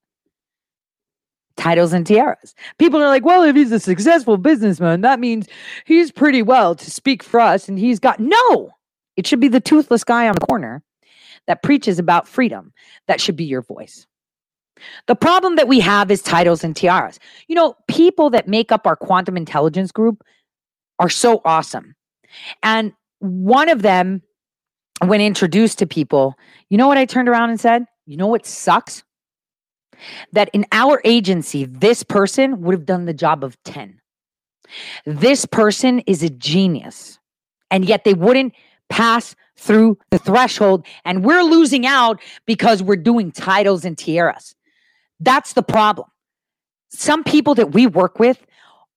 Titles and tiaras. People are like, well, if he's a successful businessman, that means he's pretty well to speak for us. And he's got no, it should be the toothless guy on the corner that preaches about freedom. That should be your voice. The problem that we have is titles and tiaras. You know, people that make up our quantum intelligence group are so awesome. And one of them, when introduced to people, you know what I turned around and said? You know what sucks? That in our agency, this person would have done the job of 10. This person is a genius, and yet they wouldn't pass through the threshold. And we're losing out because we're doing titles and tiaras. That's the problem. Some people that we work with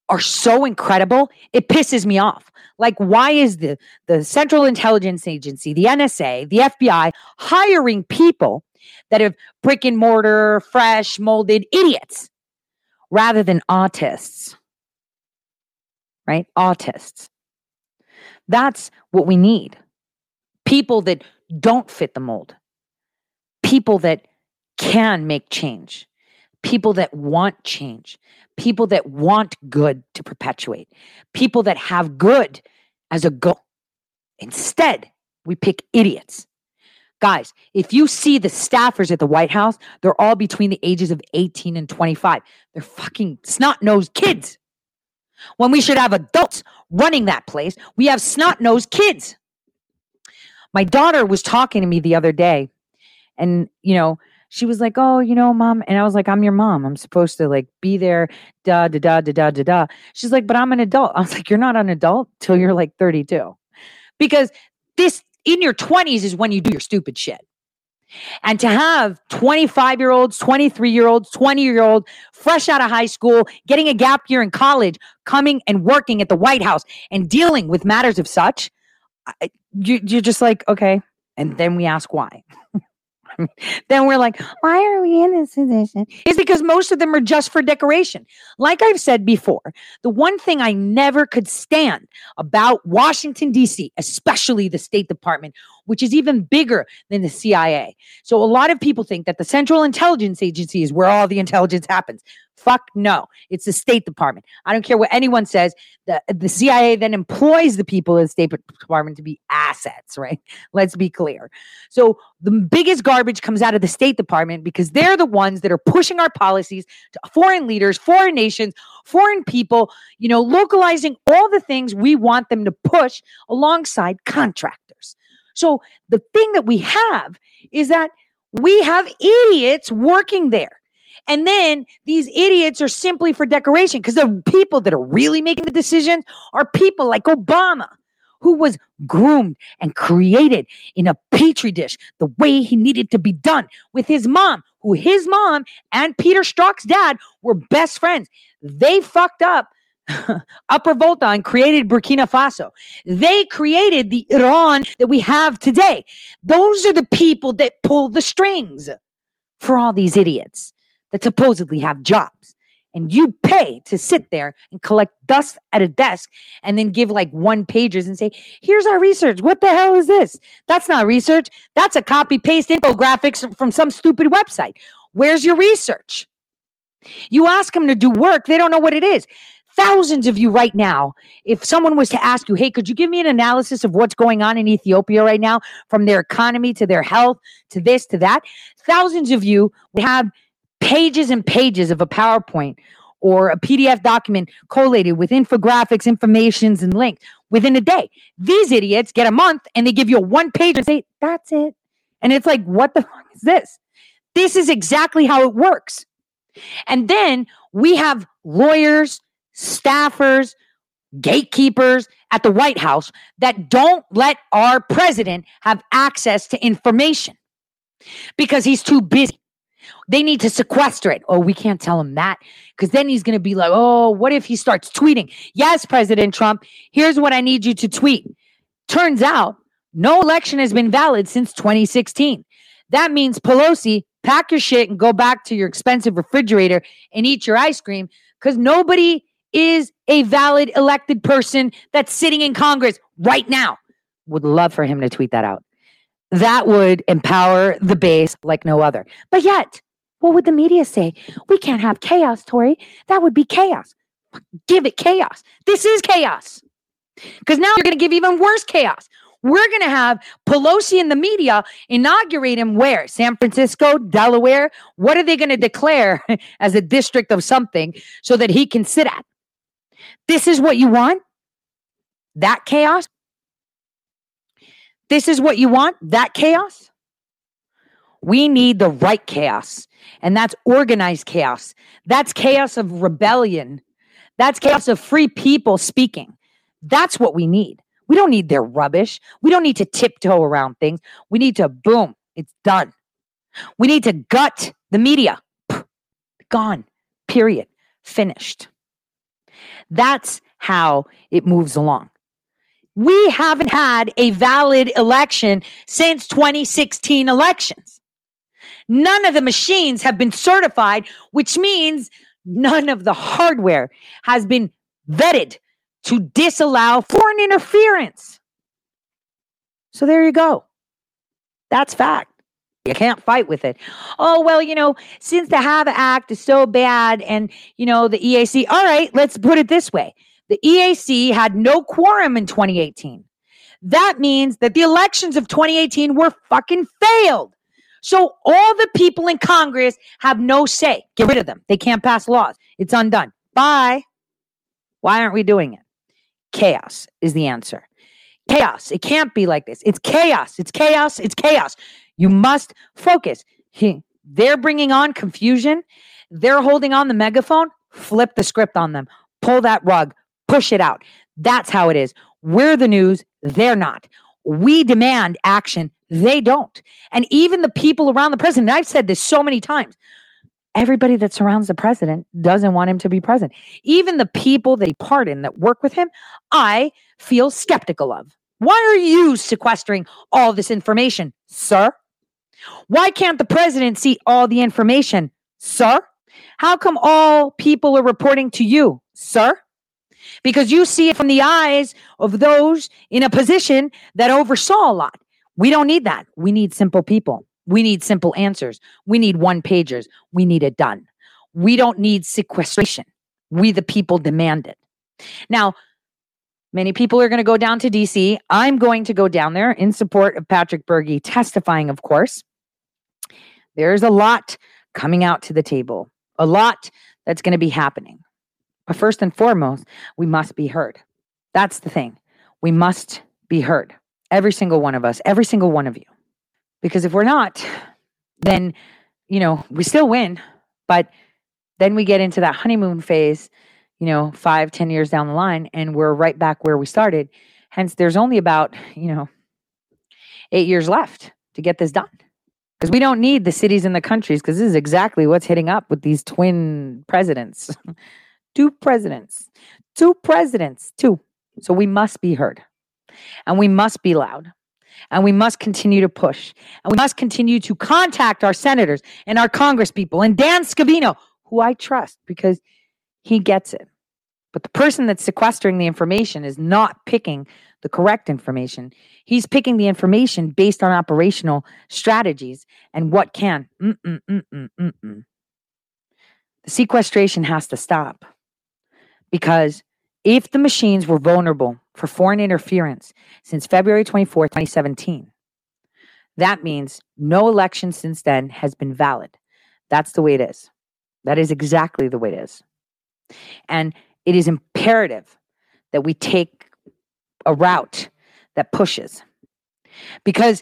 are so incredible, it pisses me off. Like, why is the, the Central Intelligence Agency, the NSA, the FBI hiring people that have brick and mortar, fresh, molded idiots rather than autists. Right? Autists. That's what we need. People that don't fit the mold, people that can make change, people that want change, people that want good to perpetuate, people that have good as a goal. Instead, we pick idiots. Guys, if you see the staffers at the White House, they're all between the ages of 18 and 25. They're fucking snot nosed kids. When we should have adults running that place, we have snot nosed kids. My daughter was talking to me the other day, and, you know, she was like, "Oh, you know, mom," and I was like, "I'm your mom. I'm supposed to like be there." Da da da da da da da. She's like, "But I'm an adult." I was like, "You're not an adult till you're like 32, because this in your 20s is when you do your stupid shit." And to have 25 year olds, 23 year olds, 20 year old, fresh out of high school, getting a gap year in college, coming and working at the White House and dealing with matters of such, you, you're just like, okay. And then we ask why. [LAUGHS] then we're like, why are we in this position? It's because most of them are just for decoration. Like I've said before, the one thing I never could stand about Washington, D.C., especially the State Department, which is even bigger than the CIA. So a lot of people think that the Central Intelligence Agency is where all the intelligence happens. Fuck no. It's the State Department. I don't care what anyone says. The, the CIA then employs the people in the State Department to be assets, right? [LAUGHS] Let's be clear. So the biggest garbage comes out of the State Department because they're the ones that are pushing our policies to foreign leaders, foreign nations, foreign people, you know, localizing all the things we want them to push alongside contractors. So the thing that we have is that we have idiots working there. And then these idiots are simply for decoration because the people that are really making the decisions are people like Obama, who was groomed and created in a petri dish the way he needed to be done with his mom, who his mom and Peter Strzok's dad were best friends. They fucked up [LAUGHS] Upper Volta and created Burkina Faso. They created the Iran that we have today. Those are the people that pull the strings for all these idiots that supposedly have jobs. And you pay to sit there and collect dust at a desk and then give like one pages and say, here's our research. What the hell is this? That's not research. That's a copy paste infographics from some stupid website. Where's your research? You ask them to do work, they don't know what it is. Thousands of you right now, if someone was to ask you, hey, could you give me an analysis of what's going on in Ethiopia right now, from their economy to their health to this to that? Thousands of you would have pages and pages of a PowerPoint or a PDF document collated with infographics, informations, and links within a day. These idiots get a month and they give you a one page and say, that's it. And it's like, what the fuck is this? This is exactly how it works. And then we have lawyers, staffers, gatekeepers at the White House that don't let our president have access to information because he's too busy. They need to sequester it. Oh, we can't tell him that because then he's going to be like, oh, what if he starts tweeting? Yes, President Trump, here's what I need you to tweet. Turns out no election has been valid since 2016. That means Pelosi, pack your shit and go back to your expensive refrigerator and eat your ice cream because nobody is a valid elected person that's sitting in Congress right now. Would love for him to tweet that out. That would empower the base like no other. But yet, what would the media say? We can't have chaos, Tori. That would be chaos. Give it chaos. This is chaos. Because now you're going to give even worse chaos. We're going to have Pelosi and the media inaugurate him where? San Francisco, Delaware? What are they going to declare [LAUGHS] as a district of something so that he can sit at? This is what you want? That chaos? This is what you want? That chaos? We need the right chaos, and that's organized chaos. That's chaos of rebellion. That's chaos of free people speaking. That's what we need. We don't need their rubbish. We don't need to tiptoe around things. We need to boom, it's done. We need to gut the media. Gone. Period. Finished. That's how it moves along. We haven't had a valid election since 2016 elections. None of the machines have been certified, which means none of the hardware has been vetted to disallow foreign interference. So there you go. That's fact. You can't fight with it. Oh, well, you know, since the HAVA Act is so bad and, you know, the EAC, all right, let's put it this way. The EAC had no quorum in 2018. That means that the elections of 2018 were fucking failed. So all the people in Congress have no say. Get rid of them. They can't pass laws. It's undone. Bye. Why aren't we doing it? Chaos is the answer. Chaos. It can't be like this. It's chaos. It's chaos. It's chaos. You must focus. They're bringing on confusion. They're holding on the megaphone. Flip the script on them. Pull that rug. Push it out. That's how it is. We're the news. They're not. We demand action. They don't. And even the people around the president, I've said this so many times. Everybody that surrounds the president doesn't want him to be president. Even the people that he pardoned that work with him, I feel skeptical of. Why are you sequestering all this information, sir? Why can't the president see all the information, sir? How come all people are reporting to you, sir? Because you see it from the eyes of those in a position that oversaw a lot. We don't need that. We need simple people. We need simple answers. We need one pagers. We need it done. We don't need sequestration. We, the people, demand it. Now, many people are going to go down to DC. I'm going to go down there in support of Patrick Byrne testifying, of course. There's a lot coming out to the table, a lot that's going to be happening. But first and foremost, we must be heard. That's the thing. We must be heard. Every single one of us, every single one of you. Because if we're not, then, you know, we still win, but then we get into that honeymoon phase, you know, five, ten years down the line, and we're right back where we started. Hence, there's only about, you know, eight years left to get this done. Because we don't need the cities and the countries, because this is exactly what's hitting up with these twin presidents. [LAUGHS] two presidents, two presidents, two. So we must be heard and we must be loud and we must continue to push and we must continue to contact our senators and our congresspeople and Dan Scavino, who I trust because he gets it. But the person that's sequestering the information is not picking the correct information. He's picking the information based on operational strategies and what can. Mm-mm, mm-mm, mm-mm. The sequestration has to stop because if the machines were vulnerable for foreign interference since February 24, 2017, that means no election since then has been valid. That's the way it is. That is exactly the way it is. And it is imperative that we take a route that pushes. Because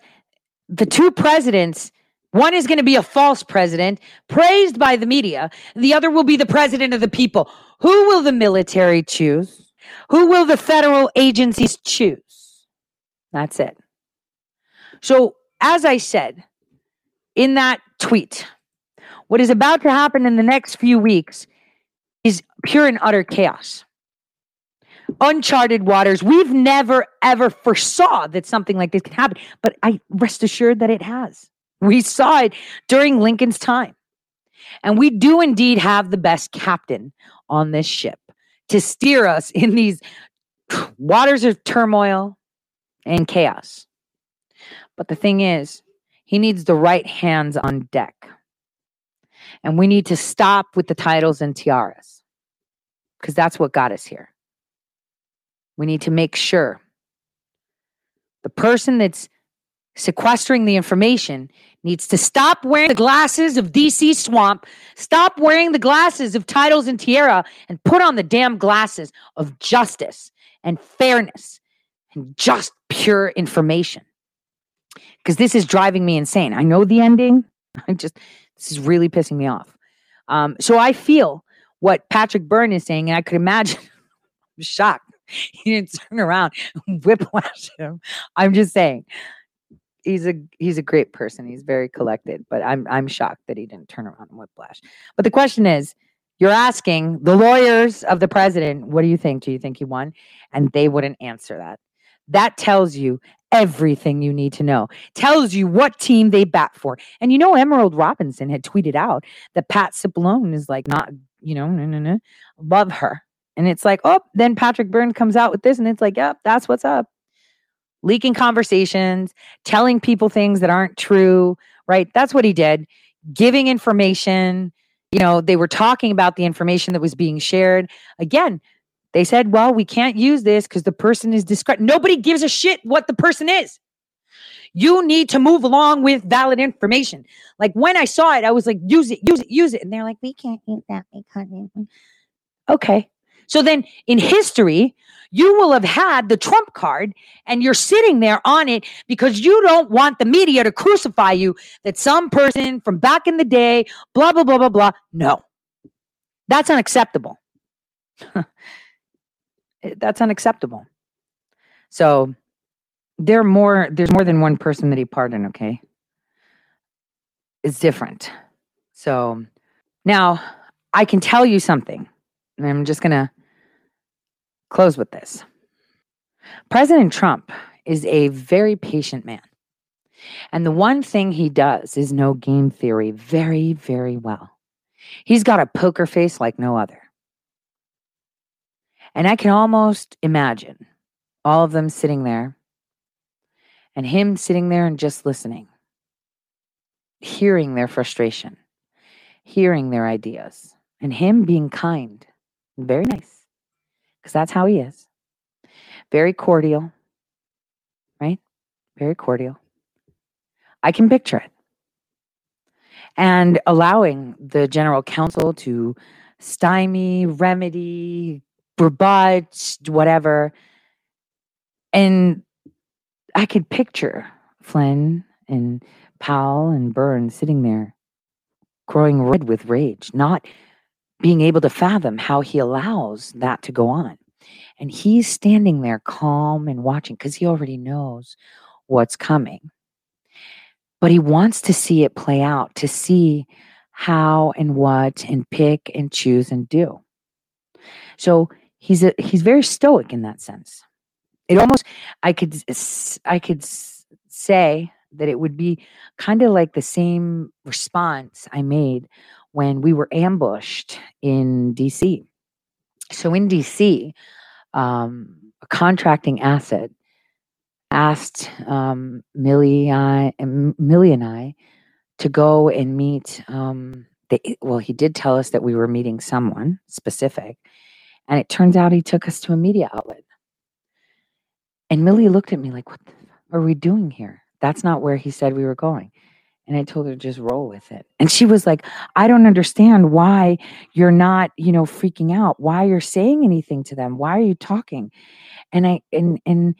the two presidents, one is going to be a false president, praised by the media, the other will be the president of the people. Who will the military choose? Who will the federal agencies choose? That's it. So, as I said in that tweet, what is about to happen in the next few weeks is pure and utter chaos. Uncharted waters. We've never ever foresaw that something like this could happen, but I rest assured that it has. We saw it during Lincoln's time. And we do indeed have the best captain on this ship to steer us in these waters of turmoil and chaos. But the thing is, he needs the right hands on deck. And we need to stop with the titles and tiaras because that's what got us here. We need to make sure the person that's sequestering the information needs to stop wearing the glasses of DC Swamp, stop wearing the glasses of titles and tiara, and put on the damn glasses of justice and fairness and just pure information. Because this is driving me insane. I know the ending. [LAUGHS] I just, this is really pissing me off. Um, so I feel what Patrick Byrne is saying, and I could imagine, [LAUGHS] I'm shocked. [LAUGHS] He didn't turn around and whiplash him. I'm just saying he's a he's a great person. He's very collected, but I'm I'm shocked that he didn't turn around and whiplash. But the question is, you're asking the lawyers of the president, what do you think? Do you think he won? And they wouldn't answer that. That tells you everything you need to know. Tells you what team they bat for. And you know, Emerald Robinson had tweeted out that Pat Cipollone is like not, you know, no, no, no, love her. And it's like, oh, then Patrick Byrne comes out with this, and it's like, yep, that's what's up. Leaking conversations, telling people things that aren't true, right? That's what he did. Giving information. You know, they were talking about the information that was being shared. Again, they said, well, we can't use this because the person is discre Nobody gives a shit what the person is. You need to move along with valid information. Like when I saw it, I was like, use it, use it, use it. And they're like, we can't use that because. Okay. So then in history, you will have had the Trump card and you're sitting there on it because you don't want the media to crucify you that some person from back in the day, blah, blah, blah, blah, blah. No, that's unacceptable. [LAUGHS] Eh, that's unacceptable. So there more, there's more than one person that he pardoned, okay? It's different. So now I can tell you something, and I'm just gonna close with this. President Trump is a very patient man. And the one thing he does is know game theory very, very well. He's got a poker face like no other. And I can almost imagine all of them sitting there and him sitting there and just listening, hearing their frustration, hearing their ideas, and him being kind very nice, because that's how he is. Very cordial, right? Very cordial. I can picture it. And allowing the general counsel to stymie, remedy, rebut, whatever. And I could picture Flynn and Powell and Byrne sitting there, growing red with rage, not being able to fathom how he allows that to go on. And he's standing there calm and watching because he already knows what's coming. But he wants to see it play out, to see how and what and pick and choose and do. So he's a, he's very stoic in that sense. It almost I could I could say that it would be kind of like the same response I made when we were ambushed in DC. So in DC, um, a contracting asset asked um, Millie, I, Millie and I to go and meet. Um, the, well, he did tell us that we were meeting someone specific, and it turns out he took us to a media outlet. And Millie looked at me like, "What are we doing here? That's not where he said we were going." And I told her just roll with it. And she was like, I don't understand why you're not, you know, freaking out, why you're saying anything to them. Why are you talking? And I and and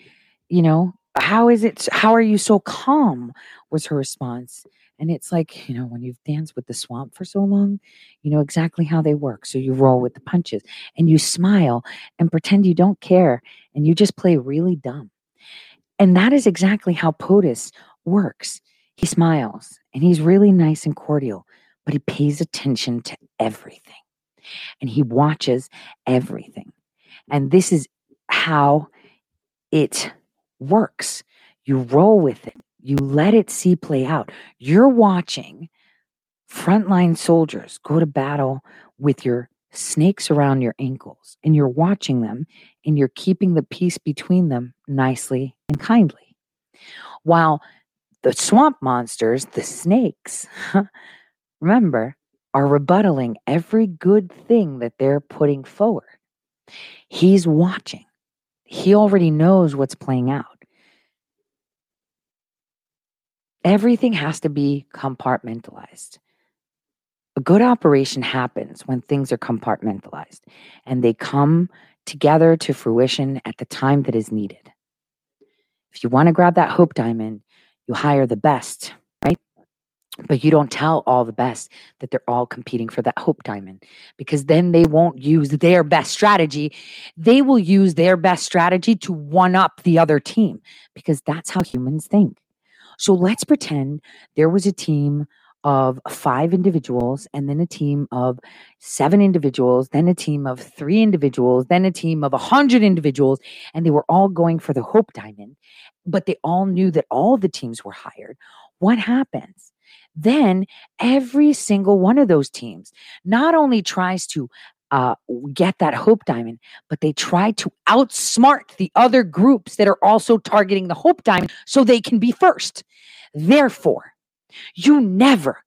you know, how is it how are you so calm? was her response. And it's like, you know, when you've danced with the swamp for so long, you know exactly how they work. So you roll with the punches and you smile and pretend you don't care and you just play really dumb. And that is exactly how POTUS works. He smiles and he's really nice and cordial, but he pays attention to everything and he watches everything. And this is how it works. You roll with it, you let it see play out. You're watching frontline soldiers go to battle with your snakes around your ankles, and you're watching them and you're keeping the peace between them nicely and kindly. While the swamp monsters, the snakes, remember, are rebuttaling every good thing that they're putting forward. He's watching. He already knows what's playing out. Everything has to be compartmentalized. A good operation happens when things are compartmentalized and they come together to fruition at the time that is needed. If you want to grab that hope diamond, you hire the best, right? But you don't tell all the best that they're all competing for that hope diamond because then they won't use their best strategy. They will use their best strategy to one up the other team because that's how humans think. So let's pretend there was a team of five individuals and then a team of seven individuals, then a team of three individuals, then a team of a hundred individuals, and they were all going for the Hope Diamond, but they all knew that all the teams were hired. What happens? Then every single one of those teams not only tries to uh, get that Hope Diamond, but they try to outsmart the other groups that are also targeting the Hope Diamond so they can be first. Therefore, you never,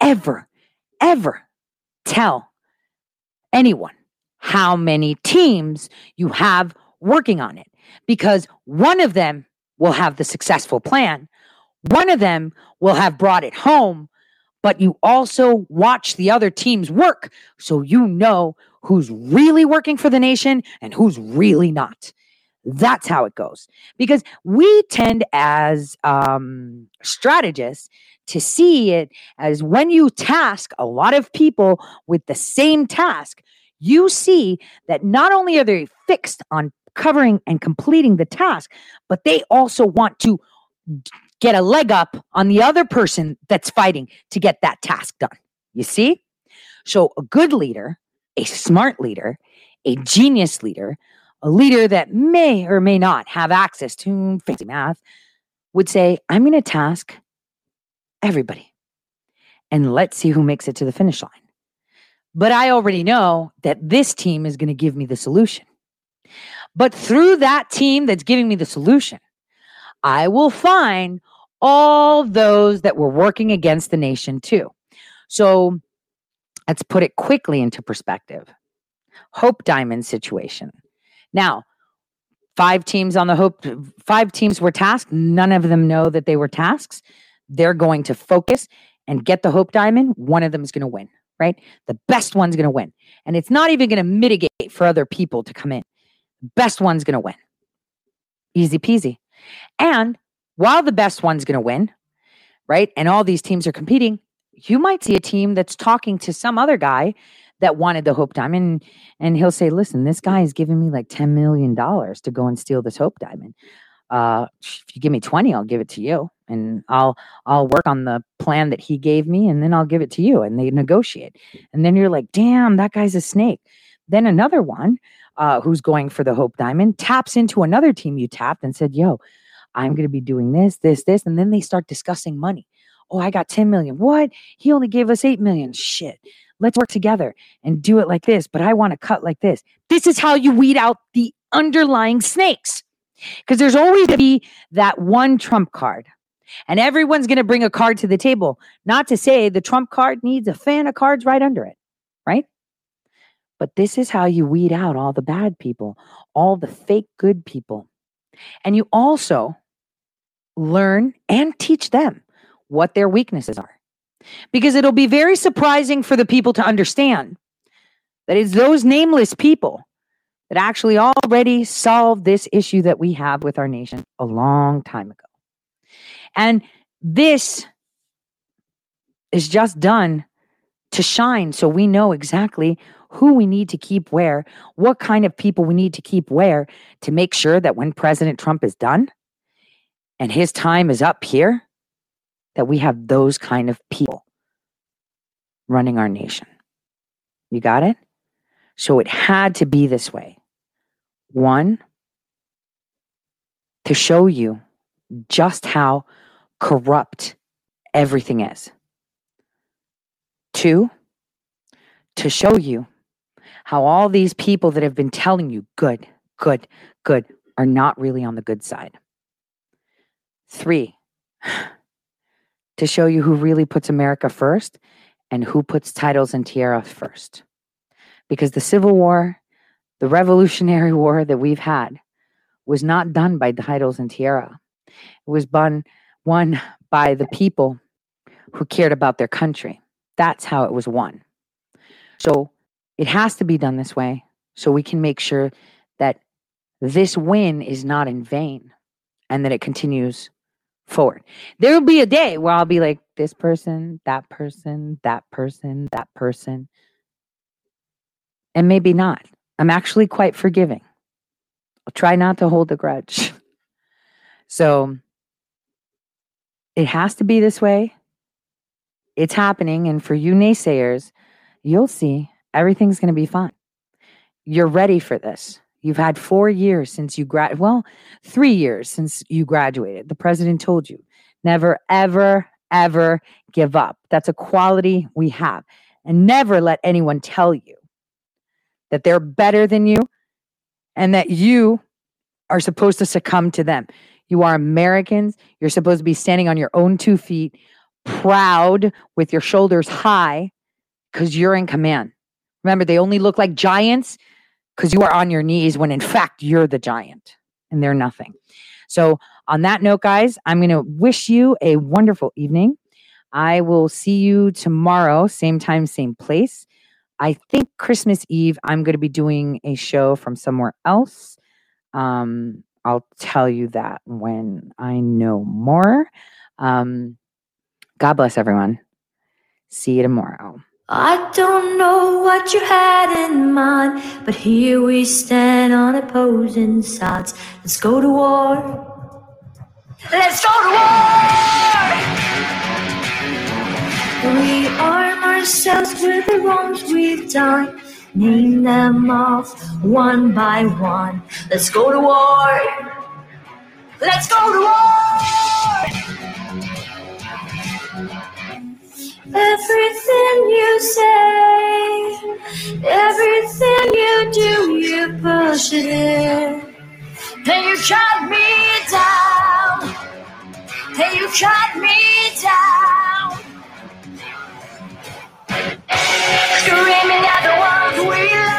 ever, ever tell anyone how many teams you have working on it because one of them will have the successful plan, one of them will have brought it home, but you also watch the other teams work so you know who's really working for the nation and who's really not. That's how it goes. Because we tend as um, strategists to see it as when you task a lot of people with the same task, you see that not only are they fixed on covering and completing the task, but they also want to get a leg up on the other person that's fighting to get that task done. You see? So, a good leader, a smart leader, a genius leader, a leader that may or may not have access to fancy math would say, I'm going to task everybody and let's see who makes it to the finish line. But I already know that this team is going to give me the solution. But through that team that's giving me the solution, I will find all those that were working against the nation too. So let's put it quickly into perspective. Hope Diamond situation. Now, five teams on the Hope, five teams were tasked. None of them know that they were tasks. They're going to focus and get the Hope Diamond. One of them is going to win, right? The best one's going to win. And it's not even going to mitigate for other people to come in. Best one's going to win. Easy peasy. And while the best one's going to win, right? And all these teams are competing, you might see a team that's talking to some other guy that wanted the Hope Diamond, and he'll say, "Listen, this guy is giving me like ten million dollars to go and steal this Hope Diamond. Uh, if you give me twenty, I'll give it to you, and I'll I'll work on the plan that he gave me, and then I'll give it to you." And they negotiate, and then you're like, "Damn, that guy's a snake." Then another one uh, who's going for the Hope Diamond taps into another team you tapped and said, "Yo, I'm going to be doing this, this, this," and then they start discussing money. Oh, I got 10 million. What? He only gave us 8 million. Shit. Let's work together and do it like this, but I want to cut like this. This is how you weed out the underlying snakes. Because there's always going to be that one trump card. And everyone's going to bring a card to the table. Not to say the trump card needs a fan of cards right under it, right? But this is how you weed out all the bad people, all the fake good people. And you also learn and teach them what their weaknesses are. Because it'll be very surprising for the people to understand that it's those nameless people that actually already solved this issue that we have with our nation a long time ago. And this is just done to shine so we know exactly who we need to keep where, what kind of people we need to keep where to make sure that when President Trump is done and his time is up here, that we have those kind of people running our nation. You got it? So it had to be this way. One, to show you just how corrupt everything is. Two, to show you how all these people that have been telling you good, good, good are not really on the good side. Three, [SIGHS] to show you who really puts America first and who puts titles and tiara first. Because the Civil War, the Revolutionary War that we've had, was not done by titles and tiara. It was done, won by the people who cared about their country. That's how it was won. So it has to be done this way so we can make sure that this win is not in vain and that it continues forward. There will be a day where I'll be like, this person, that person, that person, that person. And maybe not. I'm actually quite forgiving. I'll try not to hold a grudge. [LAUGHS] so it has to be this way. It's happening. And for you naysayers, you'll see everything's going to be fine. You're ready for this. You've had four years since you grad, well, three years since you graduated. The president told you never, ever, ever give up. That's a quality we have. And never let anyone tell you that they're better than you and that you are supposed to succumb to them. You are Americans. You're supposed to be standing on your own two feet, proud with your shoulders high because you're in command. Remember, they only look like giants because you are on your knees when in fact you're the giant and they're nothing. So, on that note, guys, I'm going to wish you a wonderful evening. I will see you tomorrow, same time, same place. I think Christmas Eve, I'm going to be doing a show from somewhere else. Um, I'll tell you that when I know more. Um, God bless everyone. See you tomorrow. I don't know what you had in mind, but here we stand on opposing sides. Let's go to war. Let's go to war! We arm ourselves with the wrongs we've done. Name them off one by one. Let's go to war. Let's go to war! Everything you say, everything you do, you push it in. Then you shut me down. Then you shut me down. Screaming at the walls we love.